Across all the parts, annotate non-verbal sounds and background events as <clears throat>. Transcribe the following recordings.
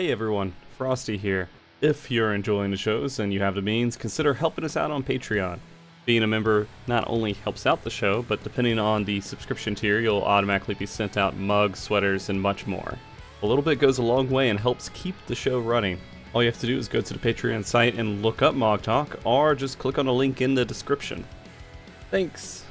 Hey everyone, Frosty here. If you're enjoying the shows and you have the means, consider helping us out on Patreon. Being a member not only helps out the show, but depending on the subscription tier, you'll automatically be sent out mugs, sweaters, and much more. A little bit goes a long way and helps keep the show running. All you have to do is go to the Patreon site and look up Mog Talk, or just click on the link in the description. Thanks.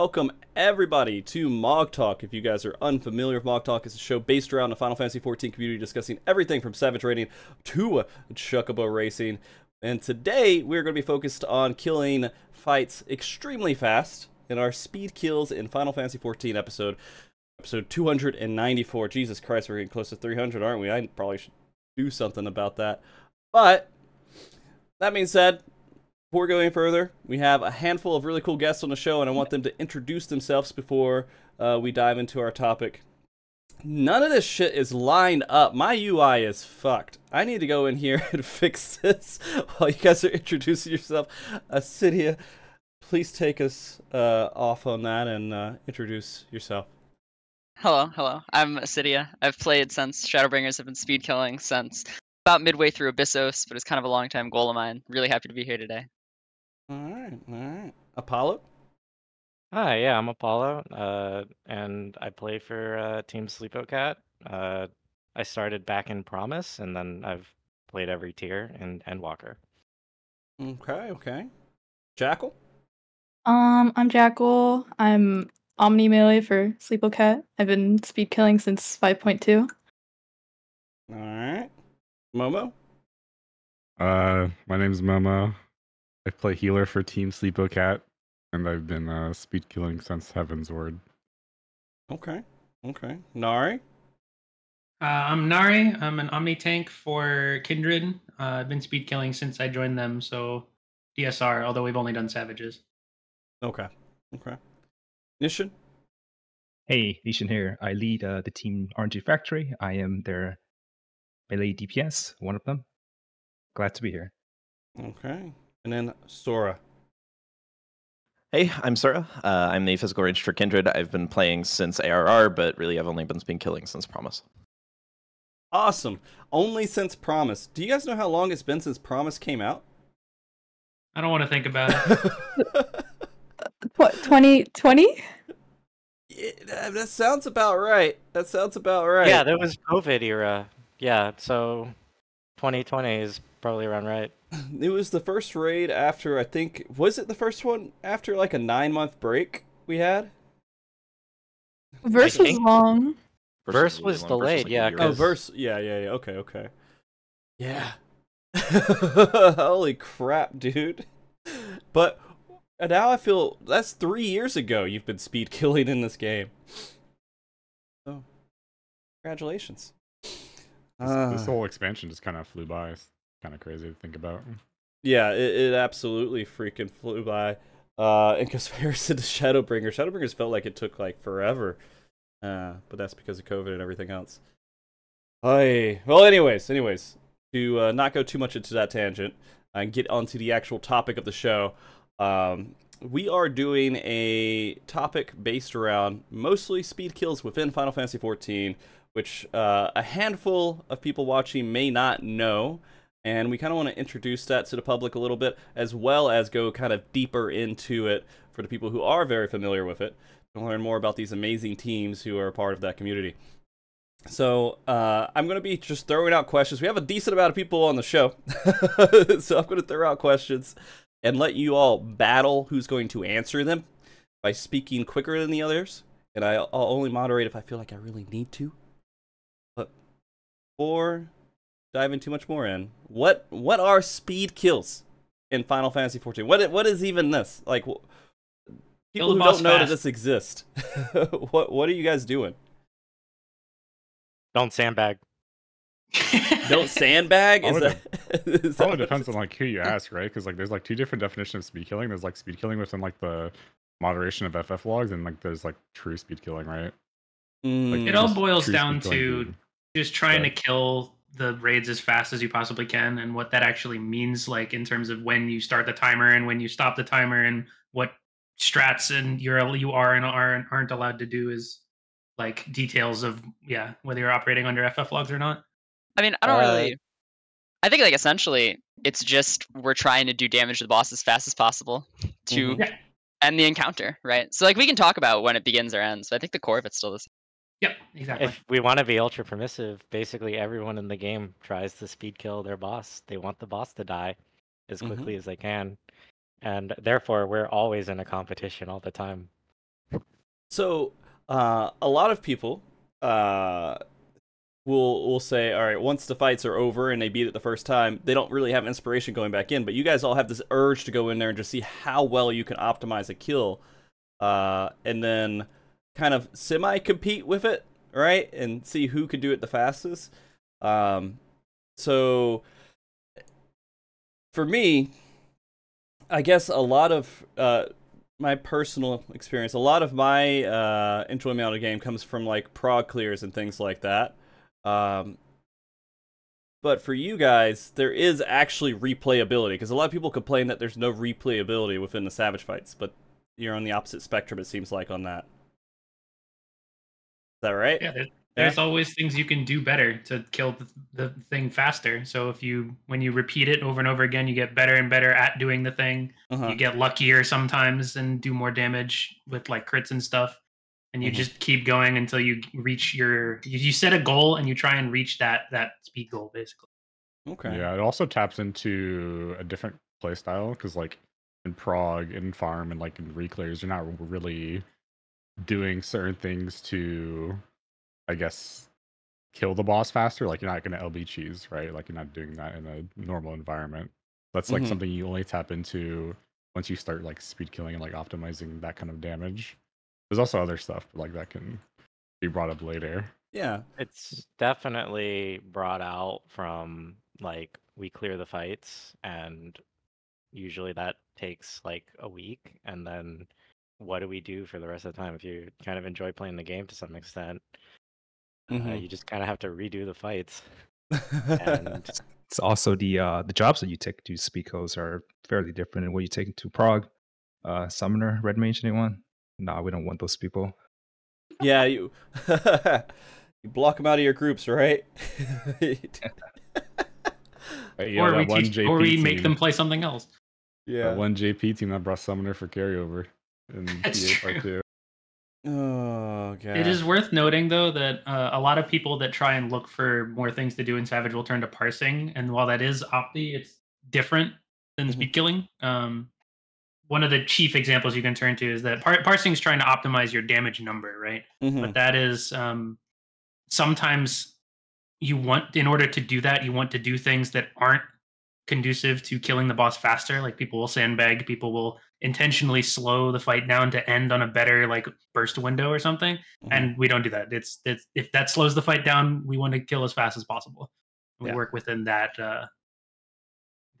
Welcome everybody to Mog Talk. If you guys are unfamiliar with Mog Talk, it's a show based around the Final Fantasy XIV community discussing everything from Savage Raiding to Chocobo Racing. And today we're going to be focused on killing fights extremely fast in our speed kills in Final Fantasy XIV episode episode 294. Jesus Christ, we're getting close to 300, aren't we? I probably should do something about that. But that being said, before going further, we have a handful of really cool guests on the show, and I want them to introduce themselves before uh, we dive into our topic. None of this shit is lined up. My UI is fucked. I need to go in here <laughs> and fix this <laughs> while you guys are introducing yourself. Acedia, please take us uh, off on that and uh, introduce yourself. Hello, hello. I'm Acedia. I've played since Shadowbringers have been speed killing since about midway through Abyssos, but it's kind of a long time goal of mine. Really happy to be here today. All right, all right. Apollo? Hi, yeah, I'm Apollo, uh, and I play for uh, Team Sleepo Cat. Uh, I started back in Promise, and then I've played every tier and Endwalker. Okay, okay. Jackal? Um, I'm Jackal. I'm Omni Melee for Sleepo Cat. I've been speed killing since 5.2. All right. Momo? Uh, my name's Momo. I play healer for Team Sleepo Cat, and I've been uh, speed killing since Heavensward. Okay, okay. Nari? Uh, I'm Nari. I'm an Omni tank for Kindred. Uh, I've been speed killing since I joined them, so DSR, although we've only done Savages. Okay, okay. Nitian? Hey, Nitian here. I lead uh, the team RNG Factory. I am their melee DPS, one of them. Glad to be here. Okay. And then Sura. Hey, I'm Sura. Uh, I'm the physical range for Kindred. I've been playing since ARR, but really I've only been speed killing since Promise. Awesome. Only since Promise. Do you guys know how long it's been since Promise came out? I don't want to think about it. <laughs> What, 2020? Yeah, that that sounds about right. That sounds about right. Yeah, that was COVID era. Yeah, so 2020 is probably around right. <laughs> It was the first raid after I think was it the first one after like a nine month break we had? Verse was long. Verse really was long, delayed, like yeah. Oh, verse. Yeah, yeah, yeah. Okay, okay. Yeah. <laughs> Holy crap, dude. But now I feel that's three years ago you've been speed <laughs> killing in this game. So, congratulations. This, Uh, this whole expansion just kind of flew by. Kind of crazy to think about. Yeah, it, it absolutely freaking flew by. Uh, in <laughs> comparison to Shadowbringer, Shadowbringers felt like it took like forever. Uh, but that's because of COVID and everything else. Hey, well, anyways, anyways, to uh, not go too much into that tangent and get onto the actual topic of the show, um, we are doing a topic based around mostly speed kills within Final Fantasy XIV, which uh, a handful of people watching may not know and we kind of want to introduce that to the public a little bit as well as go kind of deeper into it for the people who are very familiar with it to learn more about these amazing teams who are a part of that community. So uh, i'm going to be just throwing out questions. We have a decent amount of people on the show. <laughs> So i'm going to throw out questions and let you all battle who's going to answer them by speaking quicker than the others. And i'll only moderate if i feel like i really need to. But or diving too much more in. What what are speed kills in Final Fantasy 14? What what is even this? Like wh- people the who don't know that this exists. <laughs> what what are you guys doing? Don't sandbag. <laughs> Don't sandbag? Is Probably that, <laughs> is that Probably what depends on like who you ask, right? Because like there's like two different definitions of speed killing. There's like speed killing within like the moderation of FF logs and like there's like true speed killing, right? Mm, It all boils down speed killing to just trying Right. to kill the raids as fast as you possibly can and what that actually means like in terms of when you start the timer and when you stop the timer and what strats and you're you are and aren't aren't allowed to do is like details of yeah whether you're operating under ff logs or not I mean, I don't Uh, really. I think like essentially, it's just we're trying to do damage to the boss as fast as possible to Mhm. Yeah. end the encounter, right? So like we can talk about when it begins or ends, but I think the core of it's still the same. Yep exactly If we want to be ultra permissive, basically everyone in the game tries to speed kill their boss. They want the boss to die as Mhm. quickly as they can. And therefore, we're always in a competition all the time. So, uh, a lot of people uh, will will say, all right, once the fights are over and they beat it the first time, they don't really have inspiration going back in. But you guys all have this urge to go in there and just see how well you can optimize a kill, uh, and then kind of semi compete with it, right? And see who can do it the fastest. Um, so, for me, I guess a lot of uh, my personal experience, a lot of my uh, enjoyment out of game comes from like prog clears and things like that. Um, but for you guys, there is actually replayability because a lot of people complain that there's no replayability within the Savage fights, but you're on the opposite spectrum. It seems like on that. Is that right? yeah there, there's always things you can do better to kill the, the thing faster so if you when you repeat it over and over again you get better and better at doing the thing Uh-huh. you get luckier sometimes and do more damage with like crits and stuff and you Mhm. just keep going until you reach your you, you set a goal and you try and reach that that speed goal basically Okay. Yeah, it also taps into a different play style because, like, in prog, in Farm, and like in Reclears, you're not really doing certain things to, I guess, kill the boss faster. Like, you're not going to LB cheese, right? Like, you're not doing that in a normal environment. That's like Mhm. something you only tap into once you start like speed killing and like optimizing that kind of damage. There's also other stuff like that can be brought up later. Yeah. It's definitely brought out from like we clear the fights and usually that takes like a week and then what do we do for the rest of the time if you kind of enjoy playing the game to some extent uh, Mhm. you just kind of have to redo the fights and <laughs> It's also the uh, the jobs that you take to speed codes are fairly different than what you take to prog. Uh, Summoner, Red Mage, anyone? Nah, we don't want those people. yeah. You <laughs> you block them out of your groups, right? <laughs> But yeah, or we one teach JP or we make them play something else yeah. That one JP team that brought Summoner for carryover in <laughs> That's P8 Part true. 2. Oh god. It is worth noting, though, that uh, a lot of people that try and look for more things to do in Savage will turn to parsing, and while that is opti, it's different than Mhm. speed killing. Um, one of the chief examples you can turn to is that par- parsing is trying to optimize your damage number, right? Mhm. But that is um, sometimes you want, in order to do that, you want to do things that aren't conducive to killing the boss faster. Like people will sandbag, people will intentionally slow the fight down to end on a better like burst window or something Mhm. and we don't do that. It's it's if that slows the fight down, we want to kill as fast as possible. We Yeah. work within that uh,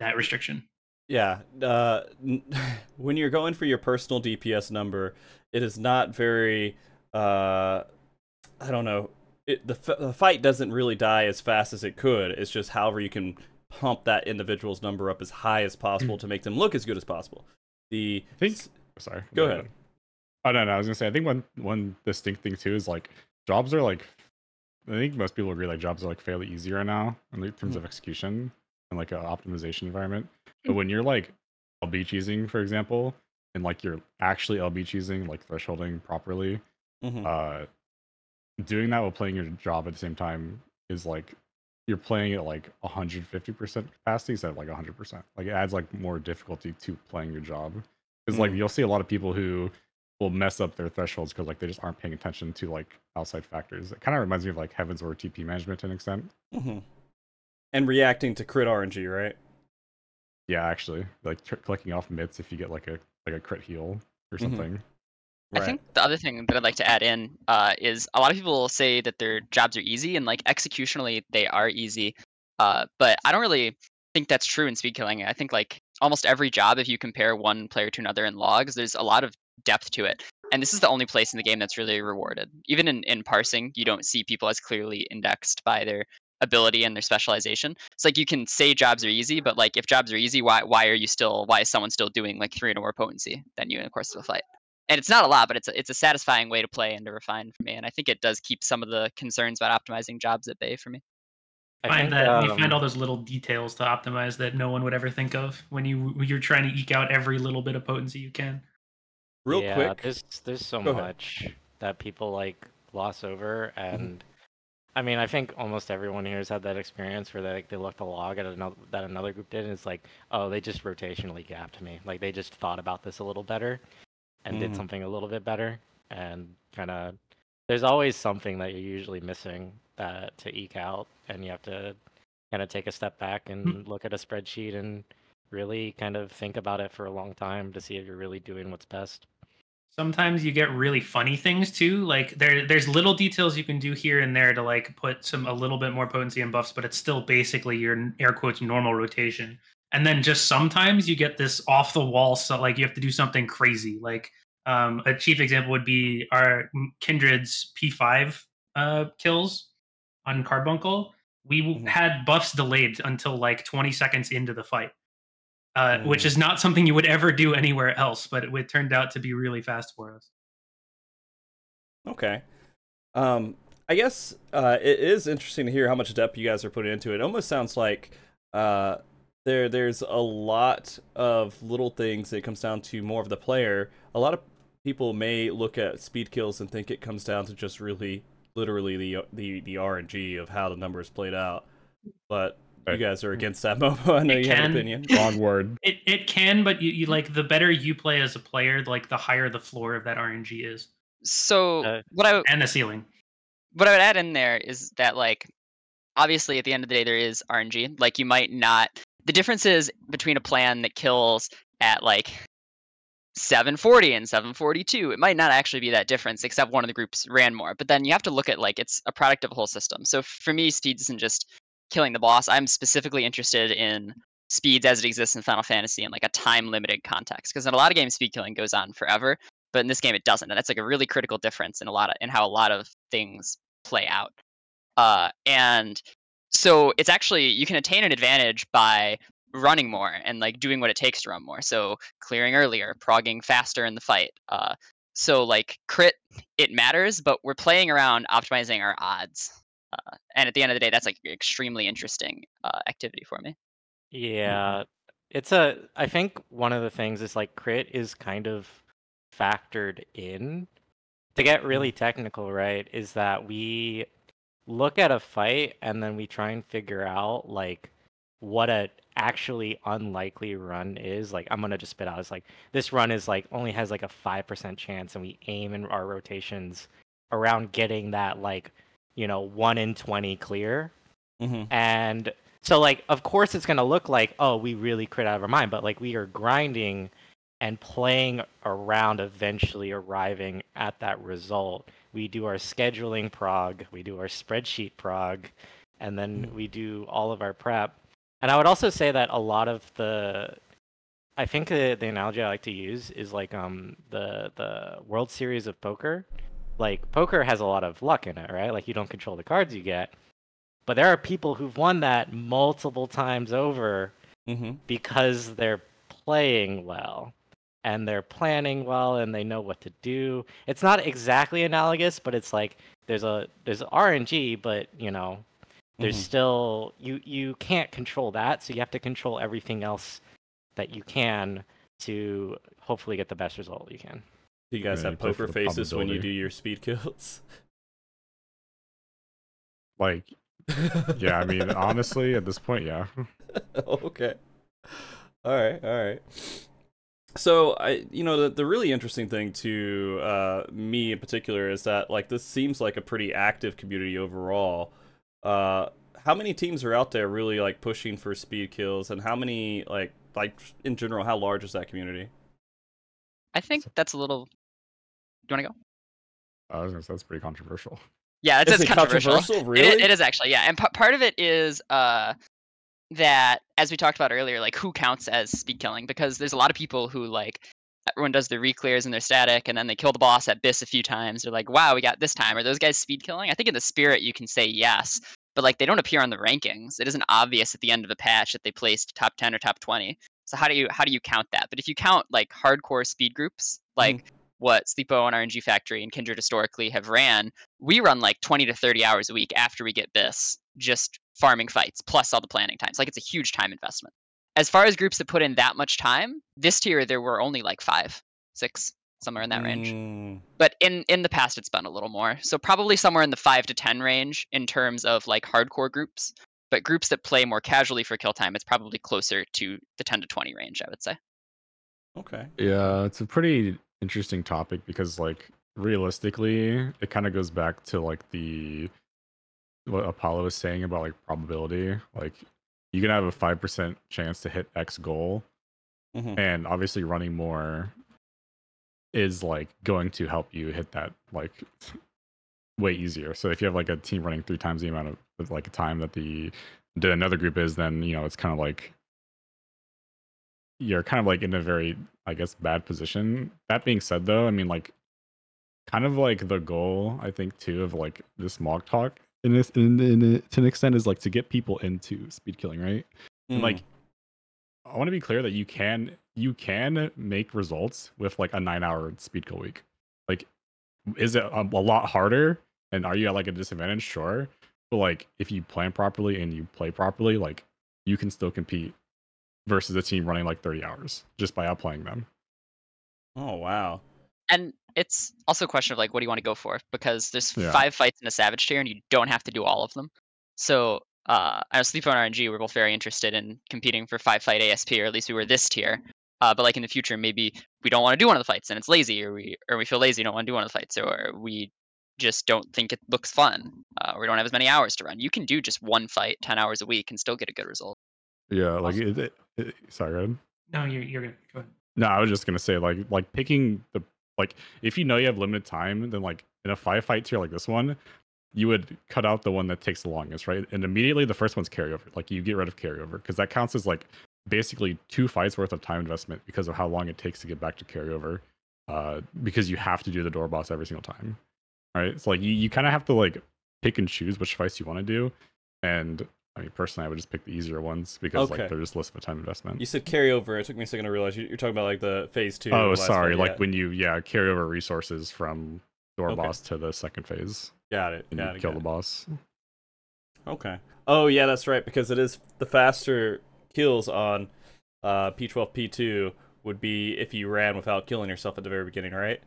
that restriction. Yeah, uh, <laughs> when you're going for your personal DPS number, it is not very. Uh, I don't know. It, the, f- the fight doesn't really die as fast as it could. It's just however you can pump that individual's number up as high as possible to make them look as good as possible. The I think. Sorry. Go ahead. Oh no, no. I was gonna say. I think one one distinct thing too is like jobs are like. I think most people agree like jobs are like fairly easy right now in terms Mhm. of execution and like an optimization environment. But when you're like LB cheesing, for example, and like you're actually LB cheesing, like thresholding properly, Mhm. uh, doing that while playing your job at the same time is like you're playing at like 150% capacity instead of like 100%. Like it adds like more difficulty to playing your job. Because like Mm. you'll see a lot of people who will mess up their thresholds because like they just aren't paying attention to like outside factors. It kind of reminds me of like Heavensward TP management to an extent. Mhm. And reacting to crit RNG, right? Yeah, actually, like tr- clicking off mitts if you get like a like a crit heal or Mhm. Something. I think the other thing that I'd like to add in uh, is a lot of people say that their jobs are easy and like executionally they are easy, uh, but I don't really think that's true in speed killing. I think like almost every job, if you compare one player to another in logs, there's a lot of depth to it. And this is the only place in the game that's really rewarded. Even in, in parsing, you don't see people as clearly indexed by their ability and their specialization. It's like you can say jobs are easy, but like if jobs are easy, why why are you still why is someone still doing like three or more potency than you in the course of a fight? And it's not a lot, but it's a, it's a satisfying way to play and to refine for me. And I think it does keep some of the concerns about optimizing jobs at bay for me. I find think, that you um, find all those little details to optimize that no one would ever think of when you when you're trying to eke out every little bit of potency you can. Real yeah, quick, There's there's so Go ahead. much that people like gloss over, Mm-hmm. and I mean, I think almost everyone here has had that experience where they like they look the log at another that another group did, and it's like, oh, they just rotationally gapped me. Like they just thought about this a little better, and Mhm. did something a little bit better, and kind of. There's always something that you're usually missing that to eke out, and you have to kind of take a step back and look at a spreadsheet and really kind of think about it for a long time to see if you're really doing what's best. Sometimes you get really funny things too. Like there there's little details you can do here and there to like put some a little bit more potency and buffs, but it's still basically your air quotes normal rotation. And then just sometimes you get this off the wall so like you have to do something crazy. Like um, a chief example would be our Kindred's P5 uh, kills on Carbuncle. We w Mhm. had buffs delayed until like 20 seconds into the fight, uh, which Mm. is not something you would ever do anywhere else, but it, it turned out to be really fast for us. Okay. Um, I guess uh, it is interesting to hear how much depth you guys are putting into it. It almost sounds like uh, there there's a lot of little things that comes down to more of the player. A lot of people may look at speed kills and think it comes down to just really literally the the the RNG of how the numbers played out. But you guys are against that, <laughs> Momo. I know It you have an can. opinion. <laughs> Wrong word. It it can, but you, you like the better you play as a player, like the higher the floor of that RNG is, So Uh, what I and the ceiling. what I would add in there is that like obviously at the end of the day there is RNG. Like you might not the difference is between a plan that kills at like 740 and 742. It might not actually be that difference except one of the groups ran more. But then you have to look at like it's a product of a whole system. So for me speed isn't just killing the boss. I'm specifically interested in speeds as it exists in Final Fantasy in like a time limited context because in a lot of games speed killing goes on forever, but in this game it doesn't. And that's like a really critical difference in a lot of in how a lot of things play out. Uh, and so it's actually you can attain an advantage by running more and like doing what it takes to run more. So clearing earlier, progging faster in the fight. Uh, so like crit, it matters, but we're playing around optimizing our odds. Uh, and at the end of the day, that's like extremely interesting uh, activity for me. Yeah, it's a. I think one of the things is like crit is kind of factored in. To get really technical, right, is that we look at a fight and then we try and figure out like what a actually unlikely run is. Like I'm gonna just spit out. It's like this run is like only has like a five percent chance, and we aim in our rotations around getting that like you know one in twenty clear. hmm And so, like, of course, it's to look like, oh, we really crit out of our mind, but like, we are grinding and playing around, eventually arriving at that result. We do our scheduling prog, we do our spreadsheet prog, and then we do all of our prep. And I would also say that a lot of the, I think the, the analogy I like to use is like um the the World Series of Poker. Like poker has a lot of luck in it, right? Like you don't control the cards you get, but there are people who've won that multiple times over hmm because they're playing well and they're planning well and they know what to do. It's not exactly analogous, but it's like there's a there's RNG, but you know, there's Mhm. still you you can't control that, so you have to control everything else that you can to hopefully get the best result you can. Do you guys Yeah, have you play for poker faces when you do your speed kills? Like, yeah, I mean, <laughs> honestly, at this point, yeah. okay. All right, all right. So I, you know, the, the really interesting thing to uh, me in particular is that like this seems like a pretty active community overall. Uh, how many teams are out there really like pushing for speed kills, and how many like like in general, how large is that community? I think that's a little. Do you want to go? I was gonna say that's pretty controversial. Yeah, it's, it's it controversial. controversial? It Really? it is actually, yeah. And p- part of it is uh, that, as we talked about earlier, like who counts as speed killing? Because there's a lot of people who like everyone does their reclears and their static, and then they kill the boss at BiS a few times. They're like, wow, we got this time. Are those guys speed killing? I think in the spirit you can say yes, but like they don't appear on the rankings. It isn't obvious at the end of a patch that they placed top 10 or top 20. So how do you how do you count that? But if you count like hardcore speed groups, mm-hmm. like what Sleepo and RNG Factory and Kindred historically have ran, we run like 20 to 30 hours a week after we get BiS, just farming fights plus all the planning times. Like it's a huge time investment. As far as groups that put in that much time, this tier there were only like five, six, somewhere in that range. Mm, But in in the past it's been a little more. So probably somewhere in the 5 to 10 range in terms of like hardcore groups. But groups that play more casually for kill time, it's probably closer to the 10 to 20 range, I would say. okay. Yeah, it's a pretty interesting topic because like realistically, it kind of goes back to like the what Apollo was saying about like probability. Like you can have a five percent chance to hit X goal, Mhm. and obviously running more is like going to help you hit that like way easier. So if you have like a team running three times the amount of like time that the the another group is, then you know it's kind of like you're kind of like in a very I guess bad position. That being said though, I mean like kind of like the goal I think too of like this Mog Talk in this in, in, in to an extent is like to get people into speed killing, right? And, Mm, like I want to be clear that you can you can make results with like a 9-hour speed kill week. Like is it a, a lot harder and are you at like a disadvantage? Sure. But like if you plan properly and you play properly, like you can still compete versus a team running like 30 hours just by outplaying them. oh wow. And it's also a question of like what do you want to go for? Because there's Yeah. five fights in a Savage tier and you don't have to do all of them. So uh, I know Sleepo and RNG we're both very interested in competing for five fight ASP, or at least we were this tier. Uh, but like in the future, maybe we don't want to do one of the fights and it's lazy, or we or we feel lazy, and don't want to do one of the fights, or we just don't think it looks fun, uh, or we don't have as many hours to run. You can do just one fight, ten hours a week, and still get a good result. Yeah, like Awesome. it, it, it- sorry, go ahead. No, you're you're good. Go ahead. No, I was just gonna say like like picking the like if you know you have limited time, then like in a firefight tier like this one, you would cut out the one that takes the longest, right? And immediately the first one's carryover. Like you get rid of carryover because that counts as like basically two fights worth of time investment because of how long it takes to get back to carryover. Uh, because you have to do the door boss every single time. right? So like you, you kind of have to like pick and choose which fights you want to do. And I mean personally I would just pick the easier ones because Okay. like they're just less of a time investment. You said carryover. It took me a second to realize you- you're talking about like the phase two. Oh, sorry. Like yeah. when you yeah carry over resources from door Okay. boss to the second phase Got it. and Got you it. kill got the it. boss. Okay. Oh yeah, that's right. Because it is the faster kills on uh, P12, P2 would be if you ran without killing yourself at the very beginning, right?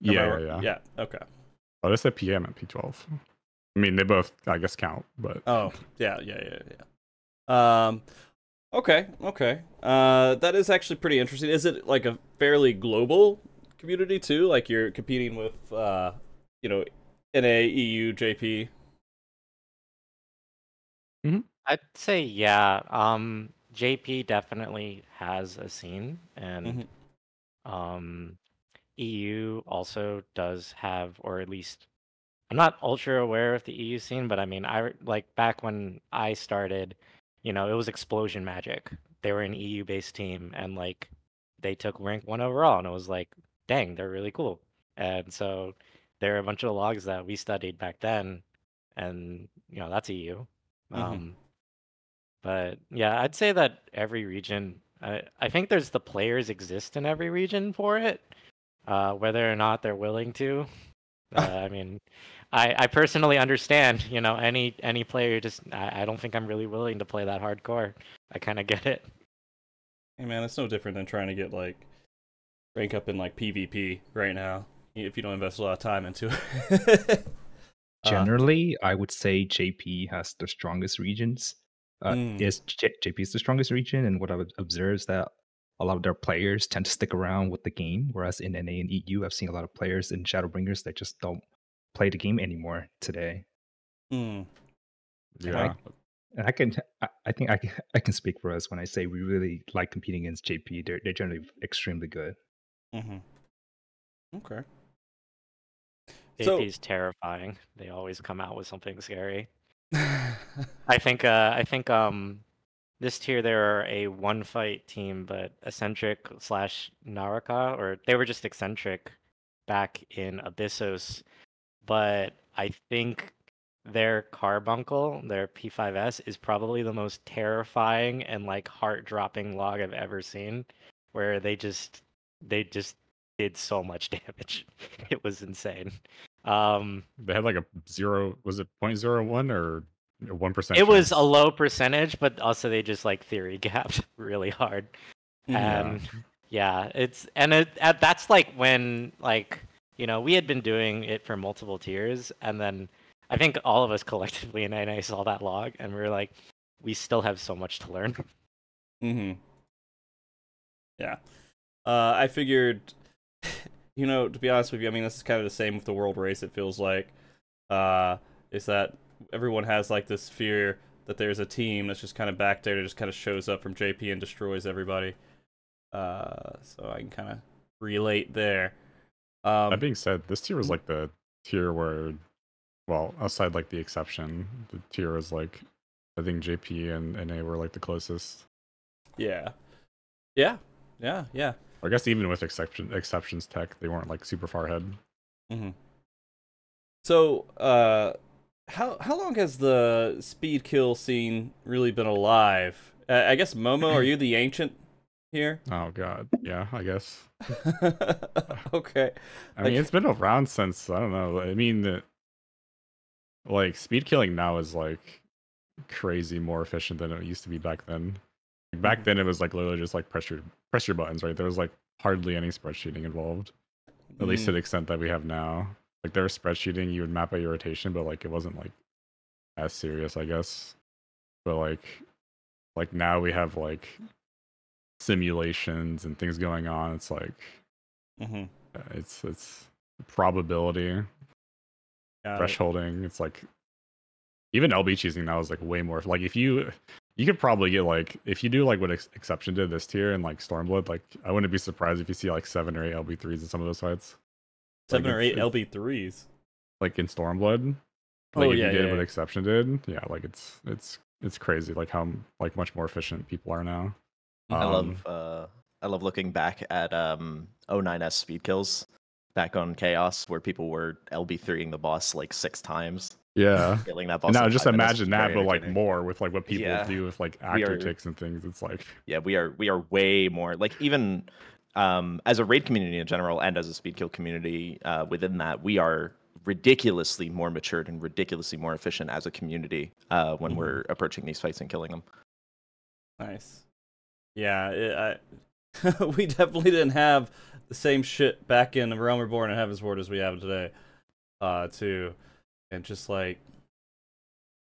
Yeah, yeah, yeah. Yeah. Okay. Oh, that's at PM at P12. I mean, they both I guess count, but Oh, yeah, yeah, yeah, yeah. Um, okay, okay. Uh, that is actually pretty interesting. Is it like a fairly global community too? Like you're competing with, uh, you know, NA, EU, JP. Hmm. I'd say yeah. Um, JP definitely has a scene, and um, EU also does have, or at least I'm not ultra aware of the EU scene, but I mean, I like back when I started, you know, it was Explosion Magic. They were an EU-based team, and like they took rank one overall, and it was like, dang, they're really cool. And so there are a bunch of logs that we studied back then, and you know, that's EU. Mhm. Um, but yeah, I'd say that every region, I, I think there's the players exist in every region for it, uh, whether or not they're willing to. <laughs> Uh, I mean, I, I personally understand, you know, any any player just I, I don't think I'm really willing to play that hardcore. I kind of get it. Hey man, it's no different than trying to get like rank up in like PvP right now. If you don't invest a lot of time into it. <laughs> Uh, Generally, I would say JP has the strongest regions. Uh, Mm. Yes, J- JP is the strongest region, and what I would observe is that a lot of their players tend to stick around with the game, whereas in NA and EU, I've seen a lot of players in Shadowbringers that just don't play the game anymore today. mm, yeah. And I can, I, I think I can, I can speak for us when I say we really like competing against JP. They're they're generally extremely good. hmm Okay. So- JP's terrifying. They always come out with something scary. <laughs> I think uh I think um this tier there are a one fight team, but eccentric slash Naraka, or they were just eccentric back in Abyssos. But I think their carbuncle, their P5S, is probably the most terrifying and like heart dropping log I've ever seen. Where they just they just did so much <laughs> damage. It was insane. Um They had like a zero. Was it 0.01 or one percent? it was a low percentage, but also they just like theory <laughs> gapped really hard. Yeah. And yeah, it's and it and that's like when like you know we had been doing it for multiple tiers, and then I think all of us <laughs> collectively in NA saw that log, and we were like, we still have so much to learn. <laughs> Mm-hmm. Yeah. Uh, I figured, <sighs> you know, to be honest with you, I mean, this is kind of the same with the world race. It feels like, uh, is that everyone has like this fear that there's a team that's just kind of back there that just kind of shows up from JP and destroys everybody. Uh, so I can kind of relate there. Um, That being said, this tier was Mhm. like the tier where, well, outside like the exception, the tier was like, I think JP and NA were like the closest. yeah, yeah, yeah, yeah. I guess even with exception exceptions tech, they weren't like super far ahead. Mm-hmm. So, uh, how how long has the speed kill scene really been alive? Uh, I guess Momo, are you <clears throat> the ancient here? Oh god, yeah, I guess. <laughs> <laughs> okay. I mean, it's been around since I don't know. I mean, the, like speed killing now is like crazy more efficient than it used to be back then. Like, back Mhm. then, it was like literally just like pressure your press your buttons, right? There was like hardly any spreadsheeting involved, at least to Mm, the extent that we have now. Like there was spreadsheeting, you would map out your rotation, but like it wasn't like as serious, I guess. But like, like now we have like simulations and things going on. It's like mhm. uh, it's it's probability Got it. thresholding. It's like even LB cheesing now is like way more. Like if you you could probably get like if you do like what Ex- Exception did this tier and like Stormblood, like I wouldn't be surprised if you see like seven or eight LB threes in some of those fights. Seven like, or eight LB threes. Like in Stormblood, like Oh, if yeah, you did yeah, what yeah. Exception did, yeah, like it's it's it's crazy like how like much more efficient people are now. I Um, love uh I love looking back at um O9S speed kills back on Chaos where people were LB3ing the boss like six times, Yeah. <laughs> killing that boss. Now just imagine that, but like more with like what people Yeah. do with like We actor are- ticks and things. It's like Yeah, we are we are way more like even um as a raid community in general and as a speed kill community uh within that we are ridiculously more matured and ridiculously more efficient as a community uh when Mhm. we're approaching these fights and killing them. Nice. Yeah, it, I, <laughs> we definitely didn't have the same shit back in Realm Reborn and Heavensward as we have today. Uh, too, and just like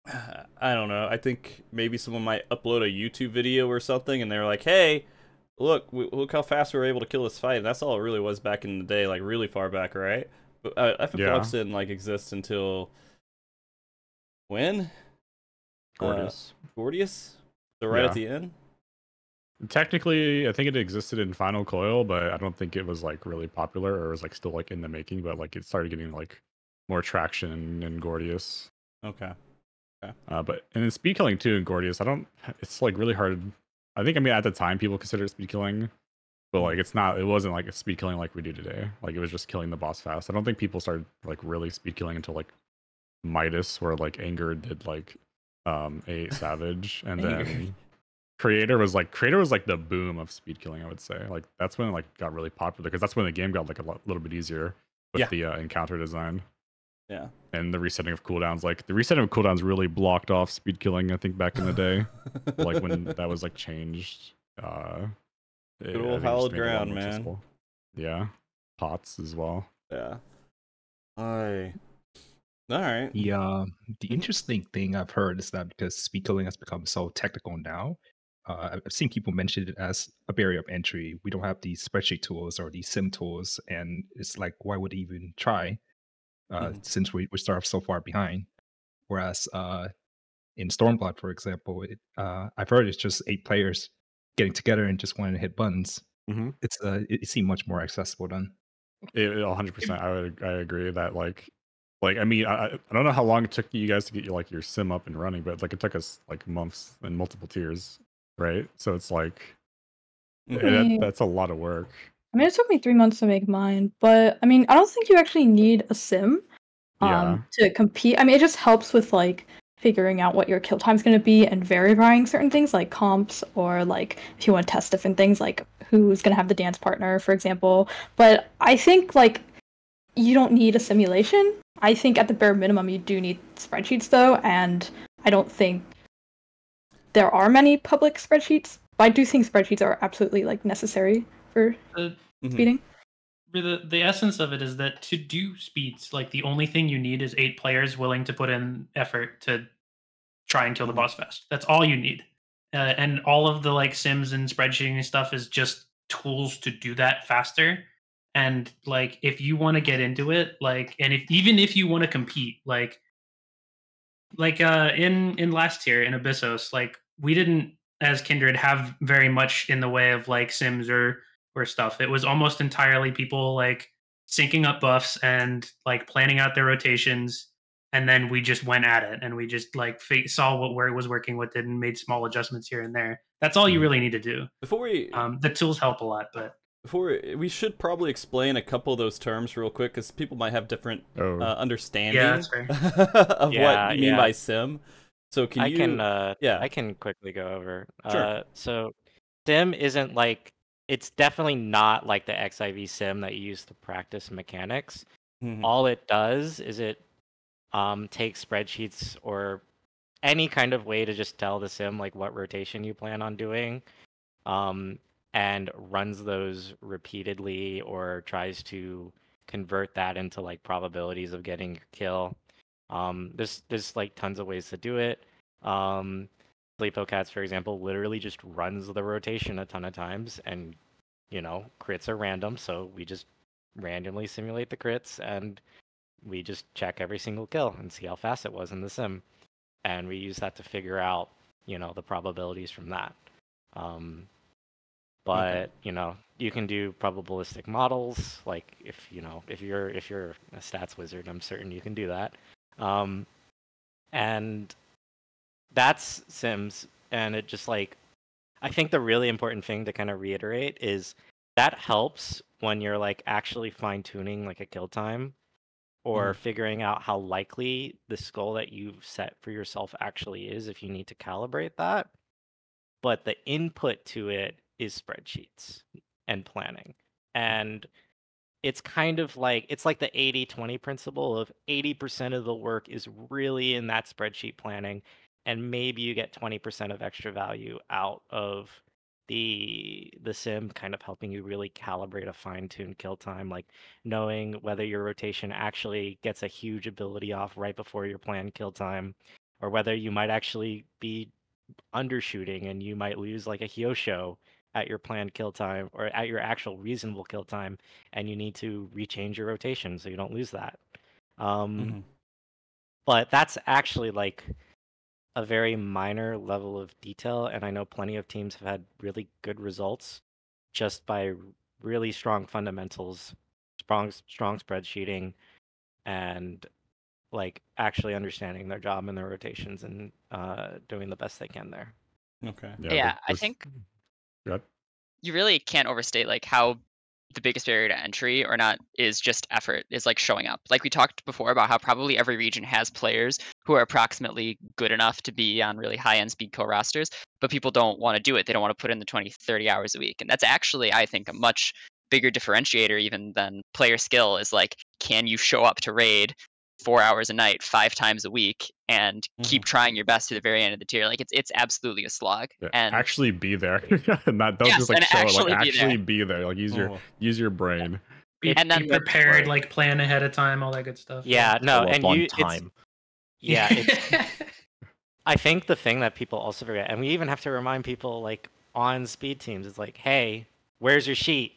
<sighs> I don't know. I think maybe someone might upload a YouTube video or something, and they're like, "Hey, look, w- look how fast we were able to kill this fight." And that's all it really was back in the day, like really far back, right? But uh, FF Yeah. Didn't like exist until when? gorgeous. Gordias? So right Yeah. at the end. Technically, I think it existed in Final Coil, but I don't think it was like really popular or was like still like in the making. But like it started getting like more traction in Gordias. Okay. Uh, but and in speed killing too in Gordias, I don't. It's like really hard. I think I mean at the time people considered speed killing, but like it's not. It wasn't like a speed killing like we do today. Like it was just killing the boss fast. I don't think people started like really speed killing until like Midas, where like Anger did like um a <laughs> Savage, and then Creator was like Creator was like the boom of speed killing. I would say like that's when it like got really popular because that's when the game got like a lot, little bit easier with Yeah. the uh, encounter design Yeah. and the resetting of cooldowns. Like the resetting of cooldowns really blocked off speed killing. I think back in the day, <laughs> like when that was like changed. Uh, Good old think hallowed made it a lot ground, man. accessible. Yeah, pots as well. yeah. I. All right. The uh, the interesting thing I've heard is that because speed killing has become so technical now, uh, I've- seen people mention it as a barrier of entry. We don't have these spreadsheet tools or these sim tools, and it's like, why would even try? Uh, Mhm. Since we we start off so far behind. Whereas uh, in Stormblood, for example, it, uh, I've heard it's just eight players getting together and just wanting to hit buttons. Mhm. It's uh, it, it seemed much more accessible then. It, it- 100%. I would I agree that like like I mean I I I don't know how long it took you guys to get your like your sim up and running, but like it took us like months and multiple tiers. Right? So it's like Mhm. eh, that, Mhm. that's a lot of work. I mean, it took me three months to make mine, but I mean, I don't think you actually need a sim um, to compete. I mean, it just helps with like figuring out what your kill time's going to be and verifying certain things like comps or like if you want to test different things like who's going to have the dance partner, for example. But I think like you don't need a simulation. I think at the bare minimum you do need spreadsheets though, and I don't think there are many public spreadsheets. But I do think spreadsheets are absolutely like necessary for The, Mhm. speeding. the the essence of it is that to do speeds, like the only thing you need is eight players willing to put in effort to try and kill the Mhm. boss fast. That's all you need. Uh, and all of the like sims and spreadsheeting and stuff is just tools to do that faster. And like if you want to get into it, like and if even if you want to compete, like like uh in in last tier in Abyssos, like we didn't as Kindred have very much in the way of like sims or or stuff. It was almost entirely people like syncing up buffs and like planning out their rotations and then we just went at it and we just like fi- saw what where it was working with it and made small adjustments here and there. That's all you Mhm. really need to do. Before we Um, the tools help a lot, but before we should probably explain a couple of those terms real quick because people might have different Oh, uh, understanding that's fair. <laughs> of Yeah, what you mean yeah. by sim. So can I you? can uh yeah. I can quickly go over. Sure. Uh so sim isn't like it's definitely not like the XIV sim that you use to practice mechanics. Mhm. All it does is it um takes spreadsheets or any kind of way to just tell the sim like what rotation you plan on doing. Um and runs those repeatedly or tries to convert that into like probabilities of getting a kill. Um, there's there's like tons of ways to do it. Um, Sleepo Cats, for example, literally just runs the rotation a ton of times, and you know crits are random, so we just randomly simulate the crits, and we just check every single kill and see how fast it was in the sim, and we use that to figure out you know the probabilities from that. Um, but you know you can do probabilistic models like if you know if you're if you're a stats wizard i'm certain you can do that um and that's sims and it just like i think the really important thing to kind of reiterate is that helps when you're like actually fine tuning like a kill time or figuring out how likely the skull that you've set for yourself actually is if you need to calibrate that but the input to it is spreadsheets and planning. And it's kind of like it's like the 80-20 principle of 80% of the work is really in that spreadsheet planning and maybe you get 20% of extra value out of the the sim kind of helping you really calibrate a fine-tuned kill time like knowing whether your rotation actually gets a huge ability off right before your planned kill time or whether you might actually be undershooting and you might lose like a Hyosho at your planned kill time or at your actual reasonable kill time and you need to rechange your rotation so you don't lose that. Um, Mhm. But that's actually like a very minor level of detail and I know plenty of teams have had really good results just by really strong fundamentals, strong strong spreadsheeting and like actually understanding their job and their rotations and uh, doing the best they can there. Okay. Yeah, the- I think <clears throat> Ahead. you really can't overstate like how the biggest barrier to entry or not is just effort is like showing up like we talked before about how probably every region has players who are approximately good enough to be on really high end speed co rosters but people don't want to do it they don't want to put in the 20 30 hours a week and that's actually i think a much bigger differentiator even than player skill is like can you show up to raid four hours a night five times a week and keep mm-hmm. trying your best to the very end of the tier like it's it's absolutely a slog Yeah, and actually be there, <laughs> <laughs> and not don't Yes, just like and show it. Like actually be there. be there. Like use your Oh. use your brain. be, And then be the- prepared, like plan ahead of time, all that good stuff. Yeah, no, and on you it's- time. yeah, it's, <laughs> I think the thing that people also forget, and we even have to remind people like on speed teams, is like, hey, where's your sheet?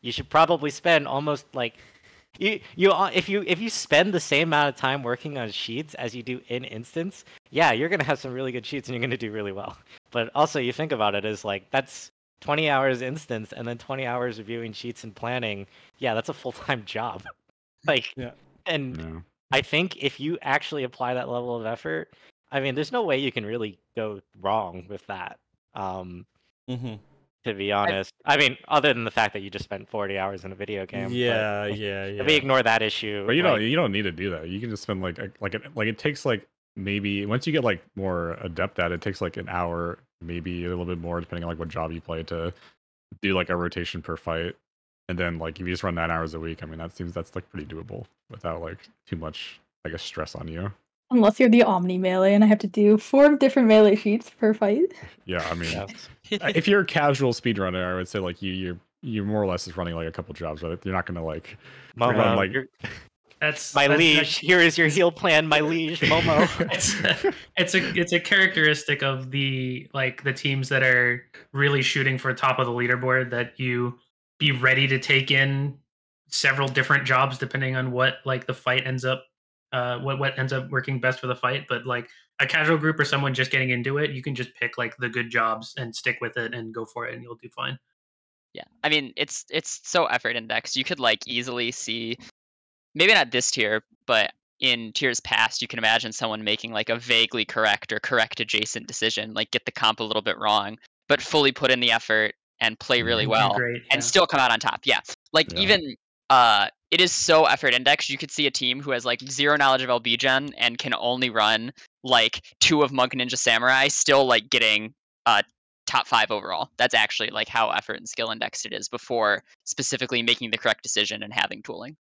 You should probably spend almost like you you uh, if you if you spend the same amount of time working on sheets as you do in instance, yeah, you're gonna have some really good sheets and you're gonna do really well. <laughs> But also, you think about it as like that's 20 hours instance and then 20 hours reviewing sheets and planning. Yeah, that's a full time <laughs> job. Like, Yeah. and No. I think if you actually apply that level of effort, I mean, there's no way you can really go wrong with that. Um, hmm to be honest, I mean, other than the fact that you just spent 40 hours in a video game. Yeah, if- <laughs> yeah, yeah. If we ignore that issue, But you don't you don't need to do that. You can just spend like a, like it like it takes like maybe once you get like more adept at it, it takes like an hour, maybe a little bit more, depending on like what job you play to do like a rotation per fight. And then like if you just run nine hours a week, I mean that seems that's like pretty doable without like too much I guess stress on you. Unless you're the Omni melee and I have to do four different melee sheets per fight. Yeah, I mean if you're a casual speedrunner, I would say like you you're you're more or less just running like a couple jobs, but you're not gonna like Momo, run, like- you're- That's my that's- liege. Here is your heal plan, my liege, Momo. <laughs> it's it's a it's a characteristic of the like the teams that are really shooting for top of the leaderboard that you be ready to take in several different jobs depending on what like the fight ends up uh what what ends up working best for the fight but like a casual group or someone just getting into it you can just pick like the good jobs and stick with it and go for it and you'll do fine Yeah, I mean it's it's so effort indexed. You could like easily see, maybe not this tier, but in tiers past, you can imagine someone making like a vaguely correct or correct adjacent decision, like get the comp a little bit wrong, but fully put in the effort and play really well, great and still come out on top. Yeah, like Yeah. even uh, it is so effort indexed. You could see a team who has like zero knowledge of LB Gen and can only run like two of Monk Ninja Samurai, still like getting uh top five overall. That's actually like how effort and skill indexed it is before specifically making the correct decision and having tooling.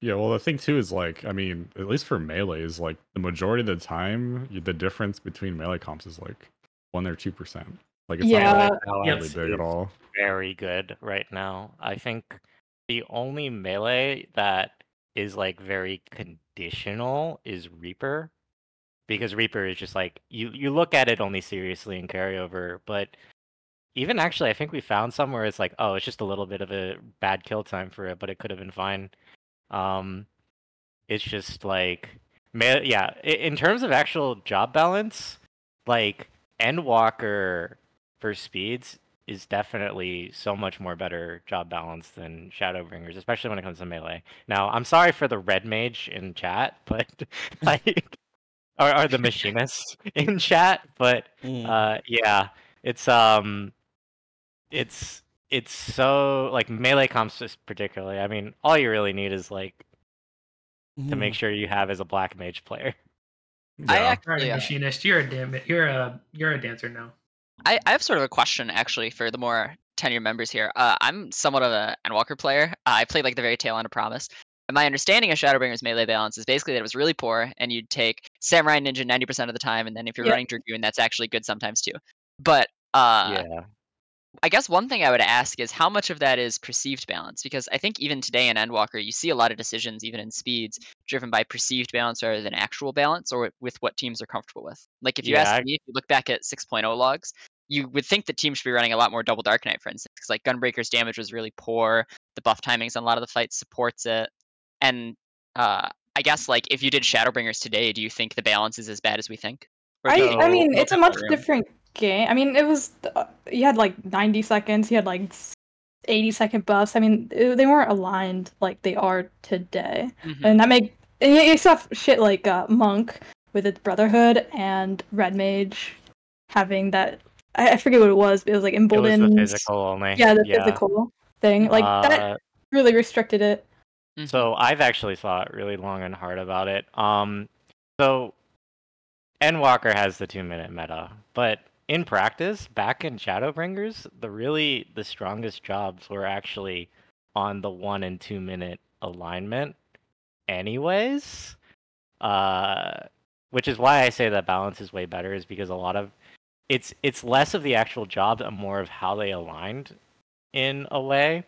Yeah, well, the thing too is like, I mean, at least for melee, is like the majority of the time, the difference between melee comps is like one or two percent. Like it's Yeah. not Balance really big is at all. Very good right now. I think the only melee that is like very conditional is Reaper. Because Reaper is just like you you look at it only seriously in carryover, but even actually I think we found somewhere it's like, oh, it's just a little bit of a bad kill time for it, but it could have been fine. Um it's just like yeah, in terms of actual job balance, like Endwalker for speeds is definitely so much more better job balance than Shadowbringers, especially when it comes to melee. Now, I'm sorry for the red mage in chat, <laughs> but like, or, or the machinist <laughs> in chat, but Mm. uh, yeah, it's um, it's it's so like melee comps just particularly. I mean, all you really need is like to make Mm. sure you have as a black mage player. I Yeah. All right, actually, uh, machinist you're a damn you're a you're a dancer now I, I have sort of a question actually for the more tenure members here. Uh, I'm somewhat of an Endwalker player. Uh, I played like the very tail end of Promise. And my understanding of Shadowbringers melee balance is basically that it was really poor, and you'd take Samurai Ninja 90% of the time, and then if you're Yep. running Dragoon, that's actually good sometimes too. But uh, yeah, I guess one thing I would ask is how much of that is perceived balance? Because I think even today in Endwalker, you see a lot of decisions, even in speeds, driven by perceived balance rather than actual balance or with what teams are comfortable with. Like if you Yeah, ask I- me, if you look back at 6.0 logs, you would think that teams should be running a lot more double Dark Knight, for instance, because like Gunbreaker's damage was really poor. The buff timings on a lot of the fights supports it. And uh, I guess like if you did Shadowbringers today, do you think the balance is as bad as we think? I, you I mean, think it's a much room? different game. I mean, it was uh, you had like 90 seconds, you had like 80 second buffs. I mean, it- they weren't aligned like they are today, Mhm. and that make and you, you saw shit like uh, Monk with its Brotherhood and Red Mage having that. I, I forget what it was. But it was like emboldened. it was emboldened. the physical only. Yeah, the physical thing. Like that Uh, really restricted it. Mhm. So I've actually thought really long and hard about it. Um, so Endwalker has the two minute meta, but in practice, back in Shadowbringers, the really the strongest jobs were actually on the one and two minute alignment, anyways. Uh, which is why I say that balance is way better, is because a lot of it's it's less of the actual jobs and more of how they aligned in a way.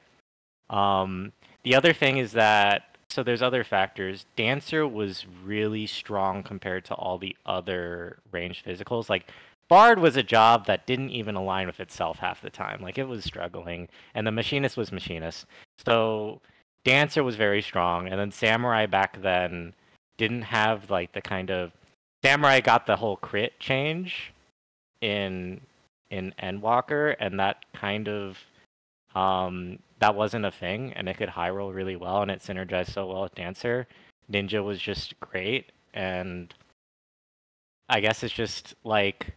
Um, the other thing is that so there's other factors. Dancer was really strong compared to all the other ranged physicals. Like Bard was a job that didn't even align with itself half the time. Like it was struggling, and the machinist was machinist. So Dancer was very strong, and then Samurai back then didn't have like the kind of Samurai got the whole crit change in in Endwalker, and that kind of um that wasn't a thing and it could high roll really well and it synergized so well with dancer ninja was just great and i guess it's just like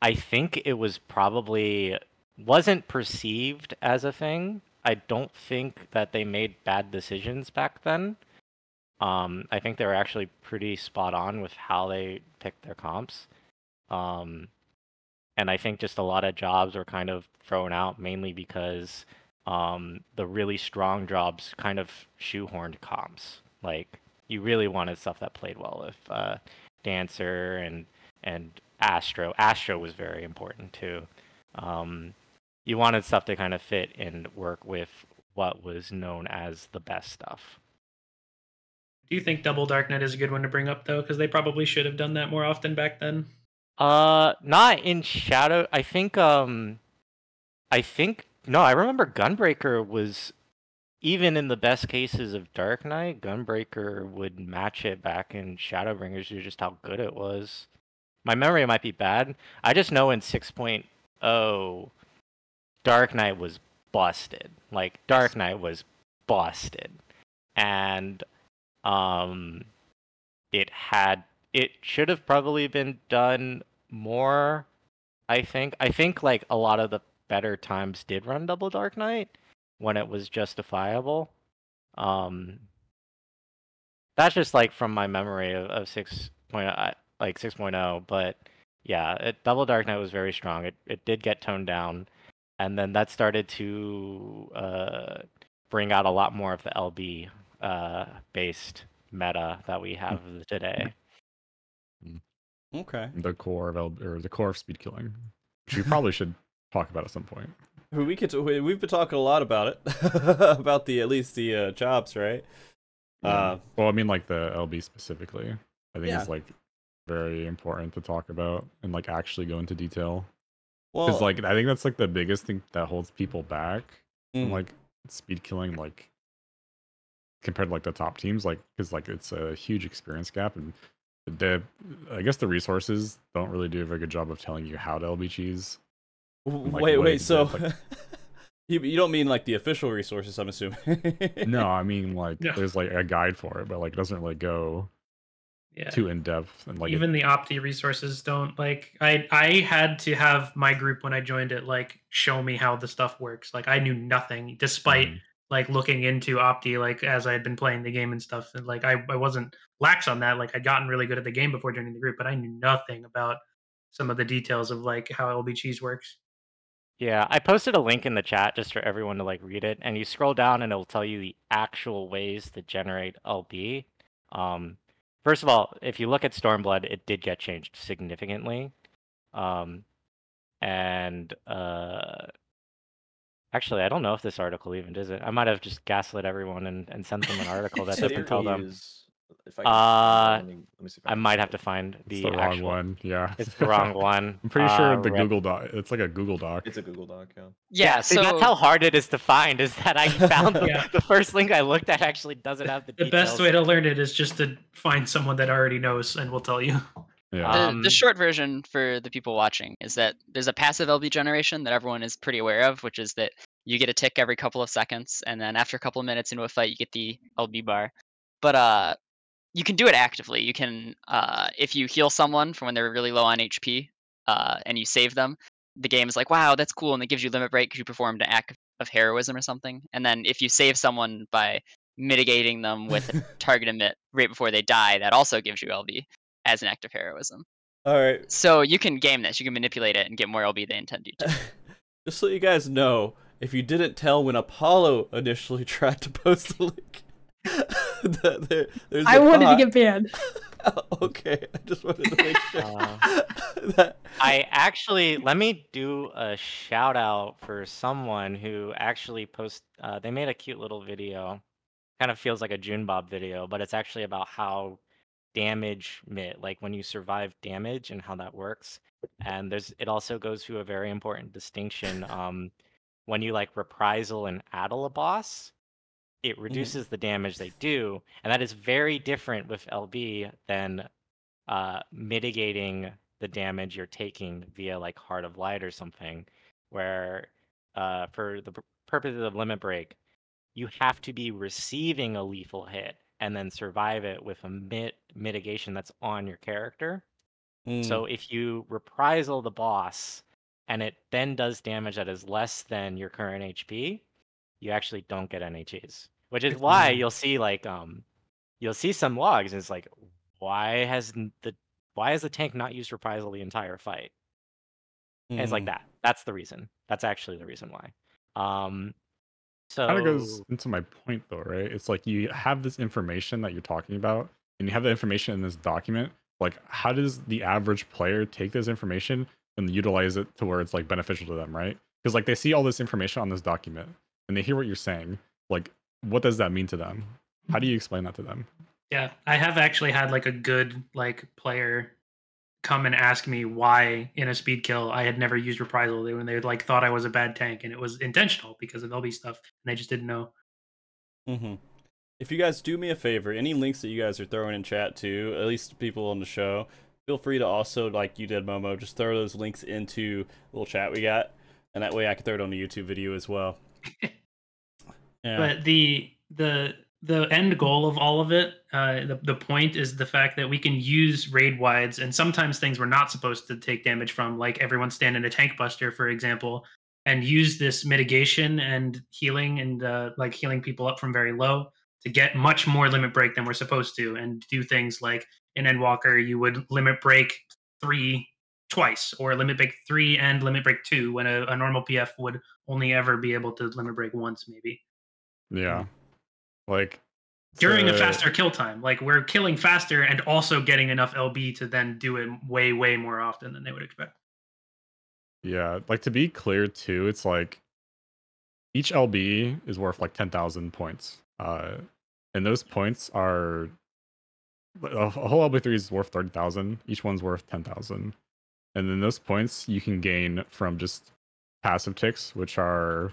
I think it was probably wasn't perceived as a thing. I don't think that they made bad decisions back then. Um, I think they were actually pretty spot on with how they picked their comps. Um, and I think just a lot of jobs were kind of thrown out mainly because um, the really strong jobs kind of shoehorned comps. Like you really wanted stuff that played well with uh, Dancer and and Astro. Astro was very important too. Um, you wanted stuff to kind of fit and work with what was known as the best stuff. Do you think Double Dark Knight is a good one to bring up though? Because they probably should have done that more often back then. Uh, not in Shadow. I think um, I think no. I remember Gunbreaker was even in the best cases of Dark Knight, Gunbreaker would match it back in Shadowbringers due just how good it was. My memory might be bad. I just know in 6.0, Dark Knight was busted. Like Dark Knight was busted, and um, it had it should have probably been done more. I think. I think like a lot of the better times did run Double Dark Knight when it was justifiable. Um, that's just like from my memory of, of 6.0, like 6.0. But yeah, it, Double Dark Knight was very strong. It it did get toned down, and then that started to uh, bring out a lot more of the LB uh, based meta that we have today. Okay. The core of L- or the core of speed killing, which <laughs> we probably should talk about at some point. We could. we- We've been talking a lot about it, <laughs> about the at least the uh, jobs, right? Uh, well, I mean, like the LB specifically, I think Yeah. it's like very important to talk about and like actually go into detail. well, Because like I think that's like the biggest thing that holds people back from Mm. like speed killing, like compared to like the top teams, like because like it's a huge experience gap and the I guess the resources don't really do a very good job of telling you how to LB cheese. like, wait, wait. So, like- <laughs> you you don't mean like the official resources? I'm assuming. <laughs> No, I mean like Yeah. there's like a guide for it, but like it doesn't really go Yeah. too in depth and like it- even the opti resources don't like i i had to have my group when i joined it like show me how the stuff works like i knew nothing despite Mhm. Like looking into opti like as i had been playing the game and stuff and like i, I wasn't lax on that like i'd gotten really good at the game before joining the group but i knew nothing about some of the details of like how lb cheese works Yeah, I posted a link in the chat just for everyone to like read it, and you scroll down and it'll tell you the actual ways to generate LB. Um, first of all, if you look at Stormblood, it did get changed significantly. Um, and uh, actually, I don't know if this article even does it. I might have just gaslit everyone and, and sent them an article that There doesn't tell them. is- if I can- Uh, let me, let me see if I can might have to find it's the, the, wrong actual. one. Yeah, It's the wrong <laughs> one. I'm pretty sure Uh, the rip. Google Doc. It's like a Google Doc. It's a Google Doc. Yeah. Yeah, see, so that's how hard it is to find. Is that I found the, Yeah. the first link I looked at actually doesn't have the, the details. best way to learn it is just to find someone that already knows and will tell you yeah. the, Um, the short version for the people watching is that there's a passive LB generation that everyone is pretty aware of, which is that you get a tick every couple of seconds, and then after a couple of minutes into a fight, you get the LB bar. But uh, you can do it actively. You can, uh, if you heal someone from when they're really low on HP, uh, and you save them, the game is like, wow, that's cool, and it gives you limit break because you performed an act of heroism or something. And then if you save someone by mitigating them with a <laughs> target emit right before they die, that also gives you LB as an act of heroism. All right. So you can game this. You can manipulate it and get more LB than intend you to. <laughs> Just so you guys know, if you didn't tell when Apollo initially <laughs> tried to post the link, <laughs> that there, there's I a wanted to get banned. okay, I just wanted to make sure Uh, that. I actually let me do a shout out for someone who actually post. Uh, they made a cute little video. Kind of feels like a June Bob video, but it's actually about how damage mit, like when you survive damage and how that works. And there's it also goes to a very important distinction. <laughs> Um, when you like reprisal and addle a boss, it reduces the damage they do, and that is very different with LB than uh, mitigating the damage you're taking via like Heart of Light or something, where uh, for the purposes of Limit Break, you have to be receiving a lethal hit and then survive it with a mit- mitigation that's on your character. So if you reprisal the boss and it then does damage that is less than your current HP, you actually don't get NHEs. Which is why you'll see like um you'll see some logs and it's like why has the why has the tank not used reprisal the entire fight? And it's like Mm. that. That's the reason. That's actually the reason why. Um so kind of goes into my point though right? It's like you have this information that you're talking about and you have the information in this document like how does the average player take this information and utilize it to where it's like beneficial to them right? Because like they see all this information on this document and they hear what you're saying like what does that mean to them? How do you explain that to them? Yeah, I have actually had like a good like player come and ask me why in a speed kill I had never used reprisal They- when they like thought I was a bad tank and it was intentional because of LB stuff and they just didn't know. hmm If you guys do me a favor, any links that you guys are throwing in chat too, at least people on the show, feel free to also, like you did, Momo, just throw those links into the little chat we got, and that way I can throw it on the YouTube video as well. <laughs> Yeah. But the the the end goal of all of it, uh, the the point is the fact that we can use raid wides and sometimes things we're not supposed to take damage from, like everyone stand in a tank buster, for example, and use this mitigation and healing and uh, like healing people up from very low to get much more limit break than we're supposed to, and do things like in Endwalker you would limit break three twice or limit break three and limit break two when a, a normal PF would only ever be able to limit break once maybe. Yeah like during a faster kill time. Like we're killing faster and also getting enough LB to then do it way, way more often than they would expect. Yeah, like to be clear too, it's like each LB is worth like 10,000 points. Uh and those points are a a whole LB3 is worth 30,000. Each one's worth 10,000. And then those points you can gain from just passive ticks, which are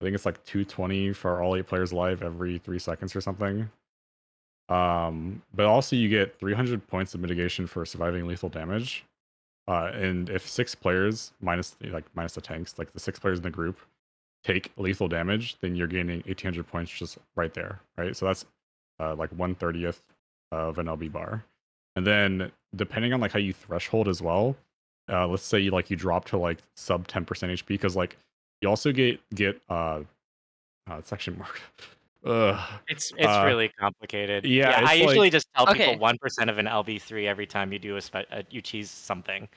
I think it's like 220 for all eight players alive every 3 seconds or something. Um but also you get 300 points of mitigation for surviving lethal damage. Uh, and if six players minus like minus the tanks, like the six players in the group, take lethal damage, then you're gaining 1800 points just right there, right? So that's uh, like one thirtieth of an LB bar. And then depending on like how you threshold as well, uh, let's say you like you drop to like sub 10% HP because like you also get get uh, uh it's actually more. <laughs> Ugh. It's it's Uh, really complicated. yeah, I it's usually just tell Okay. people one percent of an LB three every time you do a spe- uh, you cheese something.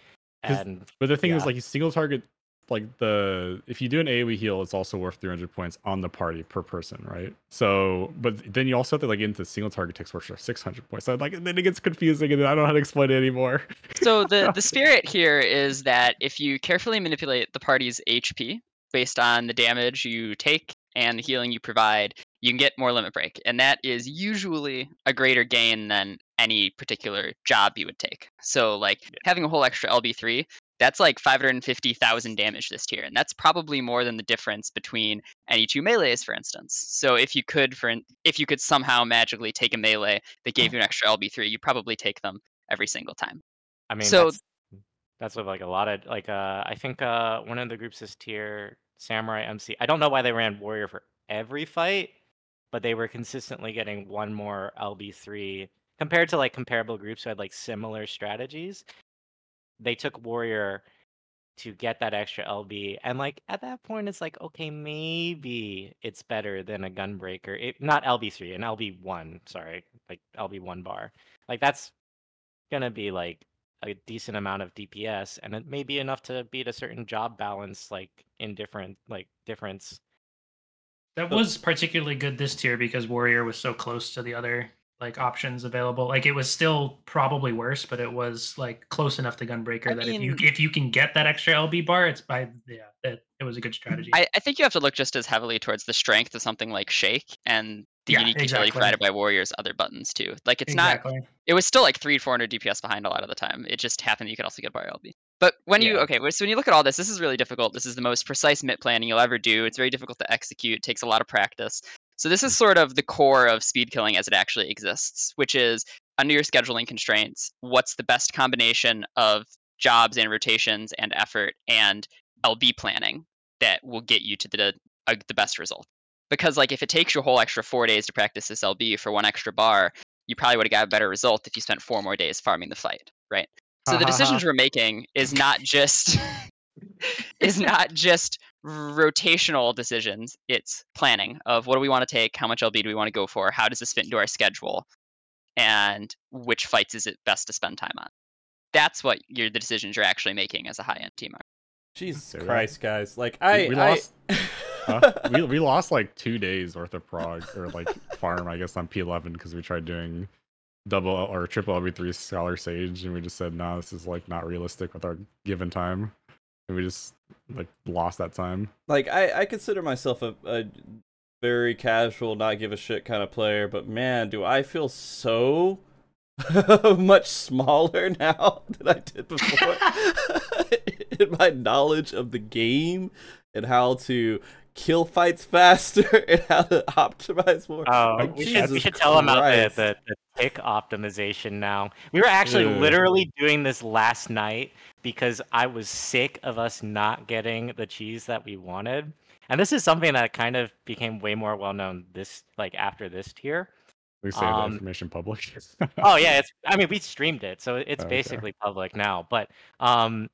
and But the thing is, like, you single target, like the if you do an AOE heal, it's also worth 300 points on the party per person, right? So, but then you also have to like get into single target takes which are 600 points. So like, then it gets confusing, and I don't know how to explain it anymore. So the <laughs> the spirit here is that if you carefully manipulate the party's HP based on the damage you take and the healing you provide, you can get more limit break, and that is usually a greater gain than any particular job you would take. So like having a whole extra LB3, that's like 550,000 damage this tier, and that's probably more than the difference between any two melees, for instance. So if you could, for in- if you could somehow magically take a melee that gave you an extra LB3, you probably take them every single time. I mean So- that's, that's with like a lot of like uh I think uh one of the groups is tier Samurai MC. I don't know why they ran Warrior for every fight, but they were consistently getting one more LB three compared to like comparable groups who had like similar strategies. They took Warrior to get that extra LB, and like at that point, it's like okay, maybe it's better than a Gunbreaker. It, not LB three, an LB one. Sorry, like LB one bar. Like that's gonna be like a decent amount of DPS, and it may be enough to beat a certain job balance, like in different like difference. That was particularly good this tier because Warrior was so close to the other like options available. Like it was still probably worse, but it was like close enough to Gunbreaker I that if you if you can get that extra LB bar, it's by yeah, that it was a good strategy. I, I think you have to look just as heavily towards the strength of something like Shake and the Yeah, unique utility exactly. provided by Warrior's other buttons too. Like it's not it was still like three, four hundred DPS behind a lot of the time. It just happened that you could also get bar LB. But when you okay, so when you look at all this, this is really difficult. This is the most precise MIT planning you'll ever do. It's very difficult to execute. It takes a lot of practice. So this is sort of the core of speed killing as it actually exists, which is under your scheduling constraints, what's the best combination of jobs and rotations and effort and LB planning that will get you to the uh, the best result. Because like if it takes you a whole extra four days to practice this LB for one extra bar, you probably would have got a better result if you spent four more days farming the fight, right? So Ha the decisions we're making is not just <laughs> is not just rotational decisions. It's planning of what do we want to take, how much LB do we want to go for, how does this fit into our schedule, and which fights is it best to spend time on. That's what you're the decisions you're actually making as a high end team. Jesus Say. Christ, guys! Like I, we I- lost- <laughs> Huh? we we lost like two days worth of prog or like farm, I guess, on P11 because we tried doing double or triple LB3 Scholar Sage, and we just said, no, this is like not realistic with our given time, and we just like lost that time. like I, I consider myself a, a very casual, not give a shit kind of player, but man, do I feel so <laughs> much smaller <laughs> now than I did before <laughs> in my knowledge of the game and how to kill fights faster <laughs> and how to optimize more. Oh, Like, we should, we Jesus should tell them about the, the, the tick optimization now. We were actually Ugh. literally doing this last night because I was sick of us not getting the cheese that we wanted. And this is something that kind of became way more well known this like after this tier. We say the Um, information public. Oh yeah, <laughs> it's I mean we streamed it, so it's Okay. basically public now. But um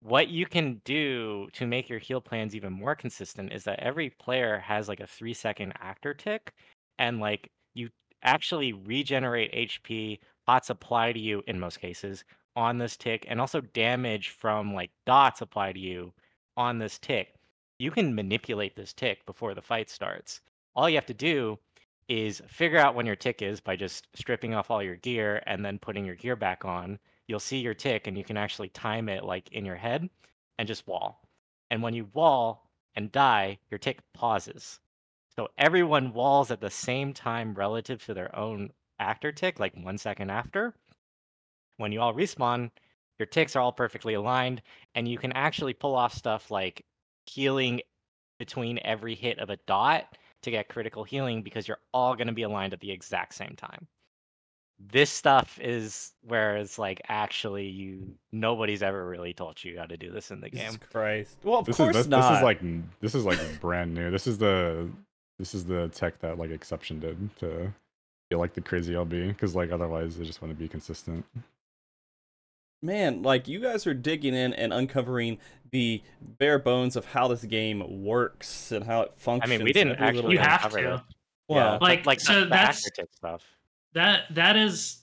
what you can do to make your heal plans even more consistent is that every player has like a three second actor tick, and like you actually regenerate HP, pots apply to you in most cases on this tick, and also damage from like dots apply to you on this tick. You can manipulate this tick before the fight starts. All you have to do is figure out when your tick is by just stripping off all your gear and then putting your gear back on. You'll see your tick and you can actually time it like in your head and just wall. And when you wall and die, your tick pauses. So everyone walls at the same time relative to their own actor tick, like one second after. When you all respawn, your ticks are all perfectly aligned, and you can actually pull off stuff like healing between every hit of a dot to get critical healing because you're all going to be aligned at the exact same time. This stuff is where it's like actually you nobody's ever really taught you how to do this in the Jesus game. Christ. Well, of this course is this, not. this is like this is like brand new. This is the this is the tech that like exception did to get like the crazy LB because like otherwise they just want to be consistent. man, like you guys are digging in and uncovering the bare bones of how this game works and how it functions. I mean, we didn't actually You have to. Well, yeah, but, Like, like so the, the that's- stuff. That that is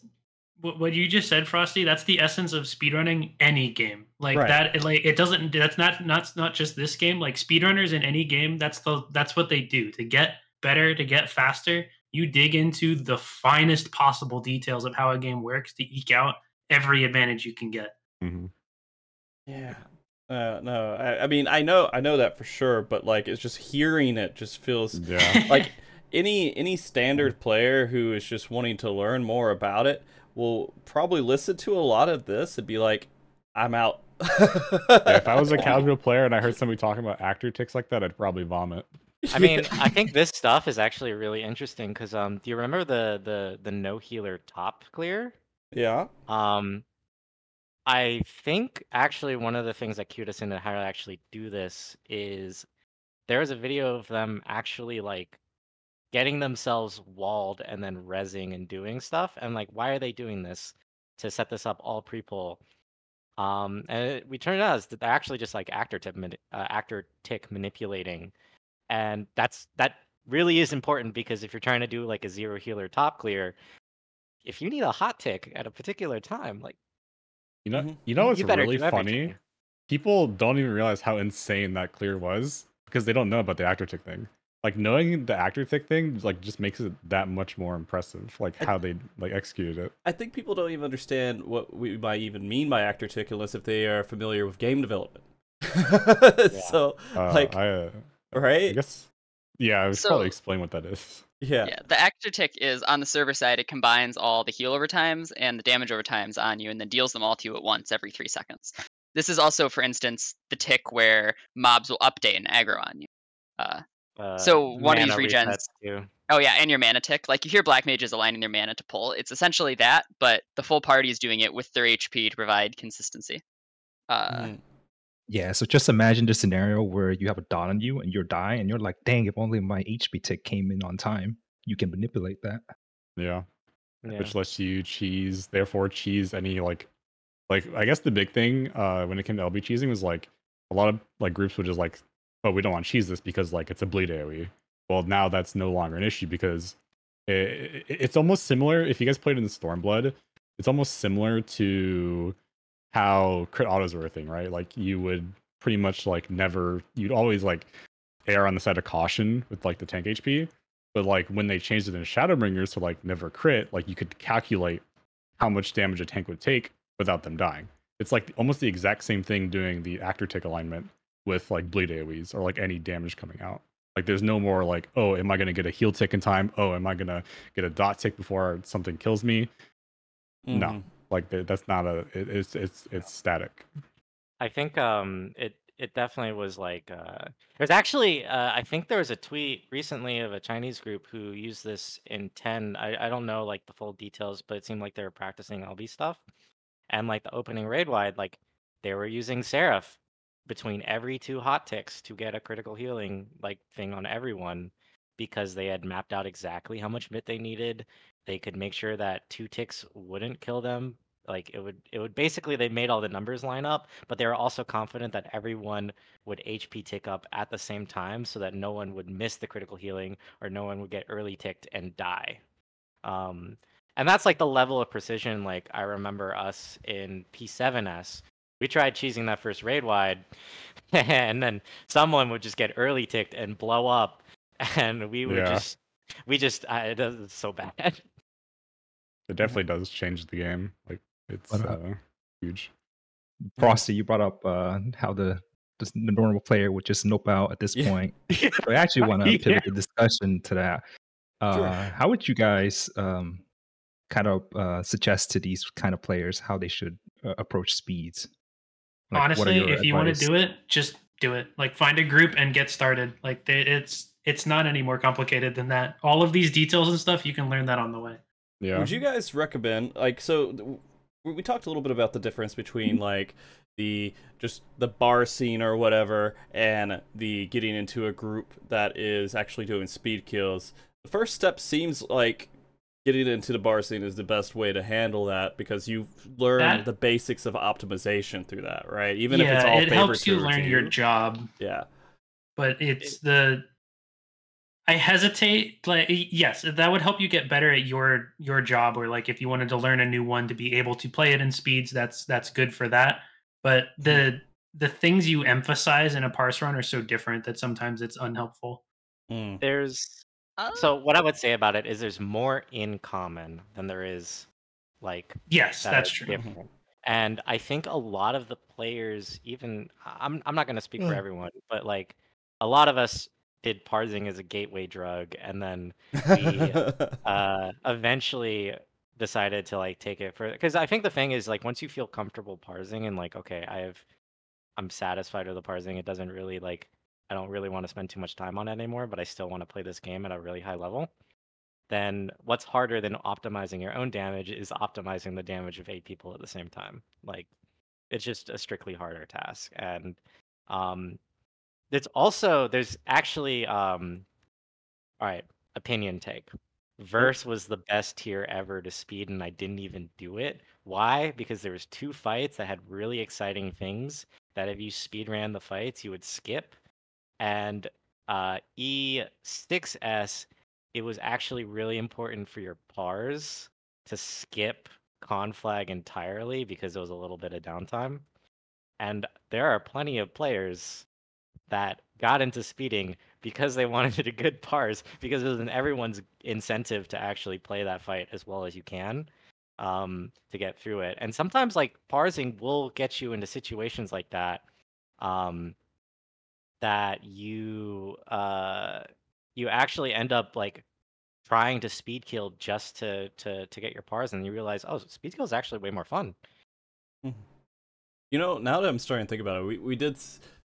what, what you just said, Frosty. That's the essence of speedrunning any game. Like Right. that. It, like it doesn't. That's not not not just this game. Like speedrunners in any game. That's the that's what they do to get better, to get faster. You dig into the finest possible details of how a game works to eke out every advantage you can get. hmm Yeah. Uh, no, I, I mean, I know, I know that for sure, but like, it's just hearing it just feels Yeah. <laughs> like any any standard player who is just wanting to learn more about it will probably listen to a lot of this and be like, "I'm out." Yeah, if I was a <laughs> casual player and I heard somebody talking about actor ticks like that, I'd probably vomit. I mean, I think this stuff is actually really interesting because um, do you remember the the the no healer top clear? yeah. Um, I think actually one of the things that cued us into how to actually do this is there is a video of them actually like getting themselves walled and then rezzing and doing stuff. And like, why are they doing this to set this up all pre-pull? Um, and it, we turned out is that they're actually just like actor tip, uh, actor tick manipulating, and that's that really is important because if you're trying to do like a zero healer top clear, if you need a hot tick at a particular time, like You know, Mhm. you know you what's better really funny? People don't even realize how insane that clear was because they don't know about the actor tick thing. Like knowing the actor tick thing, like just makes it that much more impressive. Like how they like executed it. I think people don't even understand what we might even mean by actor tick unless if they are familiar with game development. <laughs> So, Uh, like, I, uh, I right? guess, yeah, I was So- probably explain what that is. Yeah. Yeah, the actor tick is on the server side. It combines all the heal over times and the damage over times on you, and then deals them all to you at once every three seconds. This is also, for instance, the tick where mobs will update and aggro on you. Uh, uh, So one of these regens- too. oh yeah, and your mana tick. Like you hear black mages aligning their mana to pull. It's essentially that, but the full party is doing it with their HP to provide consistency. Uh, Mhm. Yeah, so just imagine the scenario where you have a dot on you and you're dying, and you're like, "Dang! If only my HP tick came in on time." You can manipulate that. Yeah, Yeah. which lets you cheese, therefore cheese any like like I guess the big thing uh when it came to LB cheesing was like a lot of like groups would just like, oh, we don't want to cheese this because like it's a bleed AoE. Well, now that's no longer an issue because it, it, it's almost similar. If you guys played in Stormblood, it's almost similar to how crit autos were a thing, right? Like you would pretty much like never, you'd always like err on the side of caution with like the tank HP. But like when they changed it in Shadowbringers to like never crit, like you could calculate how much damage a tank would take without them dying. It's like almost the exact same thing doing the actor tick alignment with like bleed AoEs or like any damage coming out. Like there's no more like, oh, am I gonna get a heal tick in time? Oh, am I gonna get a dot tick before something kills me? Mhm. No, like that's not a. It, it's it's it's static. I think um it it definitely was like uh there's actually uh I think there was a tweet recently of a Chinese group who used this in 10. I, I don't know like the full details, but it seemed like they were practicing LB stuff. And like the opening raid wide, like they were using Seraph between every two hot ticks to get a critical healing like thing on everyone because they had mapped out exactly how much bit they needed. They could make sure that two ticks wouldn't kill them like it would it would basically they made all the numbers line up but they were also confident that everyone would hp tick up at the same time so that no one would miss the critical healing or no one would get early ticked and die um and that's like the level of precision like i remember us in p7s we tried cheesing that first raid wide <laughs> and then someone would just get early ticked and blow up <laughs> and we would Yeah. just we just I, it was so bad <laughs> It definitely does change the game. Like it's uh, uh, huge. Frosty, you brought up uh, how the the the normal player would just nope out at this Yeah. point. So I actually want to Yeah. pivot the discussion to that. Uh, Sure. How would you guys um, kind of uh, suggest to these kind of players how they should uh, approach speeds? Like, Honestly, if you want to do it, just do it. Like find a group and get started. Like they, it's it's not any more complicated than that. All of these details and stuff you can learn that on the way. Yeah. Would you guys recommend like so? We we talked a little bit about the difference between like the just the bar scene or whatever, and the getting into a group that is actually doing speed kills. The first step seems like getting into the bar scene is the best way to handle that because you learn That- the basics of optimization through that, right? Even if it's all it helps you learn your job, Yeah. but it's the I hesitate like yes, that would help you get better at your your job or like if you wanted to learn a new one to be able to play it in speeds, that's that's good for that. But the the things you emphasize in a parse run are so different that sometimes it's unhelpful. Mm. there's So what I would say about it is there's more in common than there is like Yes, that that's are true. different. And I think a lot of the players, even I'm I'm not gonna speak for Mm. everyone, but like a lot of us did parsing as a gateway drug and then <laughs> uh eventually decided to like take it for because I think the thing is like once you feel comfortable parsing and like okay, I have I'm satisfied with the parsing, it doesn't really like I don't really want to spend too much time on it anymore, but I still want to play this game at a really high level. Then what's harder than optimizing your own damage is optimizing the damage of eight people at the same time. Like it's just a strictly harder task. And um it's also there's actually um all right, opinion take. Verse was the best tier ever to speed and I didn't even do it. Why? Because there was two fights that had really exciting things that if you speed ran the fights you would skip. And uh E6S it was actually really important for your parse to skip conflag entirely because there was a little bit of downtime. And there are plenty of players that got into speeding because they <laughs> wanted a good parse because it was in everyone's incentive to actually play that fight as well as you can um to get through it and sometimes like parsing will get you into situations like that um that you uh you actually end up like trying to speed kill just to to to get your parse and you realize oh speed kill is actually way more fun You know, now that I'm starting to think about it, we, we did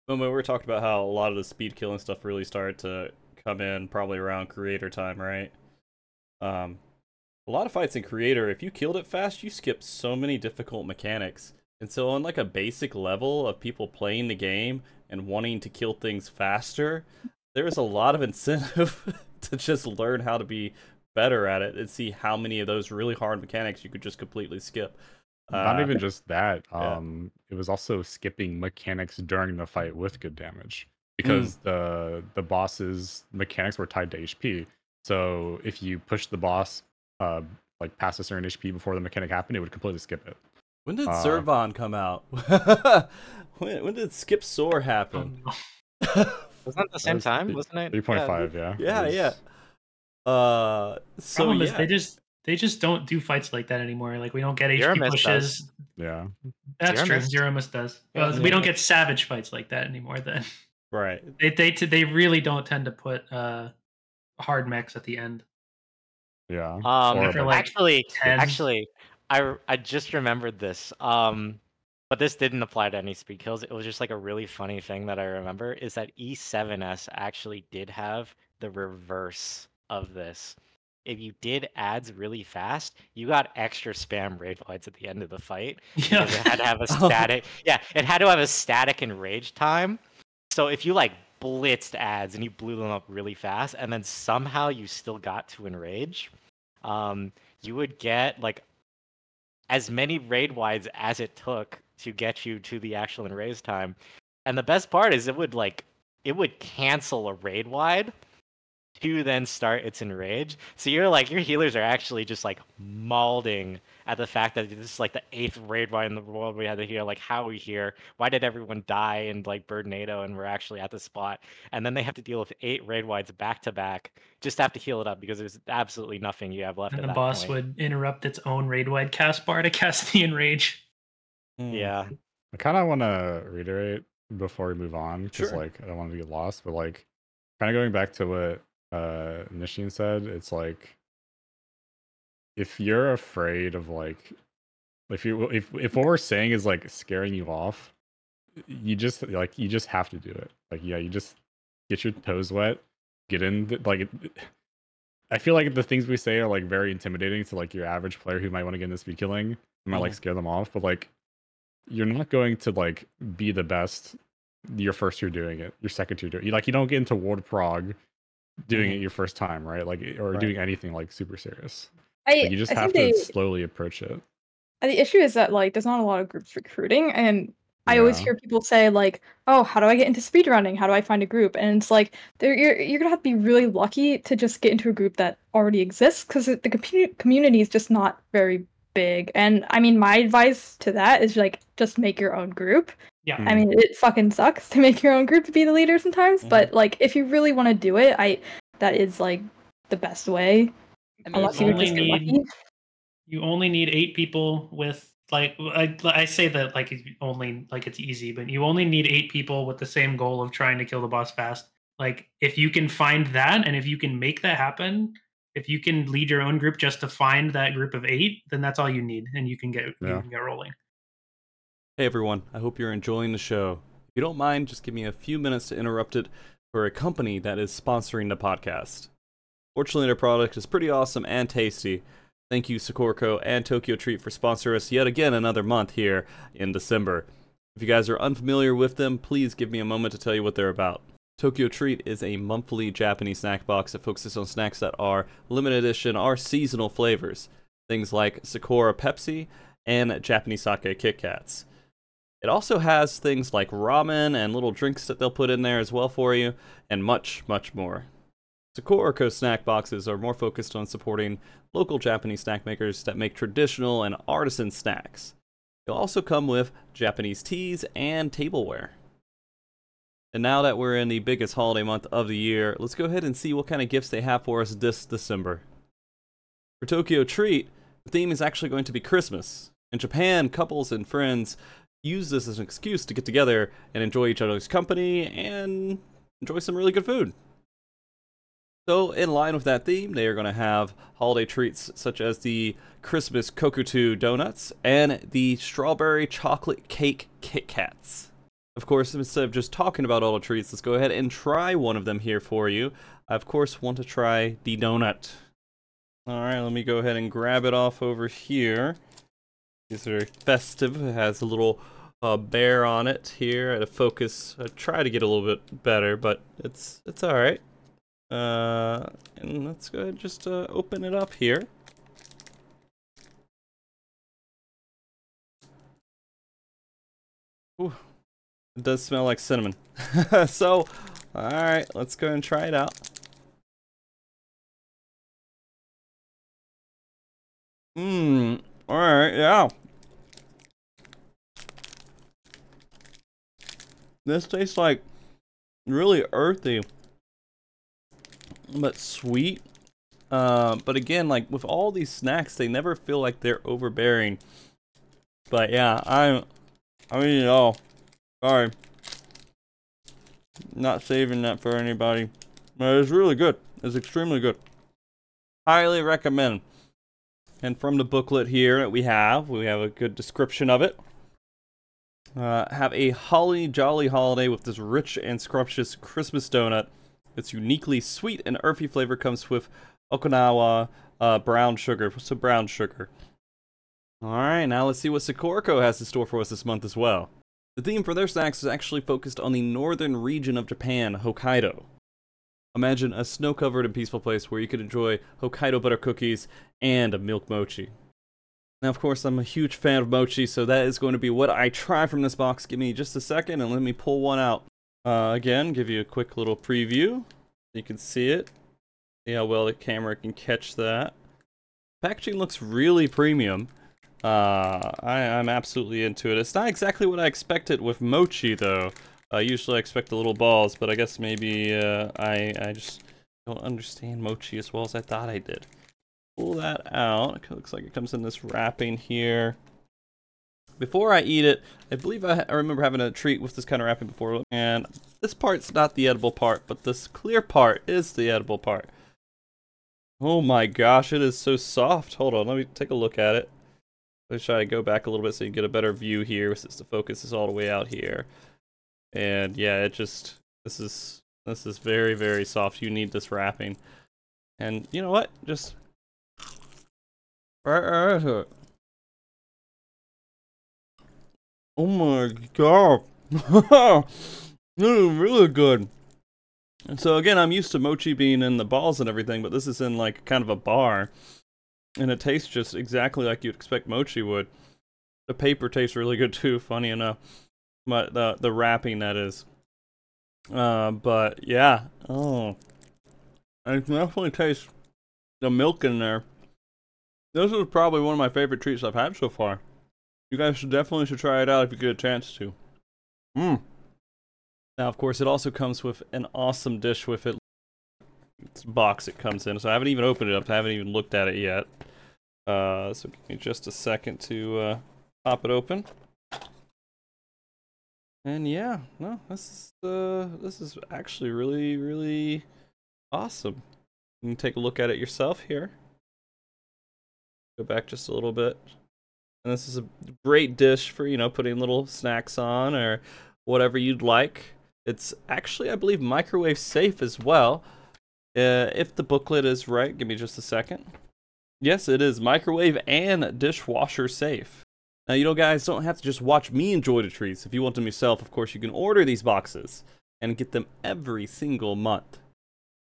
when we were talking about how a lot of the speed killing stuff really started to come in probably around creator time, right? Um, a lot of fights in creator, if you killed it fast, you skipped so many difficult mechanics. And so on like a basic level of people playing the game and wanting to kill things faster, there's a lot of incentive <laughs> to just learn how to be better at it and see how many of those really hard mechanics you could just completely skip. Not Uh, even just that. <laughs> yeah. Um, it was also skipping mechanics during the fight with good damage because the the boss's mechanics were tied to HP. So if you push the boss uh like past a certain HP before the mechanic happened, it would completely skip it. When did Uh, Servon come out? <laughs> when, when did Skip Soar happen? Um, <laughs> Wasn't that the same was time? three- Wasn't it? Three point five, yeah. It yeah, was- yeah. Uh, so problem yeah. is they just they just don't do fights like that anymore. Like we don't get HP Zeromus pushes. does. Yeah. That's true. Zeromus- Zeromus does. Yeah, Well, we don't get savage fights like that anymore. Then <laughs> right. they they t- they really don't tend to put uh hard mechs at the end. Yeah. Um, Or After, like like, actually, 10. actually, I I just remembered this. Um, but this didn't apply to any speed kills. It was just like a really funny thing that I remember is that E7S actually did have the reverse of this. If you did ads really fast, you got extra spam raid fights at the end of the fight <laughs> Yeah. it had to have a <laughs> Oh. static. Yeah, it had to have a static and rage time. So if you like blitzed ads and you blew them up really fast, and then somehow you still got to enrage, um, you would get like as many raid wides as it took to get you to the actual enrage time. And the best part is it would like it would cancel a raid wide to then start its enrage. So you're like your healers are actually just like mauling at the fact that this is like the eighth raid wide in the world we had to hear like how are we here? Why did everyone die and like Birdnado and we're actually at the spot? And then they have to deal with eight raid wides back to back just have to heal it up because there's absolutely nothing you have left And at the that boss point. would interrupt its own raid wide cast bar to <laughs> cast the enrage. Hmm. Yeah. I kind of want to reiterate before we move on because Sure. like I don't want to get lost, but like kind of going back to what uh Nitian said, it's like if you're afraid of like if you if if what we're saying is like scaring you off, you just like you just have to do it. Like yeah, you just get your toes wet, get in the, like. I feel like the things we say are like very intimidating to like your average player who might want to get into speed killing. It might like Mhm. scare them off, but like you're not going to like be the best your first year doing it, your second year doing it. Like you don't get into World Prog doing Mhm. it your first time, right? Like or Right. doing anything like super serious. I, Like, you just I have think to they, slowly approach it. The issue is that like there's not a lot of groups recruiting and I always hear people say like, "Oh, how do I get into speedrunning? How do I find a group?" And it's like you're you're gonna have to be really lucky to just get into a group that already exists because the commu- community is just not very big. And I mean, my advice to that is like just make your own group. Yeah. I mean, it fucking sucks <laughs> to make your own group to be the leader sometimes, Mhm. but like if you really want to do it, I that is like the best way. I mean, you you only need- You only need eight people with like I, I say that like it's only like it's easy, but you only need eight people with the same goal of trying to kill the boss fast. Like if you can find that and if you can make that happen, if you can lead your own group just to find that group of eight, then that's all you need, and you can get you can get rolling. Hey everyone, I hope you're enjoying the show. If you don't mind, just give me a few minutes to interrupt it for a company that is sponsoring the podcast. Fortunately, their product is pretty awesome and tasty. Thank you, SakuraCo and Tokyo Treat, for sponsoring us yet again another month here in December. If you guys are unfamiliar with them, please give me a moment to tell you what they're about. Tokyo Treat is a monthly Japanese snack box that focuses on snacks that are limited edition or seasonal flavors. Things like Sakura Pepsi and Japanese sake Kit Kats. It also has things like ramen and little drinks that they'll put in there as well for you, and much, much more. Sakura snack boxes are more focused on supporting local Japanese snack makers that make traditional and artisan snacks. They'll also come with Japanese teas and tableware. And now that we're in the biggest holiday month of the year, let's go ahead and see what kind of gifts they have for us this December. For Tokyo Treat, the theme is actually going to be Christmas. In Japan, couples and friends use this as an excuse to get together and enjoy each other's company and enjoy some really good food. So, in line with that theme, they are going to have holiday treats such as the Christmas Kokutu donuts and the strawberry chocolate cake Kit Kats. Of course, instead of just talking about all the treats, let's go ahead and try one of them here for you. I, of course, want to try the donut. Alright, let me go ahead and grab it off over here. It's very festive. It has a little uh, bear on it here at a focus. I try to get a little bit better, but it's it's all right. Uh, and let's go ahead and just uh, open it up here. Ooh, it does smell like cinnamon. <laughs> so, all right, let's go and try it out. Mmm. All right, yeah. This tastes like really earthy, but sweet. Uh, but again, like with all these snacks, they never feel like they're overbearing. But yeah, I'm, I mean it all. Sorry, not saving that for anybody. But it's really good. It's extremely good. Highly recommend. And from the booklet here that we have, we have a good description of it. Uh, have a holly jolly holiday with this rich and scrumptious Christmas donut. Its uniquely sweet and earthy flavor comes with Okinawa uh, brown sugar. So brown sugar. All right, now let's see what SakuraCo has in store for us this month as well. The theme for their snacks is actually focused on the northern region of Japan, Hokkaido. Imagine a snow-covered and peaceful place where you could enjoy Hokkaido butter cookies and a milk mochi. Now, of course, I'm a huge fan of mochi, so that is going to be what I try from this box. Give me just a second and let me pull one out. Uh, again, give you a quick little preview. You can see it. See how well the camera can catch that. Packaging looks really premium. Uh, I, I'm absolutely into it. It's not exactly what I expected with mochi, though. Usually I expect the little balls, but I guess maybe uh, I, I just don't understand mochi as well as I thought I did. Pull that out. It looks like it comes in this wrapping here. Before I eat it, I believe I, I remember having a treat with this kind of wrapping before, and this part's not the edible part, but this clear part is the edible part. Oh my gosh, it is so soft. Hold on, let me take a look at it. Let's try to go back a little bit so you can get a better view here since the focus is all the way out here. And yeah, it just this is this is very very soft. You need this wrapping. And you know what? Just Oh my god. <laughs> this is really good. And so again, I'm used to mochi being in the balls and everything, but this is in like kind of a bar. And it tastes just exactly like you'd expect mochi would. The paper tastes really good too, funny enough. But the the wrapping that is. Uh but yeah. Oh. I definitely taste the milk in there. This is probably one of my favorite treats I've had so far. You guys should definitely should try it out if you get a chance to. Mmm. Now, of course, it also comes with an awesome dish with it. It's box it comes in, so I haven't even opened it up. I haven't even looked at it yet. Uh, so give me just a second to uh, pop it open. And yeah, no, this is uh, this is actually really, really awesome. You can take a look at it yourself here. Go back just a little bit. And this is a great dish for, you know, putting little snacks on or whatever you'd like. It's actually, I believe, microwave safe as well. Uh, if the booklet is right, give me just a second. Yes, it is microwave and dishwasher safe. Now, you know, guys, don't have to just watch me enjoy the treats. If you want them yourself, of course, you can order these boxes and get them every single month.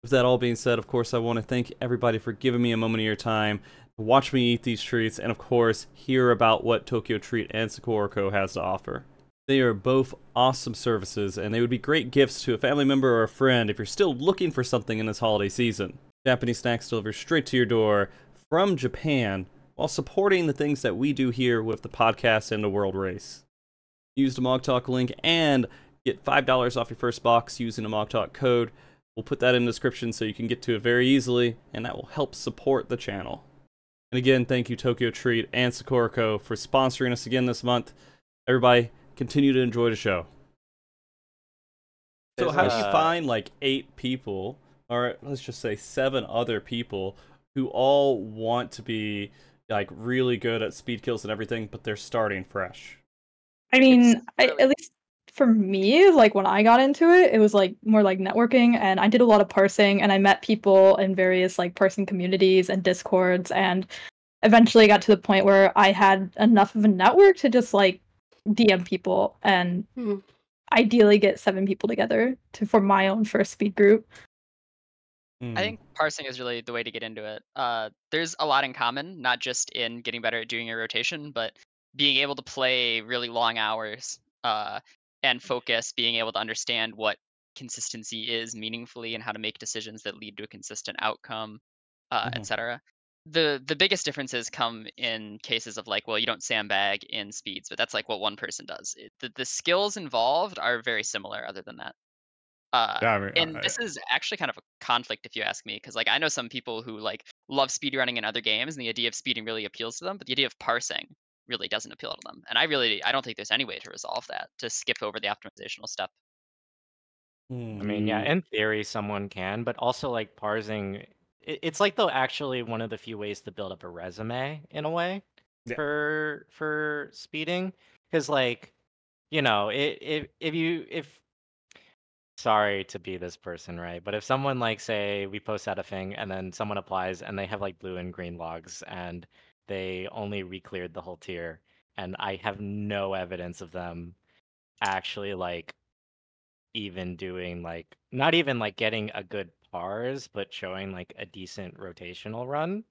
With that all being said, of course, I want to thank everybody for giving me a moment of your time watch me eat these treats and, of course, hear about what Tokyo Treat and SakuraCo has to offer. They are both awesome services, and they would be great gifts to a family member or a friend if you're still looking for something in this holiday season. Japanese snacks delivered straight to your door from Japan while supporting the things that we do here with the podcast and the world race. Use the Mog Talk link and get $5 off your first box using the Mog Talk code. We'll put that in the description so you can get to it very easily, and that will help support the channel. And again, thank you Tokyo Treat and SakuraCo for sponsoring us again this month. Everybody, continue to enjoy the show. So, how do you Uh, find like eight people, or let's just say seven other people, who all want to be like really good at speed kills and everything, but they're starting fresh? I mean, I, at least for me, like when I got into it, it was like more like networking, and I did a lot of parsing, and I met people in various like parsing communities and discords, and eventually got to the point where I had enough of a network to just like DM people and Hmm. ideally get seven people together to form my own first speed group. Hmm. I think parsing is really the way to get into it. Uh, there's a lot in common, not just in getting better at doing your rotation, but being able to play really long hours uh, and focus, being able to understand what consistency is meaningfully and how to make decisions that lead to a consistent outcome, uh, Mhm. etc. The the biggest differences come in cases of like, well, you don't sandbag in speeds, but that's like what one person does. It, the, the skills involved are very similar. Other than that, uh, Yeah, I mean, and I, this is actually kind of a conflict if you ask me, because like I know some people who like love speedrunning in other games, and the idea of speeding really appeals to them, but the idea of parsing really doesn't appeal to them. And I really I don't think there's any way to resolve that to skip over the optimizational step. Hmm. I mean, yeah, in theory, someone can, but also like parsing, it, it's like though actually one of the few ways to build up a resume in a way Yeah. for for speeding, because like, you know, it, if if you if sorry to be this person, right? But if someone like say we post out a thing and then someone applies and they have like blue and green logs and they only re-cleared the whole tier and I have no evidence of them actually like even doing like not even like getting a good pars, but showing like a decent rotational run.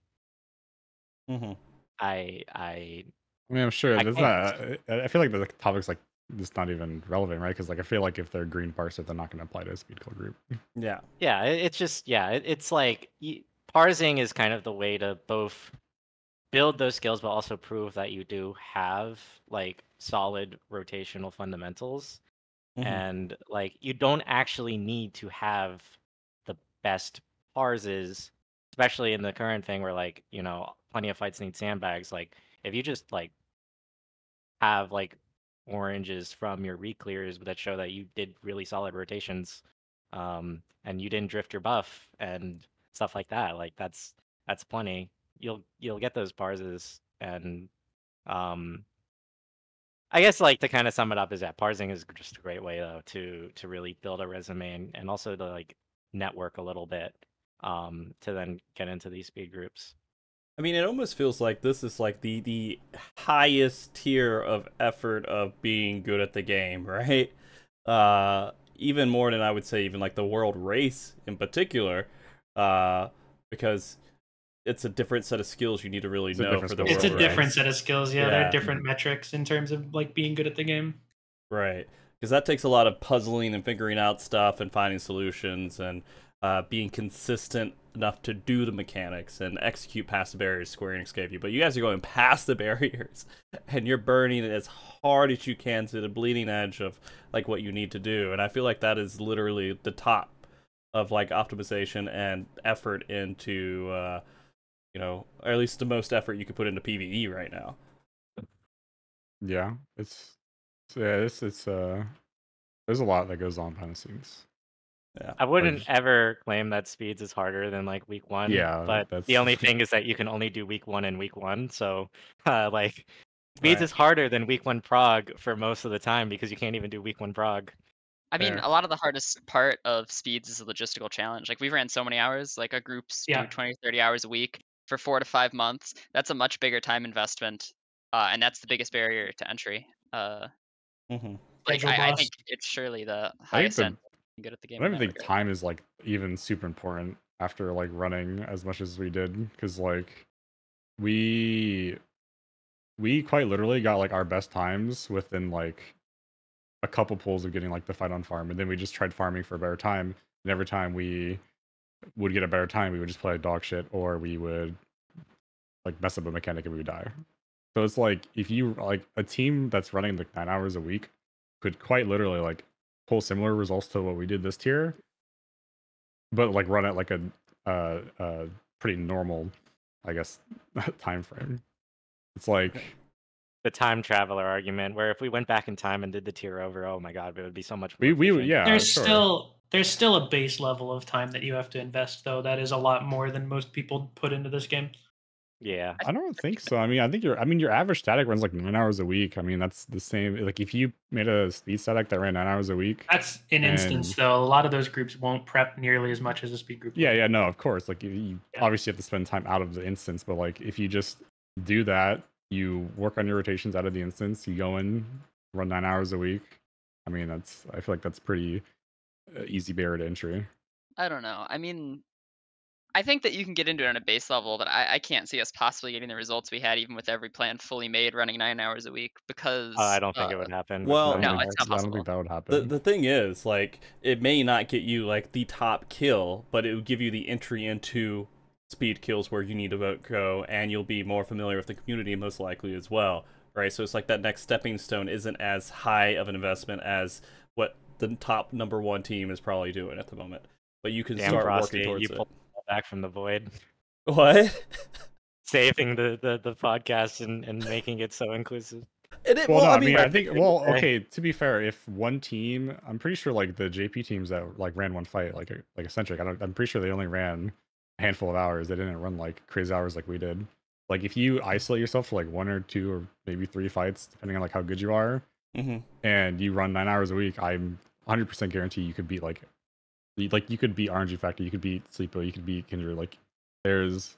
Mm-hmm. I I I mean, I'm sure I there's can't. I I feel like the topic's like just not even relevant, right? Because like I feel like if they're green parser, they're not going to apply to a speed kill group. Yeah. yeah, it's just yeah, it's like parsing is kind of the way to both build those skills, but also prove that you do have like solid rotational fundamentals. Mhm. and like you don't actually need to have the best parses especially in the current thing where like you know plenty of fights need sandbags like if you just like have like oranges from your reclears that show that you did really solid rotations um and you didn't drift your buff and stuff like that like that's that's plenty you'll you'll get those parses and um I guess like to kind of sum it up is that parsing is just a great way though to to really build a resume and, and also to like network a little bit um to then get into these speed groups. I mean, it almost feels like this is like the the highest tier of effort of being good at the game, <laughs> right? Uh, even more than I would say, even like the world race in particular, uh, because it's a different set of skills you need to really It's know for the skill It's a right? different set of skills. Yeah, there Yeah. are different metrics in terms of like being good at the game. Right. Because that takes a lot of puzzling and figuring out stuff and finding solutions and uh, being consistent enough to do the mechanics and execute past the barriers Square Enix gave you. But you guys are going past the <laughs> barriers and you're burning it as hard as you can to the bleeding edge of like what you need to do. And I feel like that is literally the top of like optimization and effort into uh, you know, or at least the most effort you could put into PvE right now. Yeah, it's it's- yeah, it's it's uh, there's a lot that goes on behind the scenes. Yeah, I wouldn't just- ever claim that speeds is harder than like week one. Yeah, but that's- the only <laughs> thing is that you can only do week one and week one. So <laughs> uh, like speeds Right. is harder than week one prog for most of the time because you can't even do week one prog. I mean, Fair. a lot of the hardest part of speeds is a logistical challenge. Like we've ran so many hours, like our groups Yeah. do 20, 30 hours a week for four to five months. That's a much bigger time investment, uh, and that's the biggest barrier to entry. Uh, Mm-hmm. like I, I think it's surely the highest end good at the game. I don't think time is like even super important after like running as much as we did because like we we quite literally got like our best times within like a couple pulls of getting like the fight on farm and then we just tried farming for a better time and every time we would get a better time we would just play dog shit or we would like mess up a mechanic and we would die so it's like if you like a team that's running like nine hours a week could quite literally like pull similar results to what we did this tier but like run at like a uh uh pretty normal i guess <laughs> time frame it's like The time traveler argument, where if we went back in time and did the tier over, oh my god, it would be so much. we more we efficient. yeah there's sure. still there's still a base level of time that you have to invest though that is a lot more than most people put into this game yeah. I don't think so. I mean, I think your I mean your average static runs like nine hours a week. I mean, that's the same. Like if you made a speed static that ran nine hours a week. that's an instance And- though a lot of those groups won't prep nearly as much as a speed group Yeah, will. yeah, no, of course. Like you, you Yeah. obviously have to spend time out of the instance, but like if you just do that, you work on your rotations out of the instance, you go in, run nine hours a week. I mean, that's I feel like that's pretty uh, easy barrier to entry. I don't know. I mean, I think that you can get into it on a base level, but I, I can't see us possibly getting the results we had even with every plan fully made running nine hours a week because Uh, I don't think uh, it would happen. well- No, it's not I don't think that would happen. the thing is, like, it may not get you like the top kill, but it would give you the entry into speed kills where you need to vote go, and you'll be more familiar with the community most likely as well, right? So it's like that next stepping stone isn't as high of an investment as what the top number one team is probably doing at the moment. But you can Damn, start Frosty, working towards you it. pulled back from the void, What? <laughs> saving the, the, the podcast and, and making it so inclusive. And it, well, well, no, I I mean, mean, I think. Well, okay. To be fair, if one team, I'm pretty sure like the JP teams that like ran one fight, like like eccentric, I don't, I'm pretty sure they only ran a handful of hours. They didn't run like crazy hours like we did. Like if you isolate yourself for like one or two or maybe three fights, depending on like how good you are, Mhm. and you run nine hours a week, I'm 100% guarantee you could beat like, you- like you could beat RNG Factor, you could be Sleepo, you could be Kindred. Like there's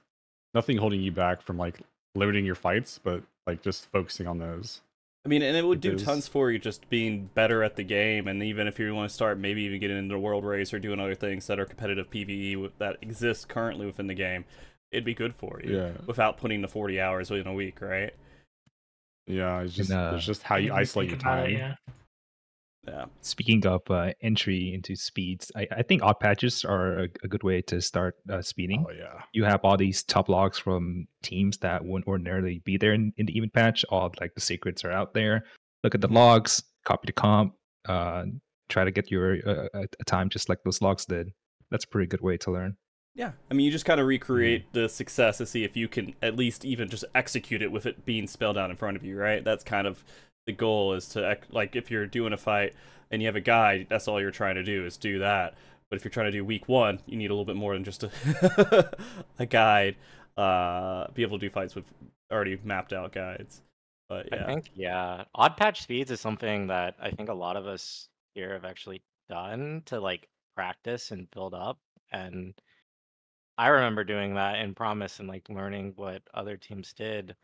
nothing holding you back from like limiting your fights, but like just focusing on those. I mean, and it would do Because- tons for you just being better at the game, and even if you want to start maybe even getting into the World Race or doing other things that are competitive PVE that exist currently within the game, it'd be good for you Yeah. without putting the 40 hours in a week, right? Yeah, it's just uh, it's just how you isolate your think about it, time. yeah. Yeah. Speaking of uh, entry into speeds, I, I think odd patches are a, a good way to start uh, speeding. Oh yeah. You have all these top logs from teams that wouldn't ordinarily be there in, in the event patch. All like the secrets are out there. Look at the logs, copy the comp, uh, try to get your uh, a, a time just like those logs did. That's a pretty good way to learn. Yeah. I mean, you just kind of recreate the success to see if you can at least even just execute it with it being spelled out in front of you, right? That's kind of the goal is to, like, if you're doing a fight and you have a guide, that's all you're trying to do is do that. But if you're trying to do week one, you need a little bit more than just a, <laughs> a guide. Uh, be able to do fights with already mapped out guides. But yeah. I think yeah, odd patch speeds is something that I think a lot of us here have actually done to like practice and build up. And I remember doing that in Promise and like learning what other teams did.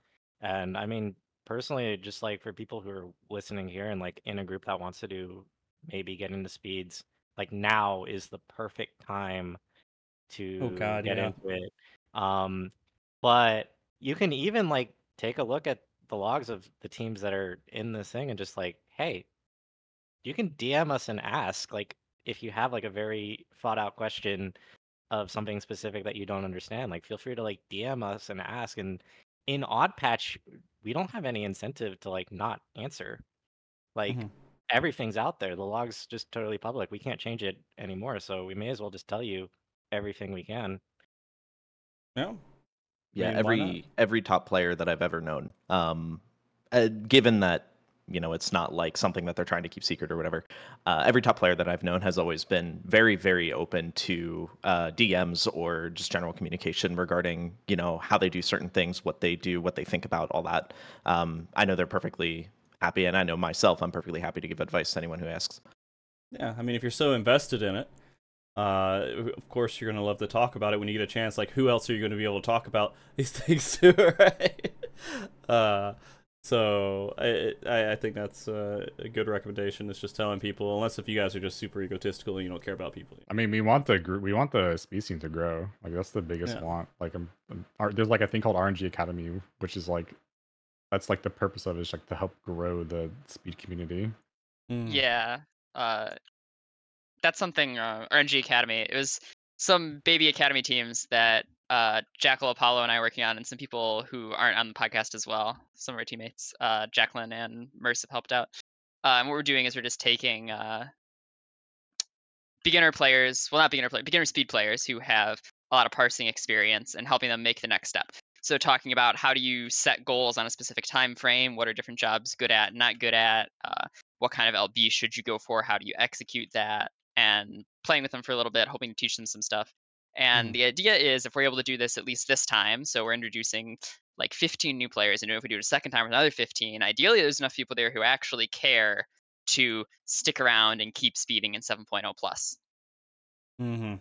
And I mean, personally, just like for people who are listening here and like in a group that wants to do maybe get into speeds, like now is the perfect time to Oh, God, get yeah. into it. Um, but you can even like take a look at the logs of the teams that are in this thing and just like, hey, you can DM us and ask like if you have like a very thought out question of something specific that you don't understand, like feel free to like DM us and ask. And in Odd Patch, we don't have any incentive to like not answer. Like Mhm. everything's out there. The log's just totally public. We can't change it anymore. So we may as well just tell you everything we can. Yeah. Yeah, mean, every every top player that I've ever known. Um, uh, given that you know it's not like something that they're trying to keep secret or whatever. Uh, every top player that I've known has always been very very open to uh, DMs or just general communication regarding you know how they do certain things, what they do, what they think about all that. Um, I know they're perfectly happy, and I know myself, I'm perfectly happy to give advice to anyone who asks. Yeah, I mean, if you're so invested in it, uh, of course you're gonna love to talk about it when you get a chance. Like, who else are you gonna be able to talk about these <laughs> things to, right? So I, I I think that's uh, a good recommendation. Is just telling people, unless if you guys are just super egotistical and you don't care about people. I mean, we want the group, we want the speed scene to grow. Like that's the biggest Yeah. want. Like, um, um, R- there's like a thing called RNG Academy, which is like, that's like the purpose of it is like to help grow the speed community. Mm. Yeah. Uh, that's something. Uh, RNG Academy. It was some baby academy teams that uh, Jackal Apollo and I working on, and some people who aren't on the podcast as well. Some of our teammates, uh, Jacqueline and Merce, have helped out. Uh, and what we're doing is we're just taking uh, beginner players, well, not beginner players, beginner speed players who have a lot of parsing experience and helping them make the next step. So talking about how do you set goals on a specific time frame, what are different jobs good at, not good at, uh, what kind of LB should you go for, how do you execute that, and playing with them for a little bit, hoping to teach them some stuff. And Mhm. the idea is if we're able to do this at least this time, so we're introducing like 15 new players, and if we do it a second time with another 15, ideally there's enough people there who actually care to stick around and keep speeding in 7.0 plus. Mm-hmm.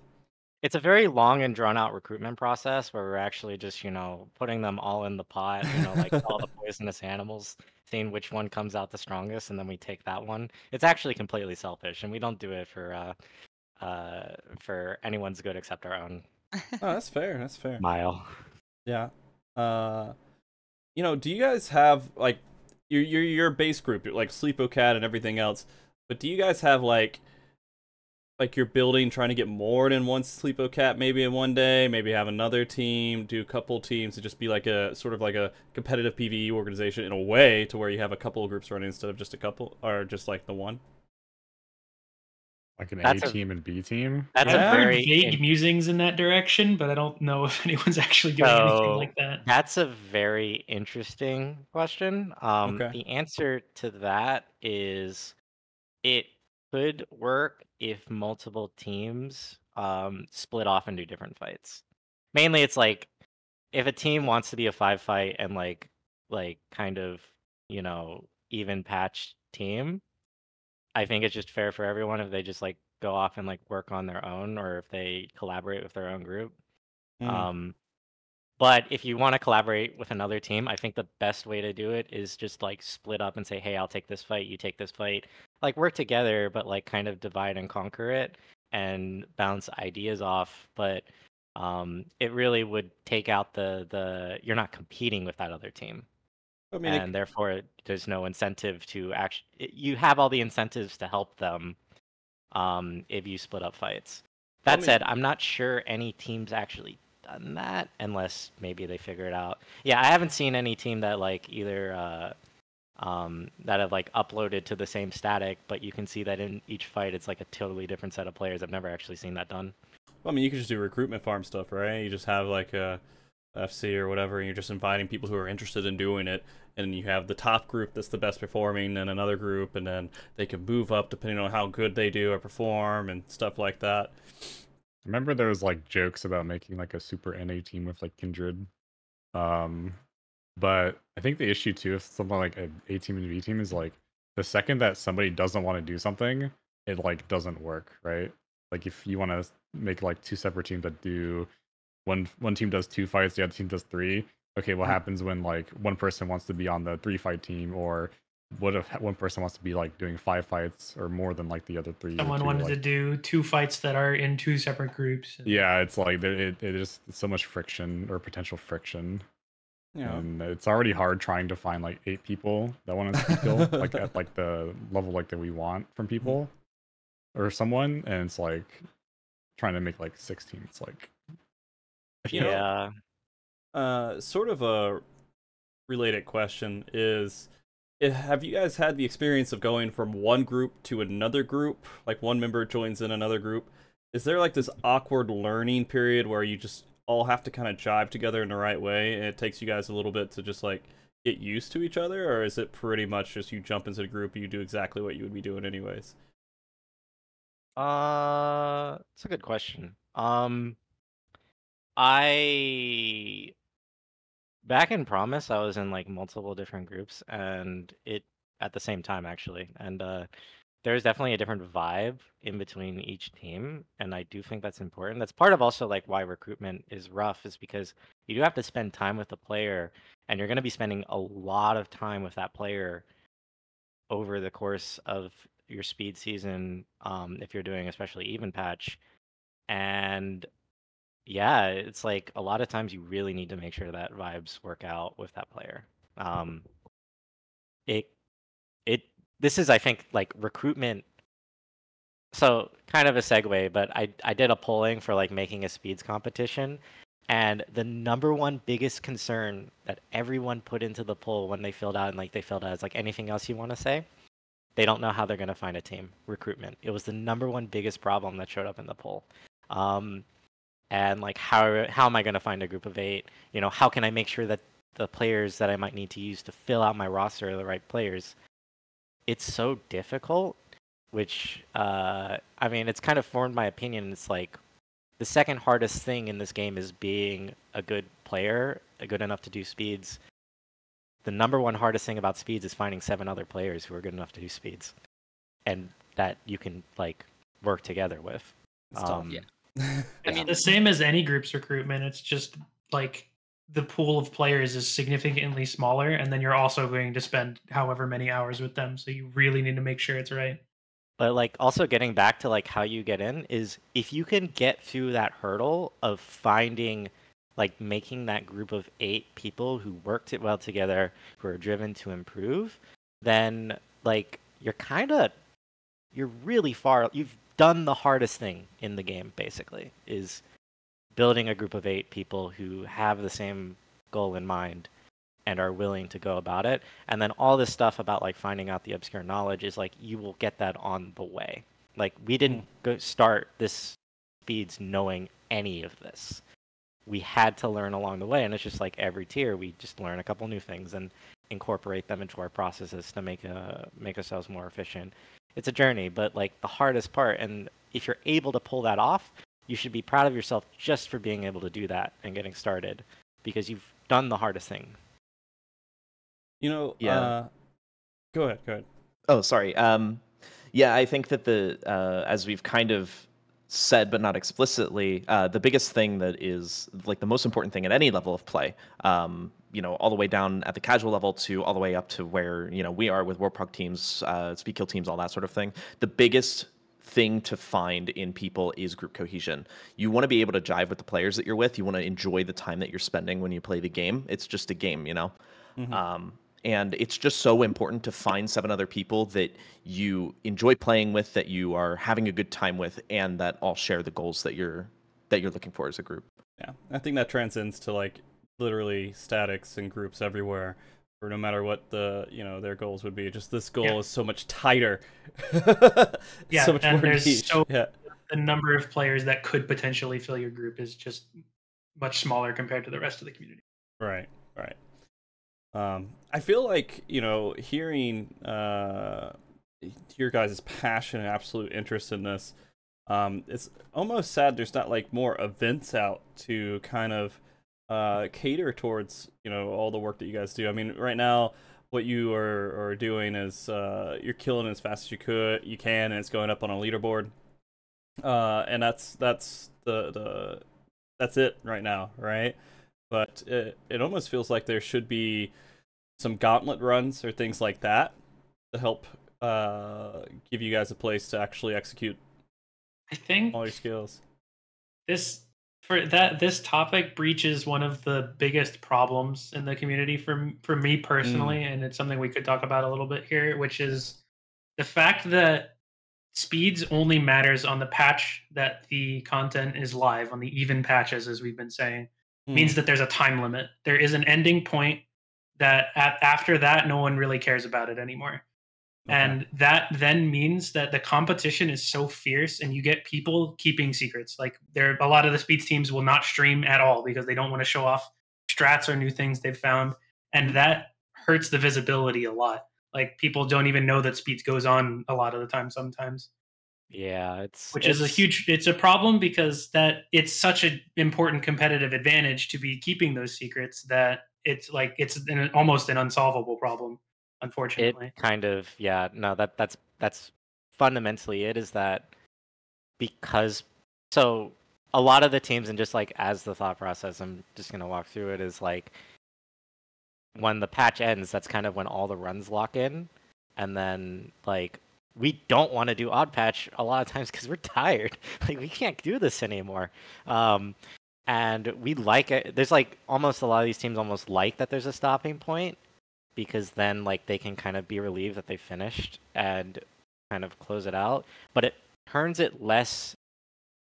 It's a very long and drawn out recruitment process where we're actually just, you know, putting them all in the pot, you know, like all the <laughs> poisonous animals, seeing which one comes out the strongest, and then we take that one. It's actually completely selfish, and we don't do it for uh, uh, for anyone's good except our own. Oh, that's fair. That's fair. Mile. Yeah. Uh, you know, do you guys have like your your your base group, like Sleepocat and everything else? But do you guys have like like you're building, trying to get more than one Sleepocat maybe in one day, maybe have another team, do a couple teams to just be like a sort of like a competitive PVE organization in a way to where you have a couple of groups running instead of just a couple or just like the one? Like an That's A a- team and B team. That's I've a heard very vague in- musings in that direction, but I don't know <laughs> if anyone's actually doing anything like that. That's a very interesting question. Um, Okay. The answer to that is it could work if multiple teams um, split off and do different fights. Mainly, it's like if a team wants to be a five fight and like like kind of you know even patched team, I think it's just fair for everyone if they just like go off and like work on their own or if they collaborate with their own group. Mm. Um, but if you want to collaborate with another team, I think the best way to do it is just like split up and say, "Hey, I'll take this fight, you take this fight." Like work together, but like kind of divide and conquer it and bounce ideas off. But um, it really would take out the the you're not competing with that other team, I mean, it- and therefore there's no incentive to actually. You have all the incentives to help them um, if you split up fights. Well, I That mean- said, I'm not sure any teams actually done that unless maybe they figure it out. Yeah, I haven't seen any team that like either uh, um, that have like uploaded to the same static, but you can see that in each fight it's like a totally different set of players. I've never actually seen that done. I mean, you could just do recruitment farm stuff, right? You just have like a FC or whatever, and you're just inviting people who are interested in doing it, and you have the top group that's the best performing, and another group, and then they can move up depending on how good they do or perform and stuff like that. Remember there was like jokes about making like a super NA team with like Kindred. Um but I think the issue too with something like an A team and B team is like the second that somebody doesn't want to do something, it like doesn't work, right? Like if you want to make like two separate teams that do one one team does two fights, the other team does three. Okay, what hmm. happens when like one person wants to be on the three fight team or what if one person wants to be like doing five fights or more than like the other three? Someone two, wanted like- to do two fights that are in two separate groups. and- yeah, it's like there it, it is so much friction or potential friction, You know, and it's already hard trying to find like eight people that want to <laughs> skill like at like the level like that we want from hmm. people or someone, and it's like trying to make like sixteen. It's like You know- yeah. uh, sort of a related question is. eh, Have you guys had the experience of going from one group to another group? Like one member joins in another group. Is there like this awkward learning period where you just all have to kind of jive together in the right way and it takes you guys a little bit to just like get used to each other or is it pretty much just you jump into the group and you do exactly what you would be doing anyways? Uh, it's a good question. Um, I back in Promise, I was in like multiple different groups, and it at the same time actually, and uh, there's definitely a different vibe in between each team, and I do think that's important. That's part of also like why recruitment is rough, is because you do have to spend time with the player, and you're going to be spending a lot of time with that player over the course of your speed season um, if you're doing especially even patch and yeah it's like a lot of times you really need to make sure that vibes work out with that player. Um, it it this is i think like recruitment so kind of a segue but i i did a polling for like making a speeds competition and the number one biggest concern that everyone put into the poll when they filled out and like they filled out is like anything else you want to say? They don't know how they're going to find a team recruitment. It was the number one biggest problem that showed up in the poll. Um, and like how how am i going to find a group of eight? You know how can i make sure that the players that i might need to use to fill out my roster are the right players? It's so difficult which uh, i mean it's kind of formed my opinion. It's like the second hardest thing in this game is being a good player a good enough to do speeds. The number one hardest thing about speeds is finding seven other players who are good enough to do speeds and that you can like work together with. It's tough. um, Yeah. I mean, the same as any group's recruitment. It's just like the pool of players is significantly smaller, and then you're also going to spend however many hours with them. So you really need to make sure it's right. But like also getting back to like how you get in is if you can get through that hurdle of finding like making that group of eight people who worked it well together, who are driven to improve, then like you're kind of you're really far you've done the hardest thing in the game basically is building a group of eight people who have the same goal in mind and are willing to go about it. And then all this stuff about like finding out the obscure knowledge is like you will get that on the way. Like we didn't go start this speeds knowing any of this. We had to learn along the way and it's just like every tier we just learn a couple new things and incorporate them into our processes to make uh make ourselves more efficient it's a journey but like the hardest part and if you're able to pull that off you should be proud of yourself just for being able to do that and getting started because you've done the hardest thing You know, Yeah. uh, go ahead, go ahead. Oh, sorry. Um, yeah, I think that the uh, as we've kind of said but not explicitly, uh, the biggest thing that is like the most important thing at any level of play, um, you know, all the way down at the casual level to all the way up to where you know we are with Warpog teams, uh, speed kill teams, all that sort of thing. The biggest thing to find in people is group cohesion. You want to be able to jive with the players that you're with. You want to enjoy the time that you're spending when you play the game. It's just a game, you know. Mhm. Um, and it's just so important to find seven other people that you enjoy playing with, that you are having a good time with, and that all share the goals that you're that you're looking for as a group. Yeah, I think that transcends to like literally statics and groups everywhere, or no matter what the you know their goals would be. Just this goal Yeah. is so much tighter. <laughs> Yeah, so much and more there's niche. so- yeah, the number of players that could potentially fill your group is just much smaller compared to the rest of the community. right, right. Um, I feel like you know hearing uh your guys' passion and absolute interest in this. Um, it's almost sad there's not like more events out to kind of uh, cater towards you know all the work that you guys do. I mean, right now what you are, are doing is uh, you're killing as fast as you could you can, and it's going up on a leaderboard. Uh, and that's that's the the that's it right now, right? But it it almost feels like there should be some gauntlet runs or things like that to help uh, give you guys a place to actually execute I think all your skills. this for that this topic breaches one of the biggest problems in the community for for me personally and it's something we could talk about a little bit here which is the fact that speeds only matters on the patch that the content is live on the even patches as we've been saying Hmm. means that there's a time limit. There is an ending point that at, after that no one really cares about it anymore. Okay. and that then means that the competition is so fierce and you get people keeping secrets. Like there a lot of the speeds teams will not stream at all because they don't want to show off strats or new things they've found. And hmm. that hurts the visibility a lot. Like people don't even know that speeds goes on a lot of the time sometimes yeah it's which is a huge it's a problem because that it's such an important competitive advantage to be keeping those secrets that it's like it's an, almost an unsolvable problem unfortunately. it kind of yeah no that that's that's fundamentally it is that because so a lot of the teams and just like as the thought process i'm just going to walk through it is like when the patch ends that's kind of when all the runs lock in and then like we don't want to do odd patch a lot of times because we're tired. <laughs> Like we can't do this anymore. Um and we like it. There's like almost a lot of these teams almost like that there's a stopping point because then like they can kind of be relieved that they finished and kind of close it out. But it turns it less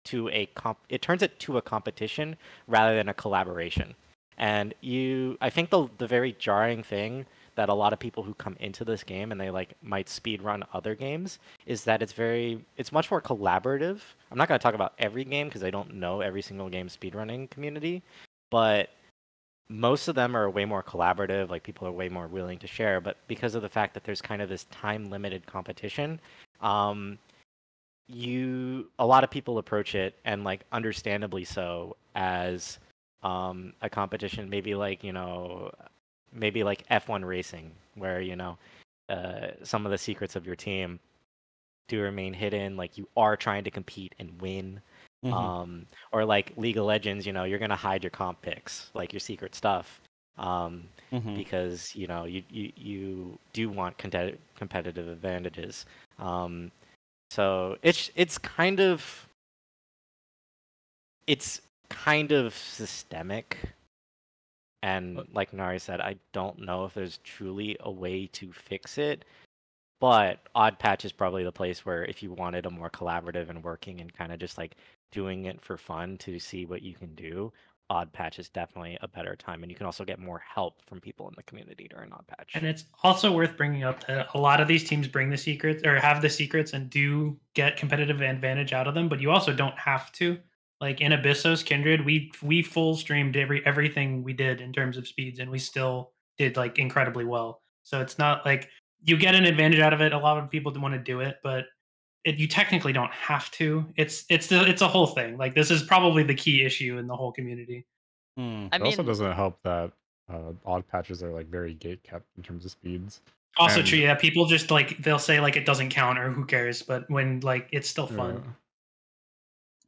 to a comp it turns it to a competition rather than a collaboration. And you i think the the very jarring thing that a lot of people who come into this game and they like might speed run other games is that it's very it's much more collaborative. I'm not going to talk about every game because i don't know every single game speedrunning community but most of them are way more collaborative like people are way more willing to share but because of the fact that there's kind of this time limited competition um you a lot of people approach it and like understandably so as um a competition maybe like you know maybe like F1 racing where you know uh some of the secrets of your team do remain hidden like you are trying to compete and win Mhm. um, or like League of Legends, you know, you're gonna hide your comp picks, like your secret stuff, um, Mhm. because you know you you, you do want competitive competitive advantages. Um, So it's it's kind of it's kind of systemic. And uh like Nari said, I don't know if there's truly a way to fix it. But Odd Patch is probably the place where if you wanted a more collaborative and working and kind of just like doing it for fun to see what you can do, Odd Patch is definitely a better time. And you can also get more help from people in the community during Odd Patch. And it's also worth bringing up that a lot of these teams bring the secrets or have the secrets and do get competitive advantage out of them, but you also don't have to. Like in Abyssos Kindred, we we full streamed every everything we did in terms of speeds, and we still did like incredibly well. So it's not like you get an advantage out of it. A lot of people want to do it, but it, you technically don't have to. It's it's the, it's a whole thing. Like this is probably the key issue in the whole community. Hmm. I it also doesn't help that uh, odd patches are like very gate kept in terms of speeds. Also And- true, yeah. People just like they'll say like it doesn't count or who cares, but when like it's still fun.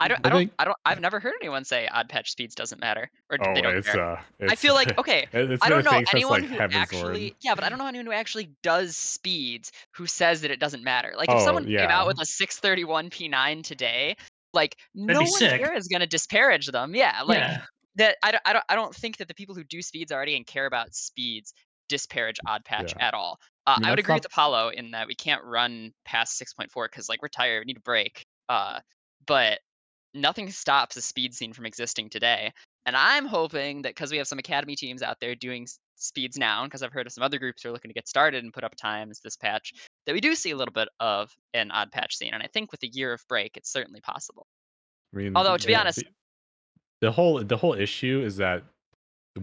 Yeah. I don't, I I don't, think- I don't, I've never heard anyone say odd patch speeds doesn't matter or Oh, they don't it's care. uh. I feel like <laughs> okay, it's I been don't know anyone like who Heaven's actually, Word. yeah, but I don't know <laughs> anyone who actually does speeds who says that it doesn't matter. Like if Oh, someone came out with a 631 P9 today, like no one sick. here is gonna disparage them. Yeah, like yeah. that. I don't, I don't, I don't think that the people who do speeds already and care about speeds disparage odd patch Yeah. at all. Uh, mean, I would agree not- with Apollo in that we can't run past 6.4 because like we're tired, we need a break. Uh, but nothing stops a speed scene from existing today. And I'm hoping that because we have some academy teams out there doing speeds now, because I've heard of some other groups who are looking to get started and put up times this patch, that we do see a little bit of an odd patch scene. And I think with a year of break, it's certainly possible. I mean, Although, to be the- honest- the, the whole the whole issue is that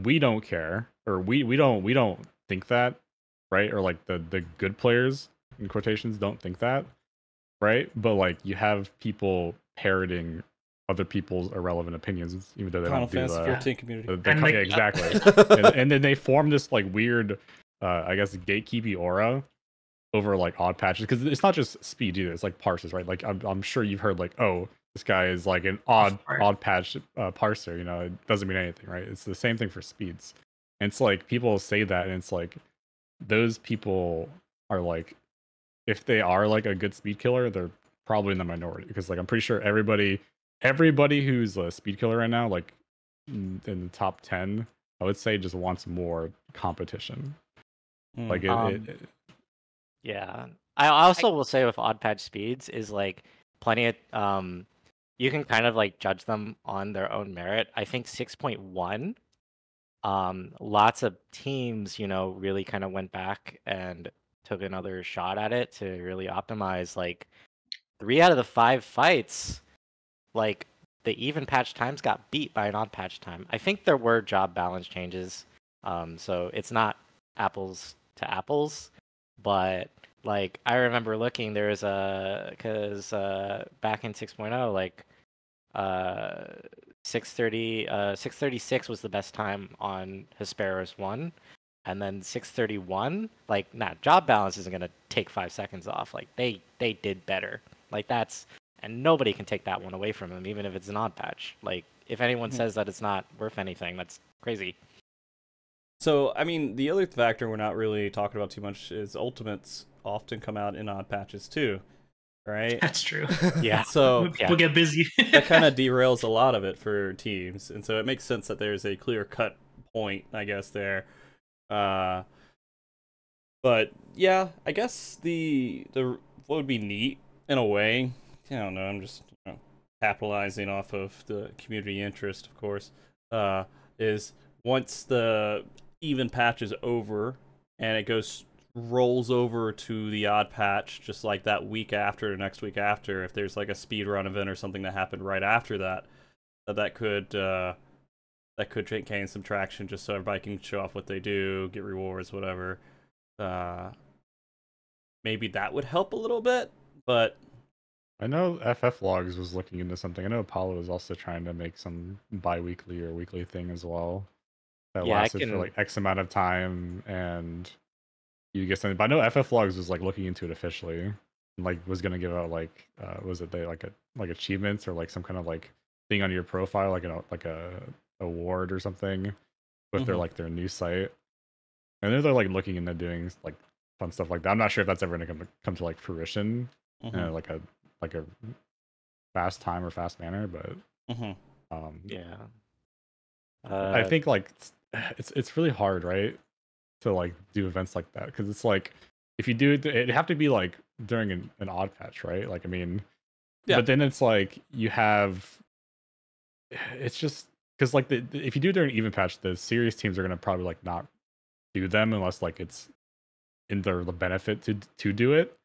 we don't care, or we we don't we don't think that, right? Or like the the good players in quotations don't think that, right? But like you have people parroting other people's irrelevant opinions, even though they Final don't do Fantasy the, 14 community. the, the And co- like- yeah, exactly. <laughs> and, and then they form this like weird, uh, I guess, gatekeepy aura over like odd patches because it's not just speed either. It's like parses, right? Like I'm, I'm sure you've heard like, oh, this guy is like an odd odd patch uh, parser. You know, it doesn't mean anything, right? It's the same thing for speeds. And it's like people say that, and it's like those people are like, if they are like a good speed killer, they're probably in the minority because like I'm pretty sure everybody, everybody who's a speed killer right now, like in in the top 10 i would say just wants more competition Hmm. like it, Um, it, it- Yeah. I also will say with odd patch speeds is like plenty of um you can kind of like judge them on their own merit. I think 6.1 um lots of teams, you know, really kind of went back and took another shot at it to really optimize like 3 out of the 5 fights like the even patch times got beat by an odd patch time. I think there were job balance changes. Um so it's not apples to apples, but like I remember looking there was a because uh, back in 6.0 like uh 630 uh 636 was the best time on Hesperos 1 and then 631 like nah job balance isn't to take 5 seconds off like they they did better like that's and nobody can take that one away from them even if it's an odd patch like if anyone Hmm. says that it's not worth anything that's crazy So, I mean, the other factor we're not really talking about too much is ultimates often come out in odd patches too, right? That's true. <laughs> Yeah. so People get busy. <laughs> that kind of <laughs> derails a lot of it for teams, and so it makes sense that there's a clear cut point, I guess there. Uh, but yeah, I guess the the what would be neat in a way. I don't know. I'm just you know, capitalizing off of the community interest, of course. Uh, is once the even patch is over and it goes rolls over to the odd patch just like that week after next week after if there's like a speed run event or something that happened right after that that that could uh that could gain some traction just so everybody can show off what they do get rewards whatever uh maybe that would help a little bit but i know ff logs was looking into something i know apollo was also trying to make some bi-weekly or weekly thing as well that Yeah, I lasted for can- like x amount of time and you get something but i know ff logs was like looking into it officially and like was gonna give out like uh was it they like a like achievements or like some kind of like thing on your profile like a like a award or something with their Mhm. like their new site and they're, they're like looking into doing like fun stuff like that i'm not sure if that's ever gonna come to, come to like fruition mhm. uh, like a like a fast time or fast manner, but hmm um, Yeah. I Uh, think like it's, it's it's really hard, right, to like do events like that because it's like if you do it, it'd have to be like during an, an odd patch, right? Like I mean, Yeah. But then it's like you have, it's just because like the, the- if you do it during even patch, the serious teams are gonna probably like not do them unless like it's in their the benefit to to do it.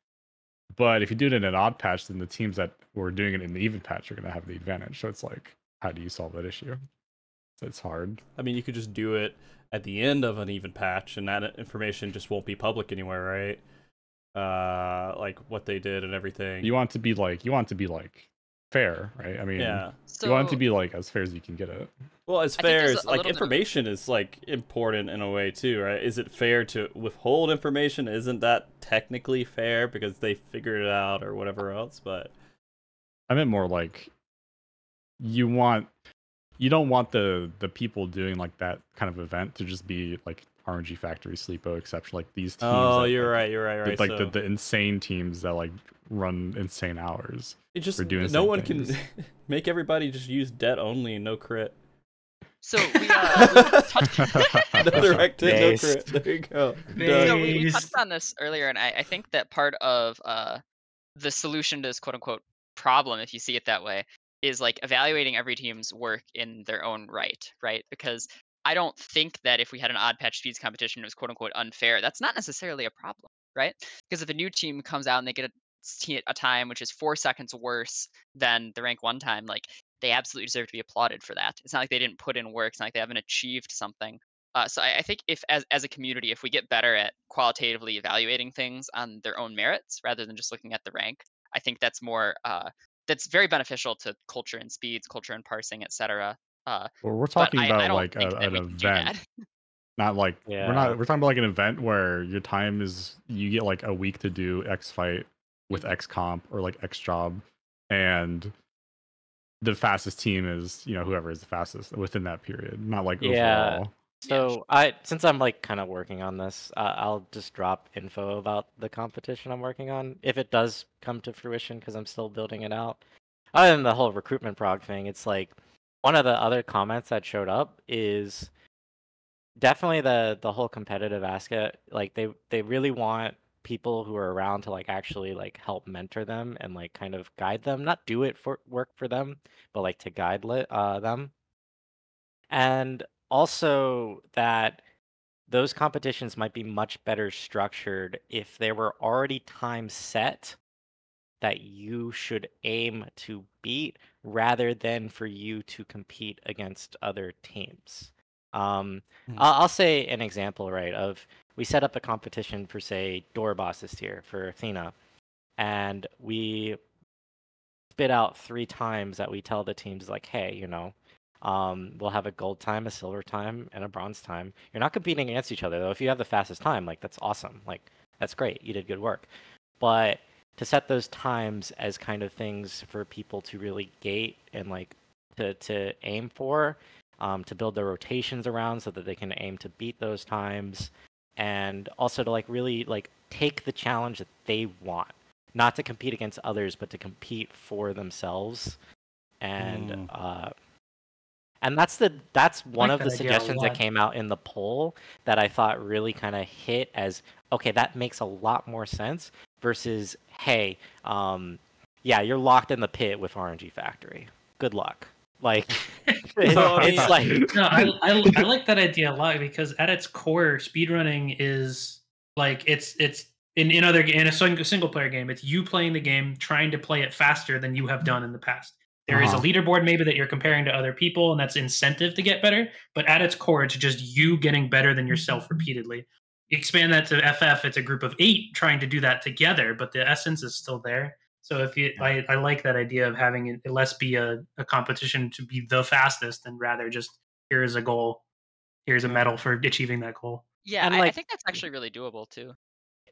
But if you do it in an odd patch, then the teams that were doing it in the even patch are gonna have the advantage. So it's like, how do you solve that issue? So it's hard. I mean, you could just do it at the end of an even patch, and that information just won't be public anywhere, right? Uh, like what they did and everything. You want to be like you want to be like fair, right? I mean, yeah. So you want it to be like as fair as you can get it. Well, as I fair there's as like little of- information is like important in a way too, right? Is it fair to withhold information? Isn't that technically fair because they figured it out or whatever else? But I meant more like you want you don't want the the people doing like that kind of event to just be like RNG Factory, Sleepo, exception like these teams. oh, that, you're like, right. You're right. the- Right. Like so the, the insane teams that like run insane hours. it just for doing no insane one can <laughs> make everybody just use debt only no crit. So we, uh, we <laughs> touched, no direct hit, no crit. There you go. Based. Done. so we, we touched on this earlier, and I, I think that part of uh, the solution to this quote unquote problem, if you see it that way, is like evaluating every team's work in their own right, right? Because I don't think that if we had an odd patch speeds competition, it was quote unquote unfair. That's not necessarily a problem, right? Because if a new team comes out and they get a, a time which is four seconds worse than the rank one time, like they absolutely deserve to be applauded for that. It's not like they didn't put in work. It's not like they haven't achieved something. Uh, so I, I think if as as a community, if we get better at qualitatively evaluating things on their own merits rather than just looking at the rank, I think that's more uh, that's very beneficial to culture and speeds, culture and parsing, etc. Uh, Well, we're talking about I don't like a, an we can do event, <laughs> not like Yeah. we're not we're talking about like an event where your time is you get like a week to do X fight with. X comp or like X job, and the fastest team is you know whoever is the fastest within that period, not like Yeah. overall. Yeah, So I, since I'm like kind of working on this, uh, I'll just drop info about the competition I'm working on if it does come to fruition because I'm still building it out. Other than the whole recruitment prog thing, it's like one of the other comments that showed up is definitely the the whole competitive aspect. Like they they really want people who are around to like actually like help mentor them and like kind of guide them, not do it for work for them, but like to guide li- uh, them. And also that those competitions might be much better structured if there were already times set that you should aim to beat rather than for you to compete against other teams. Um, Hmm. I'll, I'll say an example, right? Of we set up a competition for say door bosses tier for Athena, and we spit out three times that we tell the teams like, hey, you know, um, we'll have a gold time, a silver time, and a bronze time. You're not competing against each other though. If you have the fastest time, like that's awesome. Like that's great. You did good work. But to set those times as kind of things for people to really gate and like to to aim for, um, to build their rotations around so that they can aim to beat those times, and also to like really like take the challenge that they want, not to compete against others, but to compete for themselves, and Mm. uh, and that's the that's one like of the that suggestions that came out in the poll that I thought really kind of hit as okay, that makes a lot more sense versus hey, um, yeah, you're locked in the pit with RNG Factory. Good luck. Like it- So, it's mean- like <laughs> no, I, I I like that idea a lot because at its core, speedrunning is like it's it's in, in other in a single player game, it's you playing the game, trying to play it faster than you have done in the past. There is Uh-huh. a leaderboard maybe that you're comparing to other people, and that's incentive to get better. But at its core, it's just you getting better than yourself repeatedly. Expand that to FF, it's a group of eight trying to do that together, but the essence is still there. So if you, I, I like that idea of having it less be a, a competition to be the fastest, and rather just here's a goal, here's a medal for achieving that goal. Yeah, And, I, I think that's actually really doable too.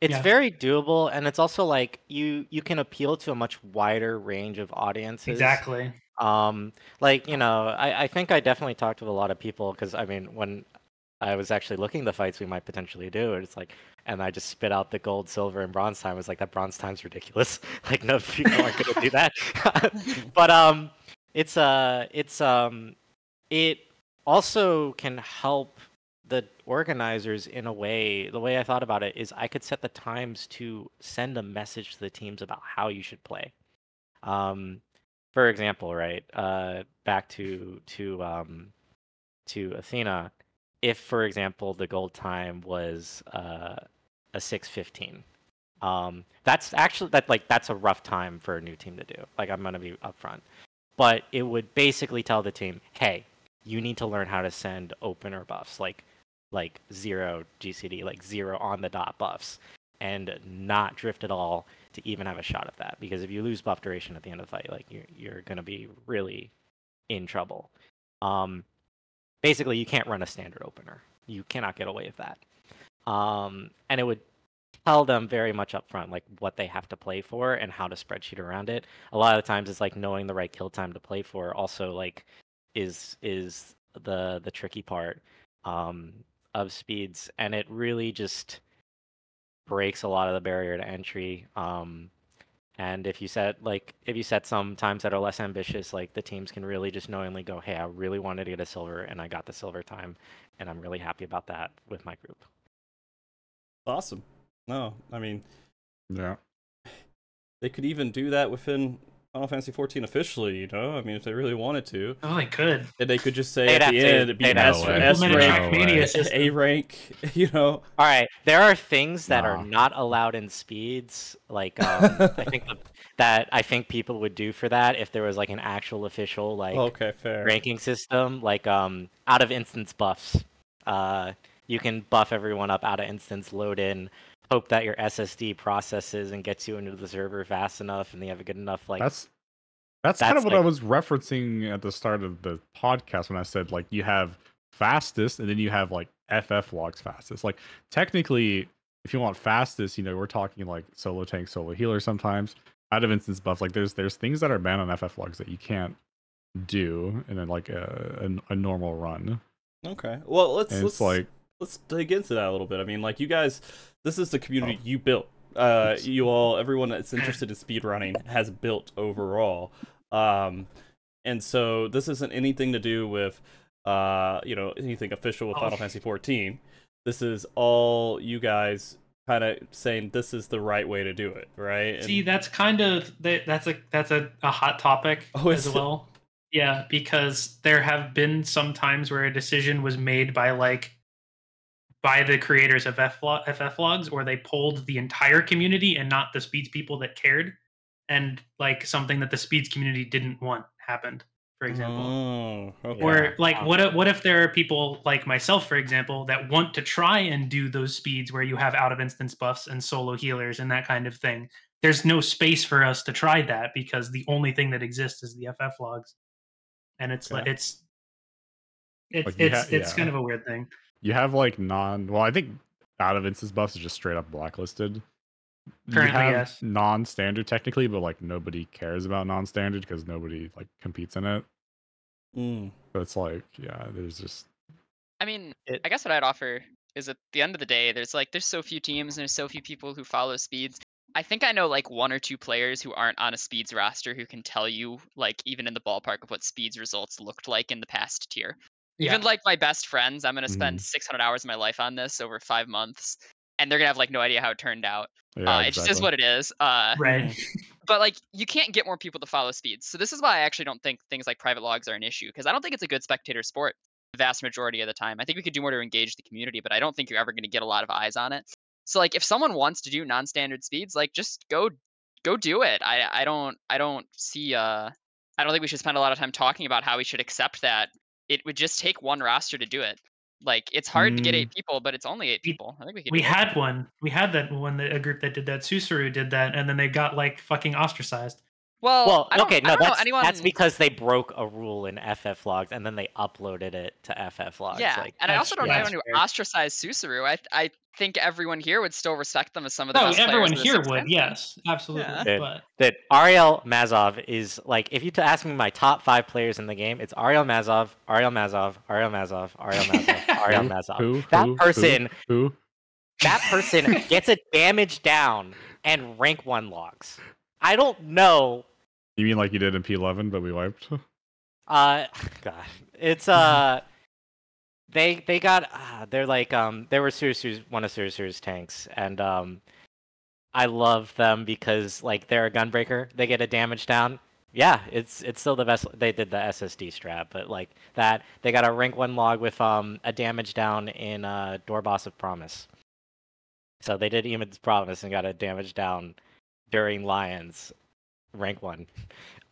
it's Yeah. very doable and it's also like you you can appeal to a much wider range of audiences Exactly. um like you know i i think i definitely talked to a lot of people because i mean when I was actually looking the fights we might potentially do, it's like, and I just spit out the gold, silver, and bronze time. I was like, that bronze time's ridiculous. <laughs> like, no people aren't gonna do that. <laughs> but um, it's uh, it's um, it also can help the organizers in a way. The way I thought about it is, I could set the times to send a message to the teams about how you should play. Um, for example, right? Uh, back to to um, to Athena if, for example, the gold time was uh, a six fifteen, um, that's actually that like that's a rough time for a new team to do. Like I'm gonna be upfront, but it would basically tell the team, hey, you need to learn how to send opener buffs like like zero GCD, like zero on the dot buffs, and not drift at all to even have a shot at that. Because if you lose buff duration at the end of the fight, like you're you're gonna be really in trouble. Um, basically you can't run a standard opener. You cannot get away with that. Um, and it would tell them very much up front like what they have to play for and how to spreadsheet around it. A lot of the times it's like knowing the right kill time to play for also like is is the the tricky part um, of speeds and it really just breaks a lot of the barrier to entry. Um, and if you set like if you set some times that are less ambitious, like the teams can really just knowingly go, "Hey, I really wanted to get a silver, and I got the silver time, and I'm really happy about that with my group." Awesome. No, I mean, Yeah. they could even do that within Final Fantasy 14 officially. You know, I mean, if they really wanted to, Oh, they could. and they could just say They'd at the to- end, it'd be they'd S, have S rank, Trackmania A system. rank. <laughs> You know, All right, there are things that are not allowed in speeds, like um, I think <laughs> the, that I think people would do for that if there was like an actual official like okay, fair. ranking system, like um, out of instance buffs. Uh, you can buff everyone up out of instance, load in, hope that your SSD processes and gets you into the server fast enough, and they have a good enough like. that's that's kind that's of what I was referencing at the start of the podcast when I said like you have fastest and then you have like FF logs fastest. Like technically, if you want fastest, you know we're talking like solo tank, solo healer sometimes out of instance buff. Like there's there's things that are banned on FF logs that you can't do in a, like a, a, a normal run. Okay. Well, let's And let's it's like let's dig into that a little bit. I mean, like you guys, this is the community you built. Uh, you all, everyone that's interested in speedrunning has built overall. Um, and so this isn't anything to do with, uh, you know, anything official with Oh. Final Fantasy 14. This is all you guys kind of saying this is the right way to do it, right? See, that's kind of that's a that's a, a hot topic <laughs> Oh, as it? well. Yeah, because there have been some times where a decision was made by like by the creators of F FF logs, or they polled the entire community and not the speeds people that cared, and like something that the speeds community didn't want happened. For example, Oh, okay. or like what if, what if there are people like myself for example that want to try and do those speeds where you have out of instance buffs and solo healers and that kind of thing there's no space for us to try that because the only thing that exists is the ff logs and it's like it's it's Like, it's ha- it's yeah. kind of a weird thing you have like non. Well, I think out of instance buffs is just straight up blacklisted. You Currently, have yes. non-standard technically, but like nobody cares about non-standard because nobody like competes in it. Mm. So it's like, yeah, there's just I mean, It- I guess what I'd offer is at the end of the day, there's like there's so few teams and there's so few people who follow speeds. I think I know like one or two players who aren't on a speeds roster who can tell you like even in the ballpark of what speeds results looked like in the past tier. Even like my best friends, I'm gonna spend 600 hours of my life on this over five months, and they're gonna have like no idea how it turned out. yeah, uh, It just is what it is. Uh, right <laughs> but like you can't get more people to follow speeds. So this is why I actually don't think things like private logs are an issue because I don't think it's a good spectator sport the vast majority of the time. I think we could do more to engage the community, but I don't think you're ever going to get a lot of eyes on it. So like if someone wants to do non-standard speeds, like just go go do it. I I don't I don't see uh I don't think we should spend a lot of time talking about how we should accept that. It would just take one roster to do it. Like it's hard to get Mm. eight people, but it's only eight people. I think we could we it. had one we had that one that a group that did that susuru did that and then they got like fucking ostracized Well, Well, I don't, okay, I no, don't know that's anyone that's because they broke a rule in FF logs and then they uploaded it to FF logs. Yeah, like, and I also don't know anyone who ostracized Susuru. I I think everyone here would still respect them as some of the no best everyone players here would expansion. yes absolutely Yeah. Dude. but that Ariel Mazov is like if you to ask me my top five players in the game, it's Ariel Mazov, Ariel Mazov, Ariel Mazov, Ariel Mazov, <laughs> Ariel Mazov. Who? That Who? Who? person, Who? that person gets a damage down and rank one logs. I don't know. You mean like you did in P11, but we wiped? <laughs> Uh, <laughs> God, it's uh, <laughs> they they got uh, they're like um they were Surusu's one of Surusu's tanks, and um, I love them because like they're a gunbreaker. They get a damage down. Yeah, it's it's still the best. They did the SSD strap, but like that, they got a rank one log with um a damage down in uh Door Boss of Promise. So they did Eden's Promise and got a damage down during Lions, rank one.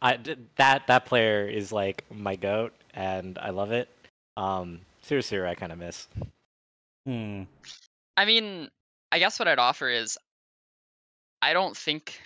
I d- that that player is like my goat, and I love it. Um, Suru I kind of miss. Hmm. I mean, I guess what I'd offer is I don't think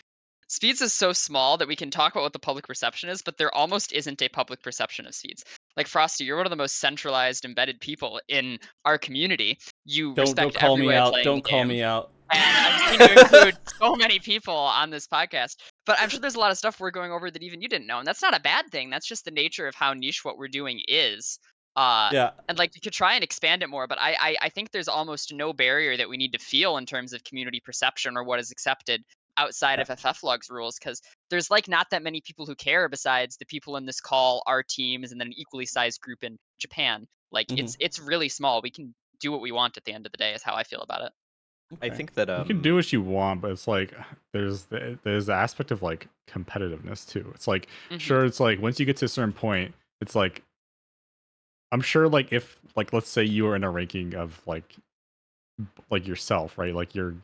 Speeds is so small that we can talk about what the public perception is, but there almost isn't a public perception of Speeds. Like Frosty, you're one of the most centralized, embedded people in our community. You Don't respect don't call me out. Don't call game. me out. And I'm to <laughs> include so many people on this podcast. But I'm sure there's a lot of stuff we're going over that even you didn't know. And that's not a bad thing. That's just the nature of how niche what we're doing is. Uh, Yeah. and like we could try and expand it more, but I, I I think there's almost no barrier that we need to feel in terms of community perception or what is accepted outside of FF logs rules because there's like not that many people who care besides the people in this call, our teams, and then an equally sized group in Japan. Like Mhm. it's it's really small. We can do what we want at the end of the day. Is how I feel about it. I think that um, you can do what you want, but it's like there's the, there's the aspect of like competitiveness too. It's like Mhm. sure, it's like once you get to a certain point, it's like I'm sure like if like let's say you are in a ranking of like like yourself, right? Like you're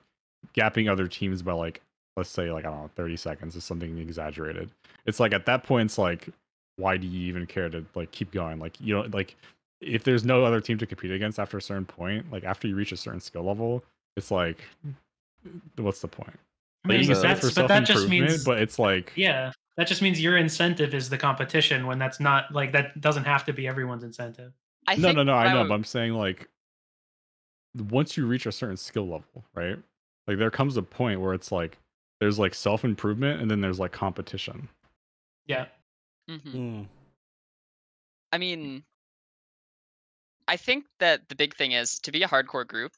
gapping other teams by like let's say like I don't know 30 seconds is something exaggerated. It's like at that point it's like why do you even care to like keep going? Like you know like if there's no other team to compete against after a certain point, like after you reach a certain skill level, it's like what's the point? I Like, mean, it's that's, for but that just means but it's like yeah, that just means your incentive is the competition when that's not like that doesn't have to be everyone's incentive. I no, think no, no. I know, would- but I'm saying like once you reach a certain skill level, right? Like there comes a point where it's like there's like self improvement and then there's like competition. Yeah. Mhm. Hmm. I mean, I think that the big thing is to be a hardcore group,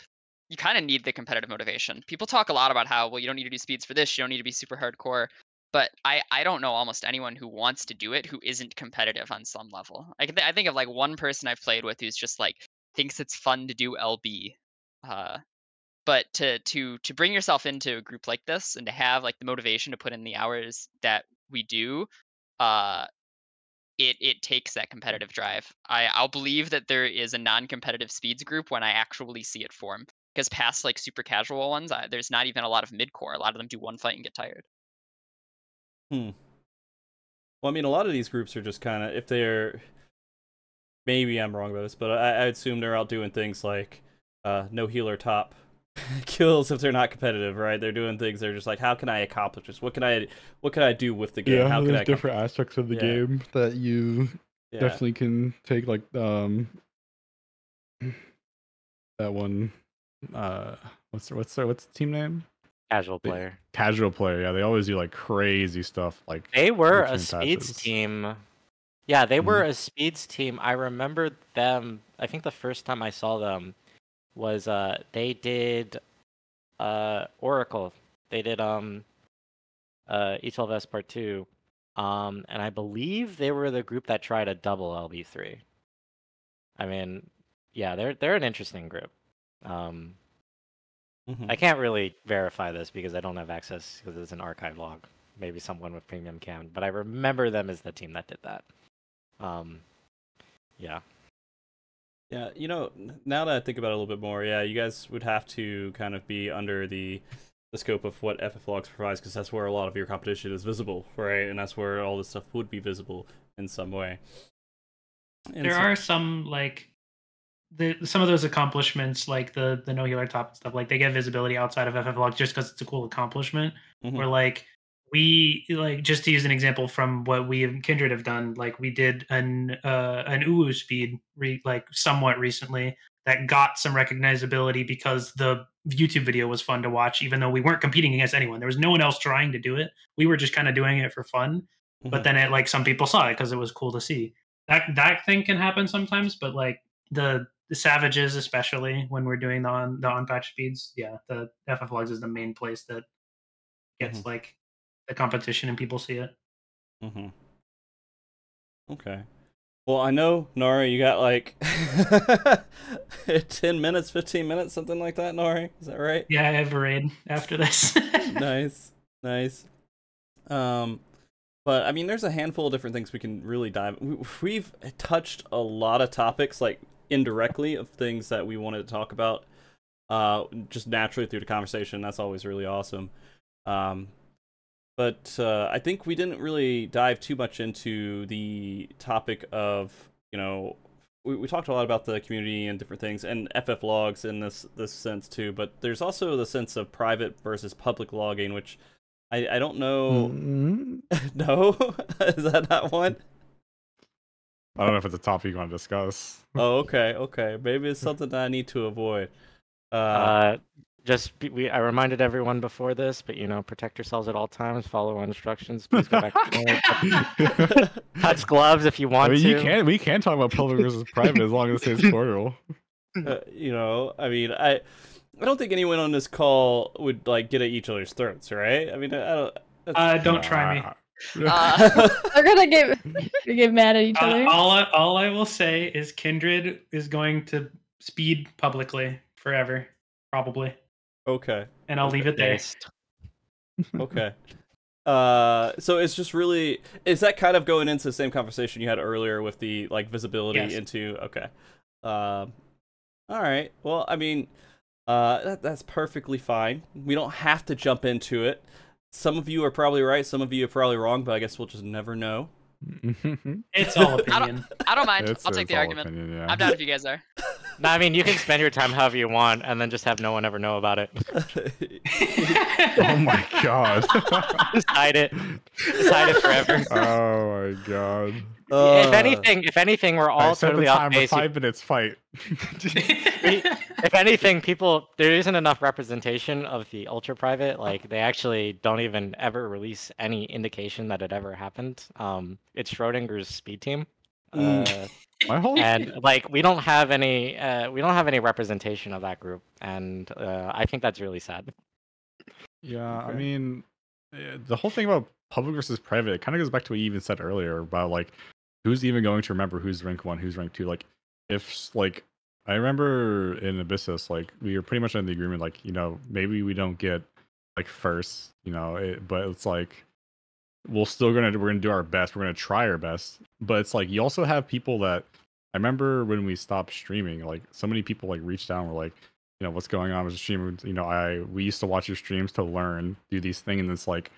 you kind of need the competitive motivation. People talk a lot about how, well, you don't need to do speeds for this, you don't need to be super hardcore. But I, I don't know almost anyone who wants to do it who isn't competitive on some level. I, th- I think of like one person I've played with who's just like thinks it's fun to do LB. Uh, but to to to bring yourself into a group like this and to have like the motivation to put in the hours that we do, uh, it it takes that competitive drive. I I'll believe that there is a non-competitive speeds group when I actually see it form. Because past like super casual ones, I, there's not even a lot of mid core. A lot of them do one fight and get tired. Hmm. Well, I mean, a lot of these groups are just kind of if they're maybe I'm wrong about this, but I, I assume they're out doing things like uh, no healer top <laughs> kills if they're not competitive, right? They're doing things. They're just like, how can I accomplish this? What can I what can I do with the game? how can I accomplish- aspects of the Yeah. game that you Yeah. can take like um <clears throat> that one uh what's what's their what's the team name? Casual player. Casual player. Yeah, they always do like crazy stuff like They were a speeds patches. team. Yeah, they were Mhm. a speeds team. I remember them. I think the first time I saw them was uh they did uh Oracle. They did um uh E12S part 2. Um and I believe they were the group that tried a double LB3. I mean, yeah, they're they're an interesting group. Um Mhm. I can't really verify this because I don't have access because it's an archive log. Maybe someone with premium can, but I remember them as the team that did that. Um, yeah, Yeah, you know, now that I think about it a little bit more, yeah, you guys would have to kind of be under the the scope of what FF Logs provides because that's where a lot of your competition is visible, right? And that's where all this stuff would be visible in some way. And there so- are some like the some of those accomplishments like the the no healer top and stuff like they get visibility outside of FF log just because it's a cool accomplishment. Mhm. Where like we like just to use an example from what we and Kindred have done, like we did an uh an UWU speed re- like somewhat recently that got some recognizability because the YouTube video was fun to watch, even though we weren't competing against anyone. There was no one else trying to do it. We were just kind of doing it for fun but Mhm. then it like some people saw it because it was cool to see that that thing can happen sometimes but like the the savages, especially when we're doing the on the on patch speeds. Yeah, the FF logs is the main place that gets Mhm. like the competition and people see it. Mm-hmm. Okay. Well, I know Nari, you got like <laughs> ten minutes, fifteen minutes, something like that. Nari, is that right? Yeah, I have a raid after this. <laughs> nice, nice. Um, but I mean, there's a handful of different things we can really dive. We've touched a lot of topics, like indirectly, of things that we wanted to talk about. Uh, just naturally through the conversation. That's always really awesome. Um, but uh, I think we didn't really dive too much into the topic of you know we, we talked a lot about the community and different things and FF logs in this this sense too. But there's also the sense of private versus public logging, which I I don't know. Mm, <laughs> no, <laughs> is that not one? I don't know if it's a topic you want to discuss. <laughs> Oh, okay, okay. Maybe it's something that I need to avoid. Uh, Uh, just be, we, I reminded everyone before this, but you know, protect yourselves at all times. Follow instructions. Please go back. to <laughs> Touch gloves if you I want mean, to. you can we can talk about public versus private as long as it's portal. <laughs> uh, you know, I mean, I I don't think anyone on this call would like get at each other's throats, right? I mean, I don't. uh, don't try me. Uh, <laughs> They're gonna get they get mad at each Uh, other. all I, all I will say is Kindred is going to speed publicly forever, probably, okay. and I'll leave it there. Based. <laughs> <laughs> okay. Uh, so it's just really is that kind of going into the same conversation you had earlier with the like visibility Yes. into okay. Um, all right. Well, I mean, uh, that, that's perfectly fine. We don't have to jump into it. Some of you are probably right. Some of you are probably wrong. But I guess we'll just never know. <laughs> It's all I don't- opinion. I don't mind. It's- I'll take the argument. opinion, yeah. I'm down if you guys are. <laughs> No, I mean you can spend your time however you want, and then just have no one ever know about it. <laughs> oh my god. just hide it. Just hide it forever. oh my god. If anything, if anything, we're all Alright, the totally off timer, base. Five minutes. Fight. <laughs> if anything, people there isn't enough representation of the ultra private. Like they actually don't even ever release any indication that it ever happened. Um, it's Schrodinger's speed team. Mm. Uh, My whole and like we don't have any uh, we don't have any representation of that group and uh, i think that's really sad Yeah, I mean, eh, the whole thing about public versus private, it kind of goes back to what you even said earlier about like who's even going to remember who's rank one, who's rank two. Like, if like I remember in Abyssos, like we were pretty much in the agreement, like you know maybe we don't get like first, you know, it, but it's like we'll still gonna we're gonna do our best, we're gonna try our best. But it's like you also have people that I remember when we stopped streaming, like so many people like reached out and were like you know what's going on with the stream you know i we used to watch your streams to learn do these things and it's like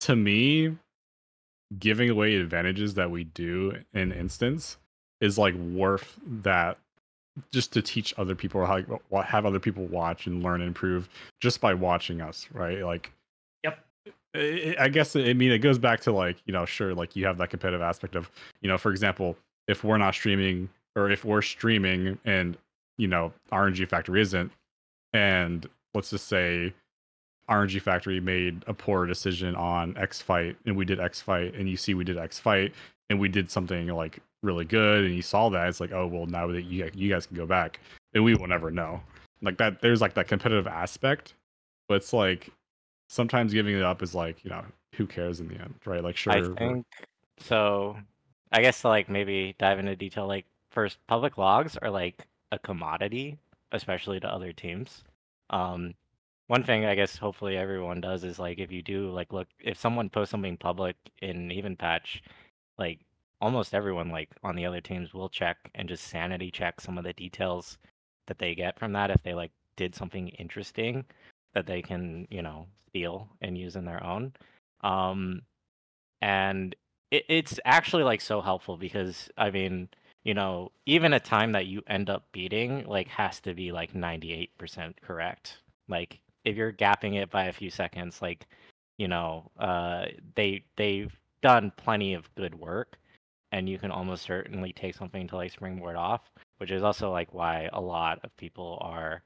to me giving away advantages that we do in instance is like worth that just to teach other people how have other people watch and learn and improve just by watching us right like Yep. i I guess i mean it goes back to like you know sure like you have that competitive aspect of you know for example if we're not streaming or if we're streaming and you know RNG Factory isn't, and let's just say RNG Factory made a poor decision on X fight, and we did X fight, and you see we did X fight, and we did something like really good, and you saw that it's like oh well now that you you guys can go back, and we will never know like that. There's like that competitive aspect, but it's like sometimes giving it up is like you know who cares in the end, right? Like sure, i think so i guess to like maybe dive into detail like first public logs are like a commodity especially to other teams um one thing i guess hopefully everyone does is like if you do like look if someone posts something public in even patch like almost everyone like on the other teams will check and just sanity check some of the details that they get from that if they like did something interesting that they can you know steal and use in their own. Um and it, it's actually like so helpful because i mean you know even a time that you end up beating like has to be like 98% correct. Like if you're gapping it by a few seconds like you know uh they they've done plenty of good work and you can almost certainly take something to like springboard off which is also like why a lot of people are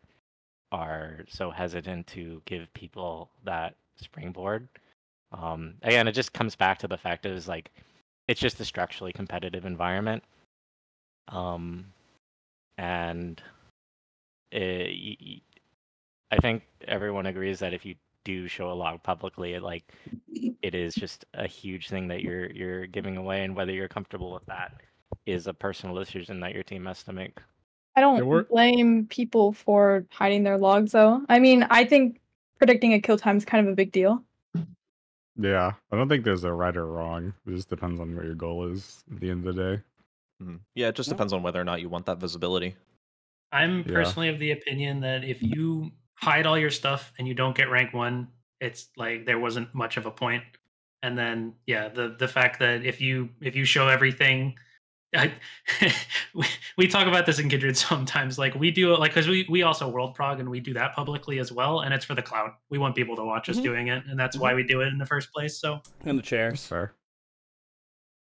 are so hesitant to give people that springboard. Um again it just comes back to the fact is like it's just a structurally competitive environment. Um and it, y- I think everyone agrees that if you do show a log publicly, it like it is just a huge thing that you're you're giving away, and whether you're comfortable with that is a personal decision that your team has to make. I don't There were- blame people for hiding their logs though. I mean, I think predicting a kill time is kind of a big deal. Yeah, I don't think there's a right or wrong. It just depends on what your goal is at the end of the day. Mhm. Yeah, it just Yeah. depends on whether or not you want that visibility. I'm Yeah. personally of the opinion that if you hide all your stuff and you don't get rank one, it's like there wasn't much of a point. And then yeah, the the fact that if you if you show everything, <laughs> I, we, we talk about this in Kindred <laughs> sometimes. Like we do it like because we we also world prog and we do that publicly as well, and it's for the cloud. We want people to watch us Mhm. doing it, and that's why we do it in the first place. So In the That's chairs. fair.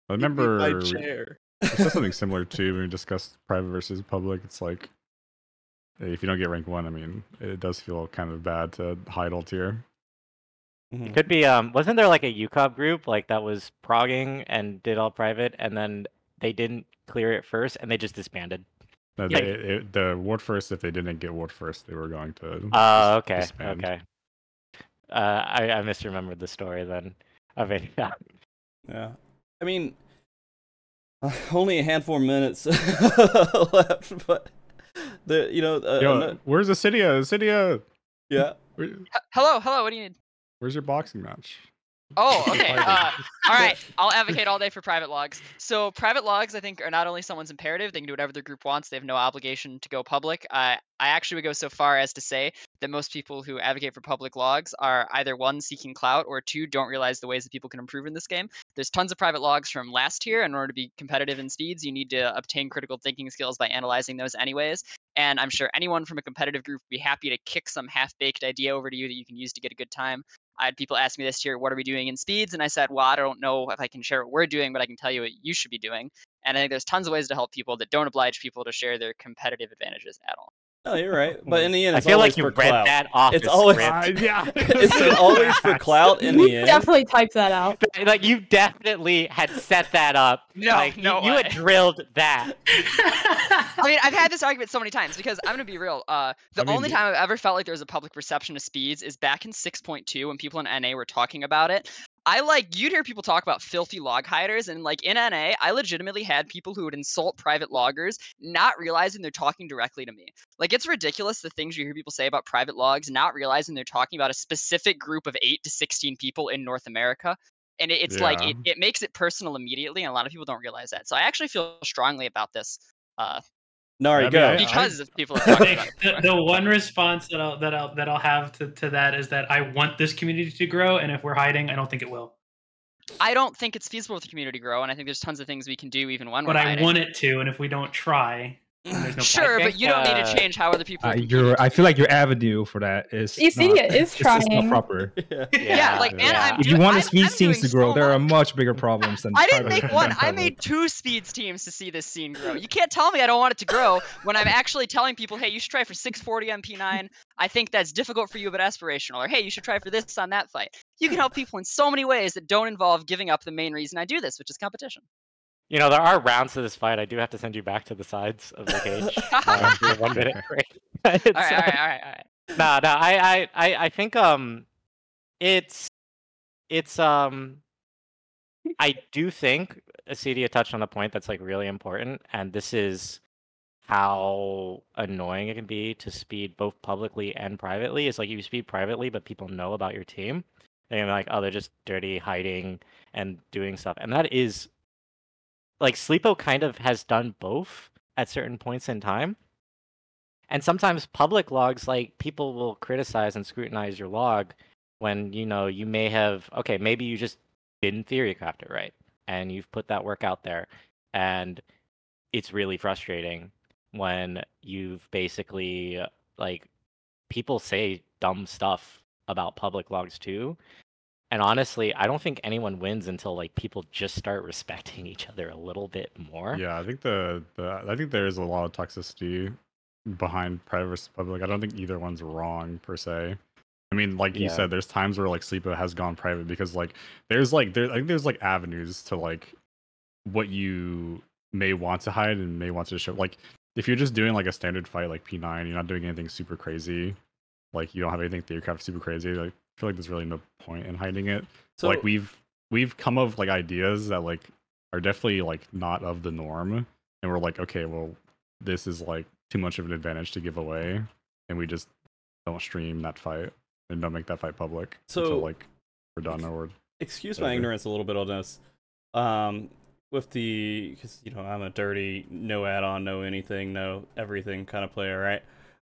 I remember my chair. we said something <laughs> similar too when we discussed private versus public. It's like hey, if you don't get rank one, I mean, it does feel kind of bad to hide all tier. Mhm. It could be um wasn't there like a UCOB group like that was progging and did all private and then they didn't clear it first and they just disbanded. No, they, it, the ward first, if they didn't get ward first, they were going to. Oh, dis- okay, disband. okay. Uh, I I misremembered the story then of it. Yeah. <laughs> Yeah. I mean, uh, <laughs> only a handful of minutes <laughs> left, but the you know, uh, Yo, ano- where's Acedia? Acedia, yeah. where, H- hello, hello. What do you need? where's your boxing match? Oh, <laughs> okay. Uh, all right. <laughs> I'll advocate all day for private logs. So private logs, I think, are not only someone's imperative; they can do whatever their group wants. They have no obligation to go public. I I actually would go so far as to say that most people who advocate for public logs are either one seeking clout or two don't realize the ways that people can improve in this game. There's tons of private logs from last tier. In order to be competitive in speeds, you need to obtain critical thinking skills by analyzing those anyways. And I'm sure anyone from a competitive group would be happy to kick some half-baked idea over to you that you can use to get a good time. I had people ask me this year, what are we doing in speeds? And I said, well, I don't know if I can share what we're doing, but I can tell you what you should be doing. And I think there's tons of ways to help people that don't oblige people to share their competitive advantages at all. No, you're right. <laughs> But in the end, I it's feel always like you for read clout. that off. It's always- script. yeah, <laughs> It's always for <laughs> clout in the end. Definitely type that out. like you definitely had set that up. No, like, you- no you, had drilled that. I mean, I've had this argument so many times because I'm gonna be real. Uh, the I mean, only time I've ever felt like there was a public perception of speeds is back in 6.2 when people in NA were talking about it. I like you'd hear people talk about filthy log hiders, and like in NA, I legitimately had people who would insult private loggers, not realizing they're talking directly to me. Like it's ridiculous the things you hear people say about private logs, not realizing they're talking about a specific group of eight to 16 people in North America. And it- it's like it, it makes it personal immediately, and a lot of people don't realize that. So I actually feel strongly about this. Uh, Nari, I mean, go. I- because of people have talked about it the, the one response that I'll that I'll that I'll have to, to that is that I want this community to grow, and if we're hiding, I don't think it will. I don't think it's feasible for the community to grow, and I think there's tons of things we can do even when But we're I hiding. want it to, and if we don't try, then there's no Sure, think, but you don't need uh, to change how other people. Uh, compete. your, I feel like your avenue for that is. You see, not, it is it's just not proper. <laughs> yeah. yeah, like, and yeah. I'm If you want I'm- the speed teams to grow, so there are much. much bigger problems than. I didn't make <laughs> one. I made two speeds teams to see this scene grow. You can't tell me I don't want it to grow when I'm actually telling people, hey, you should try for 640 MP9. I think that's difficult for you but aspirational. Or hey, you should try for this on that fight. You can help people in so many ways that don't involve giving up the main reason I do this, which is competition. You know, there are rounds to this fight. I do have to send you back to the sides of the cage. uh, <laughs> for one minute <laughs> break. <laughs> It's, all right, all uh, right, all right, all right. no, no, I, I, I, I think um, it's, it's um, I do think Acedia touched on a point that's like really important, and this is how annoying it can be to speed both publicly and privately. It's like you speed privately, but people know about your team. And you're like, oh, they're just dirty, hiding and doing stuff, and that is like Sleepo kind of has done both at certain points in time. And sometimes public logs, like people will criticize and scrutinize your log when you know you may have okay, maybe you just didn't theory craft it right, and you've put that work out there, and it's really frustrating when you've basically like people say dumb stuff about public logs too. And honestly, I don't think anyone wins until like people just start respecting each other a little bit more. Yeah, I think the, the I think there is a lot of toxicity behind private versus public. I don't think either one's wrong per se. I mean, like you Yeah. said, there's times where like Sleepo has gone private because like there's like there I think there's like avenues to like what you may want to hide and may want to show. Like if you're just doing like a standard fight like P9, you're not doing anything super crazy. Like you don't have anything theorycraft super crazy. Like feel like there's really no point in hiding it. So like we've we've come up with like ideas that like are definitely like not of the norm, and we're like, okay, well, this is like too much of an advantage to give away, and we just don't stream that fight and don't make that fight public So- until like we're done or excuse my ignorance a little bit on this. Um, with the because you know I'm a dirty no add-on, no anything, no everything kind of player, right?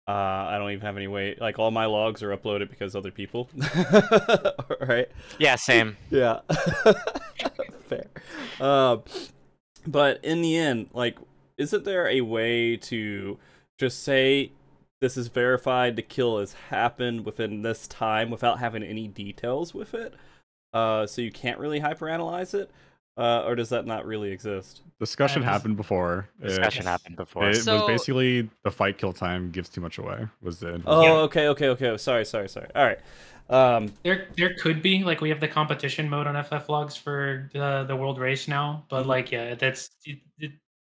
Uh, I don't even have any way. Like all my logs are uploaded because other people, <laughs> right? Yeah, same. Yeah, <laughs> fair. Uh, but in the end, like, isn't there a way to just say this is verified, the kill has happened within this time without having any details with it? Uh, so you can't really hyperanalyze it, uh, or does that not really exist? discussion happened before. It- Discussion happened before. It So- was basically the fight kill time gives too much away. Was the Oh, Yeah. okay, okay, okay. Sorry, sorry, sorry. All right. Um, There, there could be like we have the competition mode on FF logs for the the world race now, but Mhm. like yeah, that's it, it,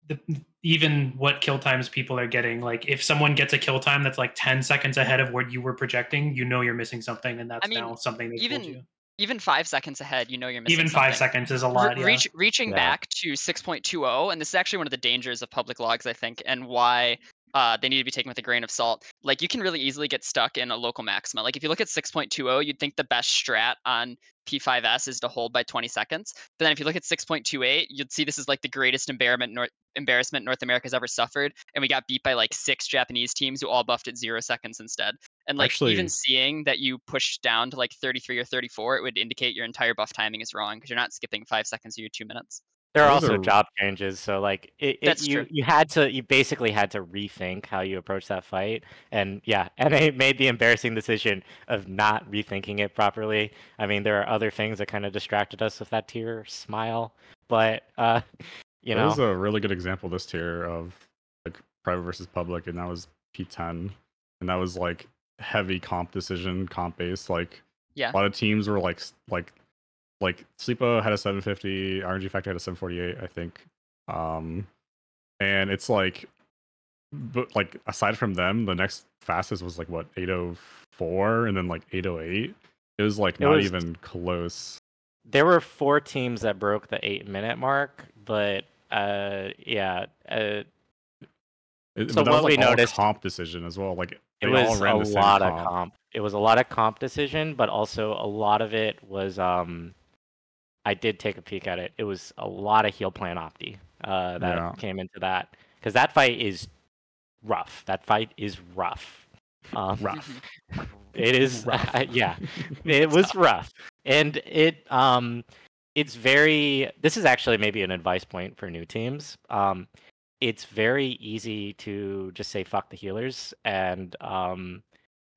the, even what kill times people are getting. Like if someone gets a kill time that's like ten seconds ahead of what you were projecting, you know you're missing something, and that's mean, now something they even told you. Even five seconds ahead, you know you're missing. Even five something. seconds is a Re- lot. yeah. reach, reaching Yeah. back to 6.20, and this is actually one of the dangers of public logs, I think, and why uh, they need to be taken with a grain of salt. Like you can really easily get stuck in a local maxima. Like if you look at 6.20, you'd think the best strat on P5S is to hold by 20 seconds. But then if you look at 6.28, you'd see this is like the greatest embarrassment North embarrassment North America's ever suffered, and we got beat by like six Japanese teams who all buffed at zero seconds instead. And like Actually- even seeing that you pushed down to like 33 or 34, it would indicate your entire buff timing is wrong because you're not skipping five seconds of your two minutes. There are Those also are- job changes, so like it, it That's you true. you had to you basically had to rethink how you approach that fight, and yeah, <laughs> and they made the embarrassing decision of not rethinking it properly. I mean, there are other things that kind of distracted us with that tier smile, but uh, <laughs> you There know, was a really good example this tier of like private versus public, and that was P10, and that was like heavy comp decision, comp based. Like Yeah. a lot of teams were like like like Sleepo had a 750, RNG Factory had a 748, I think. Um, and it's like, but like aside from them, the next fastest was like what 804, and then like 808. It was like It not was- even close. there were four teams that broke the eight minute mark, but uh, yeah, uh, It, So what was like we noticed- comp decision as well. Like it was a the same lot of comp. comp. It was a lot of comp decision, but also a lot of it was um I did take a peek at it. It was a lot of heal plan opti uh that Yeah. came into that cuz that fight is rough. That fight is rough. Um, rough. <laughs> It is Rough. <laughs> yeah. <laughs> It was rough. And it um it's very this is actually maybe an advice point for new teams. Um it's very easy to just say fuck the healers and um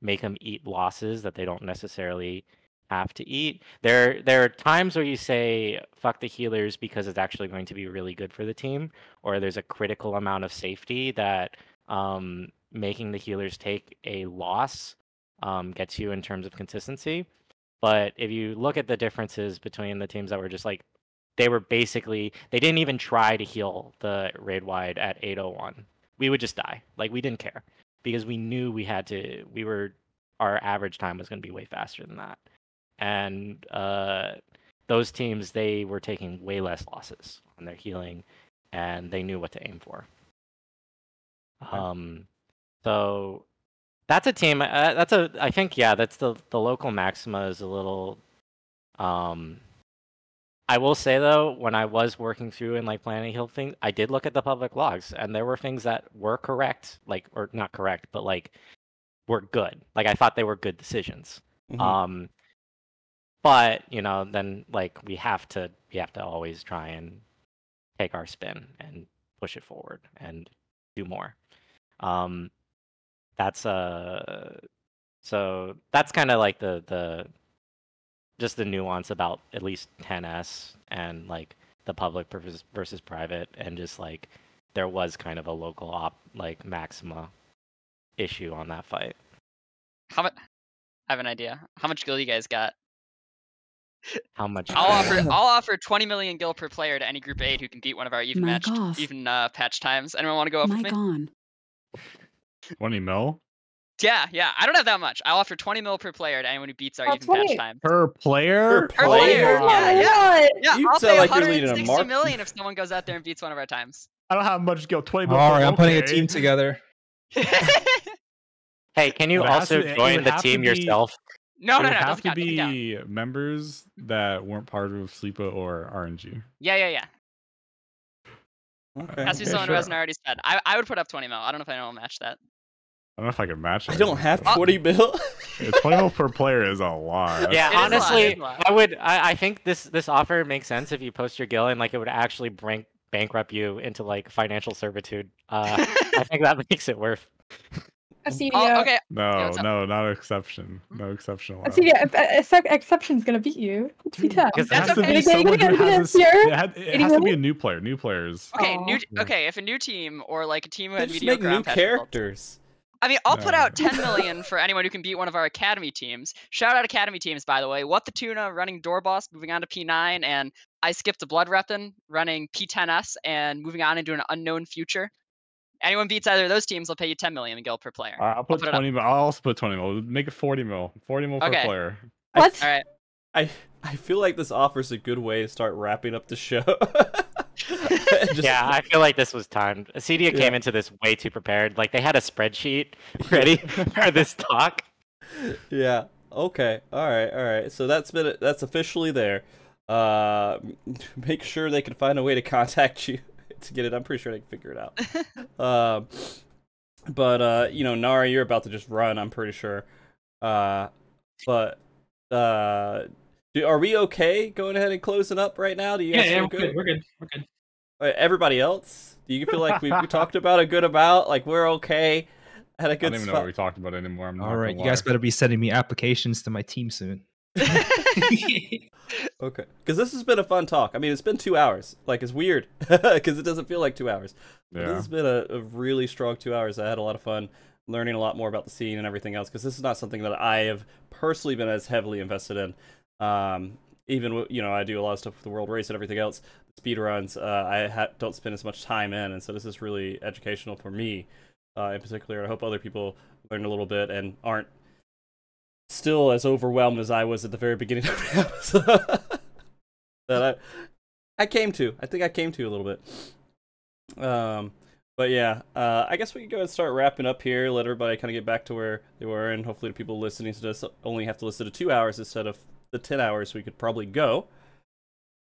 make them eat losses that they don't necessarily have to eat. There there are times where you say fuck the healers because it's actually going to be really good for the team or there's a critical amount of safety that um making the healers take a loss um, gets you in terms of consistency. But if you look at the differences between the teams that were just like, they were basically, they didn't even try to heal the raid wide at 801. We would just die. Like, we didn't care because we knew we had to, we were, our average time was going to be way faster than that. And uh, those teams, they were taking way less losses on their healing and they knew what to aim for. Um, so that's a team. Uh, that's a. I think yeah. That's the the local maxima is a little. Um, I will say though, when I was working through and like planning heal things, I did look at the public logs, and there were things that were correct, like or not correct, but like were good. Like I thought they were good decisions. Mhm. Um, but you know, then like we have to we have to always try and take our spin and push it forward and do more. Um, that's uh, so that's kind of like the the just the nuance about at least 10s and like the public versus versus private and just like there was kind of a local op like maxima issue on that fight. How much? I have an idea. How much gil you guys got? How much? I'll offer. <laughs> I'll offer 20 million gil per player to any group eight who can beat one of our even Mic matched, off. even uh, patch times. Anyone want to go up with Mic me? on. Twenty mil Yeah, yeah. I don't have that much. I'll offer 20 mil per player to anyone who beats our Oh, even patch 20. time. per player. Per player, my yeah, yeah. Yeah, You I'll sound pay like you're leading a 160 mark- million if someone goes out there and beats one of our times. I don't have much skill. Twenty mil. All right, I'm putting a team together. <laughs> Hey, can you But it has also to- it join would the have to team be- yourself? No, it no, no. Have to count. doesn't be members that weren't part of Sleepo or RNG. Yeah, yeah, yeah. Okay. Has to be Okay, someone sure. who hasn't already said. I, I would put up 20 mil. I don't know if anyone will match that. I don't know if I can match. It. I don't have but- 40 bill. <laughs> <laughs> Yeah, Twenty mil per player is a lot. Yeah, It is a lot, it honestly, lot. I would. I, I think this this offer makes sense if you post your guild and like it would actually bring bankrupt you into like financial servitude. Uh, <laughs> I think that makes it worth. Acedia, Oh, okay. No, what's no, not an exception. No mm-hmm. exception. allowed. Acedia, if- uh, if- excep- exception's gonna beat you. It's Dude, P10. It That's has to okay. be Are someone gonna who has a, this s- year? it, had, it Any has to be a new player. New players. Okay, Aw. new okay. If a new team or like a team who had Just make new on patch results- characters. I mean, I'll put out 10 million for anyone who can beat one of our academy teams. Shout out academy teams, by the way. What the tuna running door boss, moving on to P9, and I skipped a blood reppin running P10s and moving on into an unknown future. Anyone beats either of those teams, I'll pay you 10 million in gil per player. All right, I'll put, put it up. twenty mil. I'll also put twenty mil. Make it forty mil. Forty mil per player. <laughs> What? All right. I I feel like this offers a good way to start wrapping up the show. <laughs> <laughs> Just- yeah, I feel like this was timed. Acedia Yeah. came into this way too prepared. Like they had a spreadsheet ready for this talk. yeah. Okay. All right. All right. So that's been that's officially there. Uh, make sure they can find a way to contact you to get it. I'm pretty sure they can figure it out. <laughs> um, but uh, you know, Nari, you're about to just run. I'm pretty sure. Uh, but uh, do, are we okay going ahead and closing up right now? Do you Yeah, guys yeah, feel we're good? good. We're good. We're good. Uh, Everybody else, do you feel like we, we <laughs> talked about a good amount? Like we're okay, had a good I don't even know what we talked about anymore. I'm not All right, you guys better be sending me applications to my team soon. <laughs> Okay, because this has been a fun talk. I mean, it's been two hours. Like it's weird <laughs> because it doesn't feel like two hours. But This has been a, a really strong two hours. I had a lot of fun learning a lot more about the scene and everything else because this is not something that I have personally been as heavily invested in. Um, even you know, I do a lot of stuff with the world race and everything else. Speed runs, uh, I ha- don't spend as much time in, and so this is really educational for me, uh, in particular. I hope other people learn a little bit and aren't still as overwhelmed as I was at the very beginning of the <laughs> episode. that I I came to. I think I came to a little bit. Um, but yeah, uh, I guess we can go and start wrapping up here. Let everybody kind of get back to where they were, and hopefully the people listening to this only have to listen to two hours instead of the ten hours we could probably go.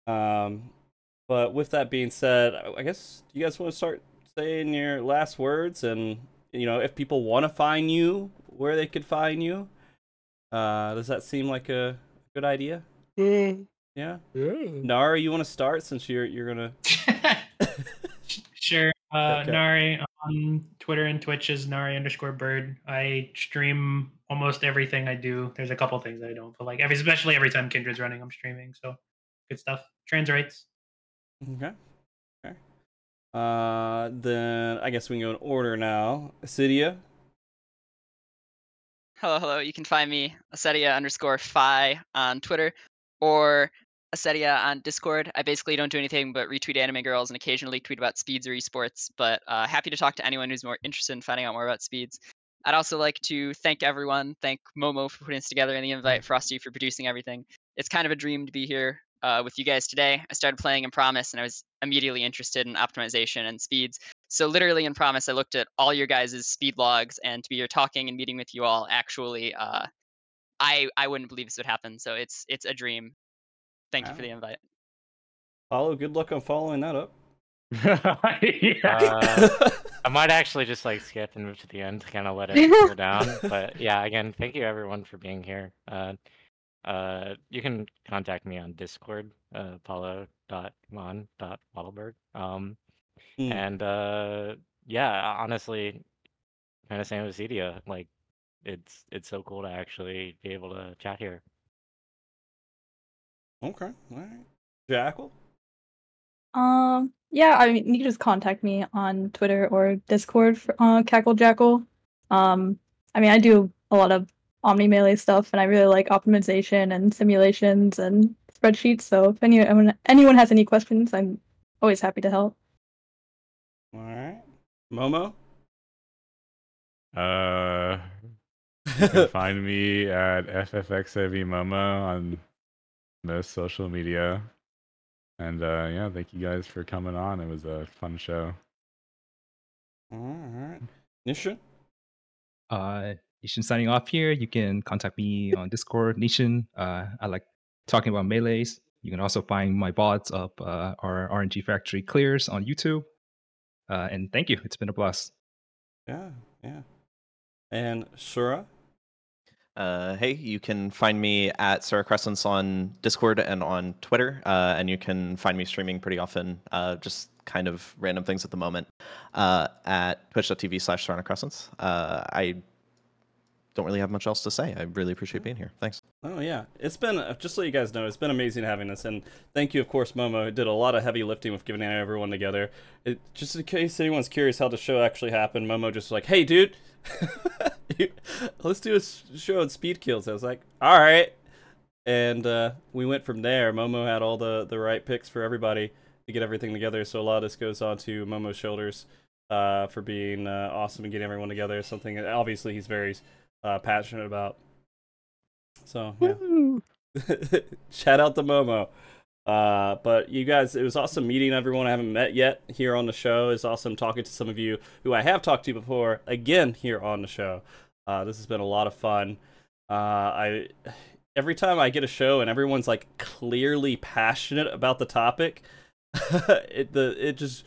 Um, but with that being said, I- I guess you guys want to start saying your last words, and you know if people want to find you, where they could find you. Uh, does that seem like a good idea? Yeah. Nari, you want to start since you're you're gonna. <laughs> sure. Uh, Okay. Nari on Twitter and Twitch is Nari underscore bird. I stream almost everything I do. There's a couple things I don't, but like every, especially every time Kindred's running, I'm streaming. So good stuff. Trans rights. Okay. Okay. Uh, then I guess we can go in order now. Acedia. Hello, hello. You can find me Acedia underscore Phi on Twitter or Acedia on Discord. I basically don't do anything but retweet anime girls and occasionally tweet about speeds or esports, but uh, happy to talk to anyone who's more interested in finding out more about speeds. I'd also like to thank everyone, thank Momo for putting this together and the invite, Frosty for producing everything. It's kind of a dream to be here uh, with you guys today. I started playing in Promise and I was immediately interested in optimization and speeds. So literally in Promise, I looked at all your guys' speed logs, and to be here talking and meeting with you all, actually, uh, I I wouldn't believe this would happen. So it's it's a dream. Thank you for the invite. Follow. Good luck on following that up. <laughs> Uh, <laughs> I might actually just like skip and move to the end to kind of let it <laughs> cool down. But yeah, again, thank you everyone for being here. Uh, uh, you can contact me on Discord, uh, paulo.mon.waddleberg. Um, Hmm. and uh, yeah, honestly, kind of same with Zedia. Like, it's it's so cool to actually be able to chat here. okay. All right. Jackal. Um, yeah, I mean, you can just contact me on Twitter or Discord for uh, Cackle Jackal. Um, I mean, I do a lot of Omni Melee stuff, and I really like optimization and simulations and spreadsheets. So if anyone anyone has any questions, I'm always happy to help. All right. Momo. Uh, <laughs> you can find me at ffxavmomo on most social media. And uh, yeah, thank you guys for coming on. It was a fun show. All right. Nitian? Uh, Nitian signing off here. You can contact me on Discord. Nitian, uh, I like talking about melees. You can also find my bots up uh, our RNG Factory clears on YouTube. Uh, and thank you. It's been a blast. Yeah, yeah. And Sura? Uh, hey, you can find me at Sarah Crescents on Discord and on Twitter, uh, and you can find me streaming pretty often, uh, just kind of random things at the moment, uh, at twitch.tv slash Serrano Crescents. Uh, I don't really have much else to say. I really appreciate being here. Thanks. Oh yeah, it's been uh, just so you guys know, it's been amazing having this, and thank you, of course, Momo did a lot of heavy lifting with getting everyone together. It, just in case anyone's curious how the show actually happened, Momo just like, hey, dude, <laughs> let's do a show on speed kills. I was like, all right, and uh, we went from there. Momo had all the the right picks for everybody to get everything together, so a lot of this goes on to Momo's shoulders uh, for being uh, awesome and getting everyone together. Something obviously he's very uh, passionate about. So yeah, <laughs> shout out to Momo. Uh, but you guys, it was awesome meeting everyone I haven't met yet here on the show. It's awesome talking to some of you who I have talked to before again here on the show. Uh, this has been a lot of fun. Uh, I every time I get a show and everyone's like clearly passionate about the topic, <laughs> it the it just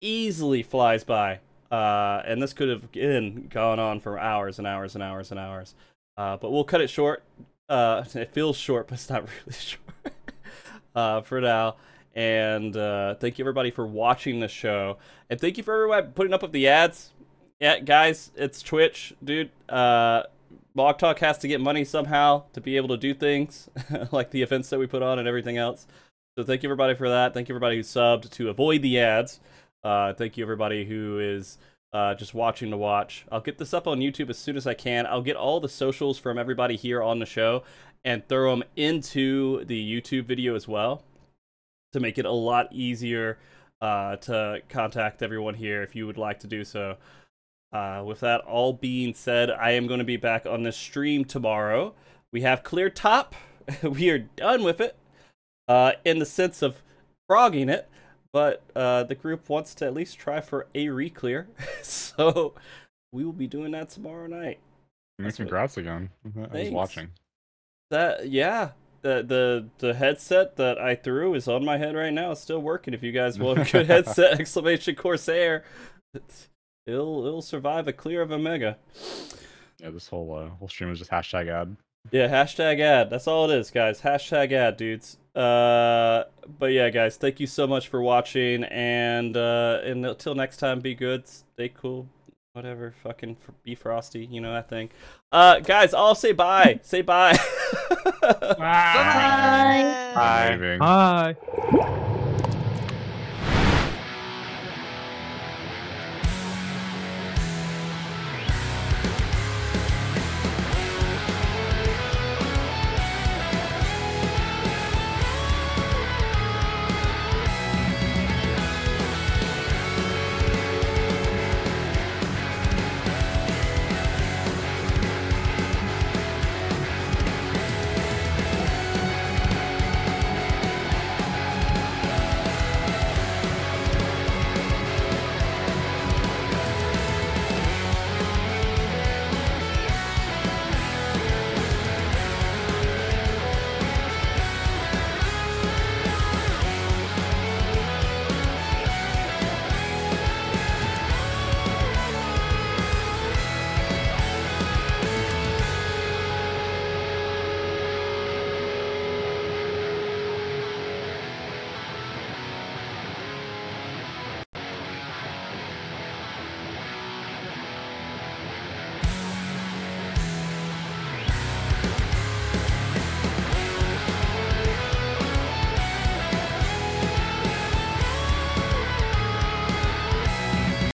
easily flies by. Uh, and this could have again gone on for hours and hours and hours and hours. Uh, but we'll cut it short. Uh, <laughs> it feels short, but it's not <laughs> really short <laughs> uh, for now. And uh, thank you everybody for watching the show, and thank you for everyone putting up with the ads. Yeah, guys, it's Twitch, dude. Uh, Mog Talk has to get money somehow to be able to do things like the events that we put on and everything else. So thank you everybody for that. Thank you everybody who subbed to avoid the ads. Uh, thank you everybody who is uh, just watching to watch. I'll get this up on YouTube as soon as I can. I'll get all the socials from everybody here on the show and throw them into the YouTube video as well to make it a lot easier uh, to contact everyone here if you would like to do so. Uh, with that all being said, I am going to be back on the stream tomorrow. We have clear top. <laughs> we are done with it uh, in the sense of progging it but uh, the group wants to at least try for a reclear, <laughs> so we will be doing that tomorrow night. That's congrats what... again. I Thanks. was watching. That yeah, the the the headset that I threw is on my head right now. It's still working. If you guys want a good <laughs> headset, exclamation Corsair, it'll it'll survive a clear of a mega. Yeah, this whole uh, whole stream is just hashtag ad. Yeah, hashtag ad. That's all it is, guys. Hashtag ad, dudes. Uh, but yeah, guys, thank you so much for watching, and uh, and until next time, be good, stay cool, whatever, fucking be frosty, you know that thing. Uh, guys, I'll say bye. <laughs> say <laughs> bye. bye. Bye. Bye. Bye. bye.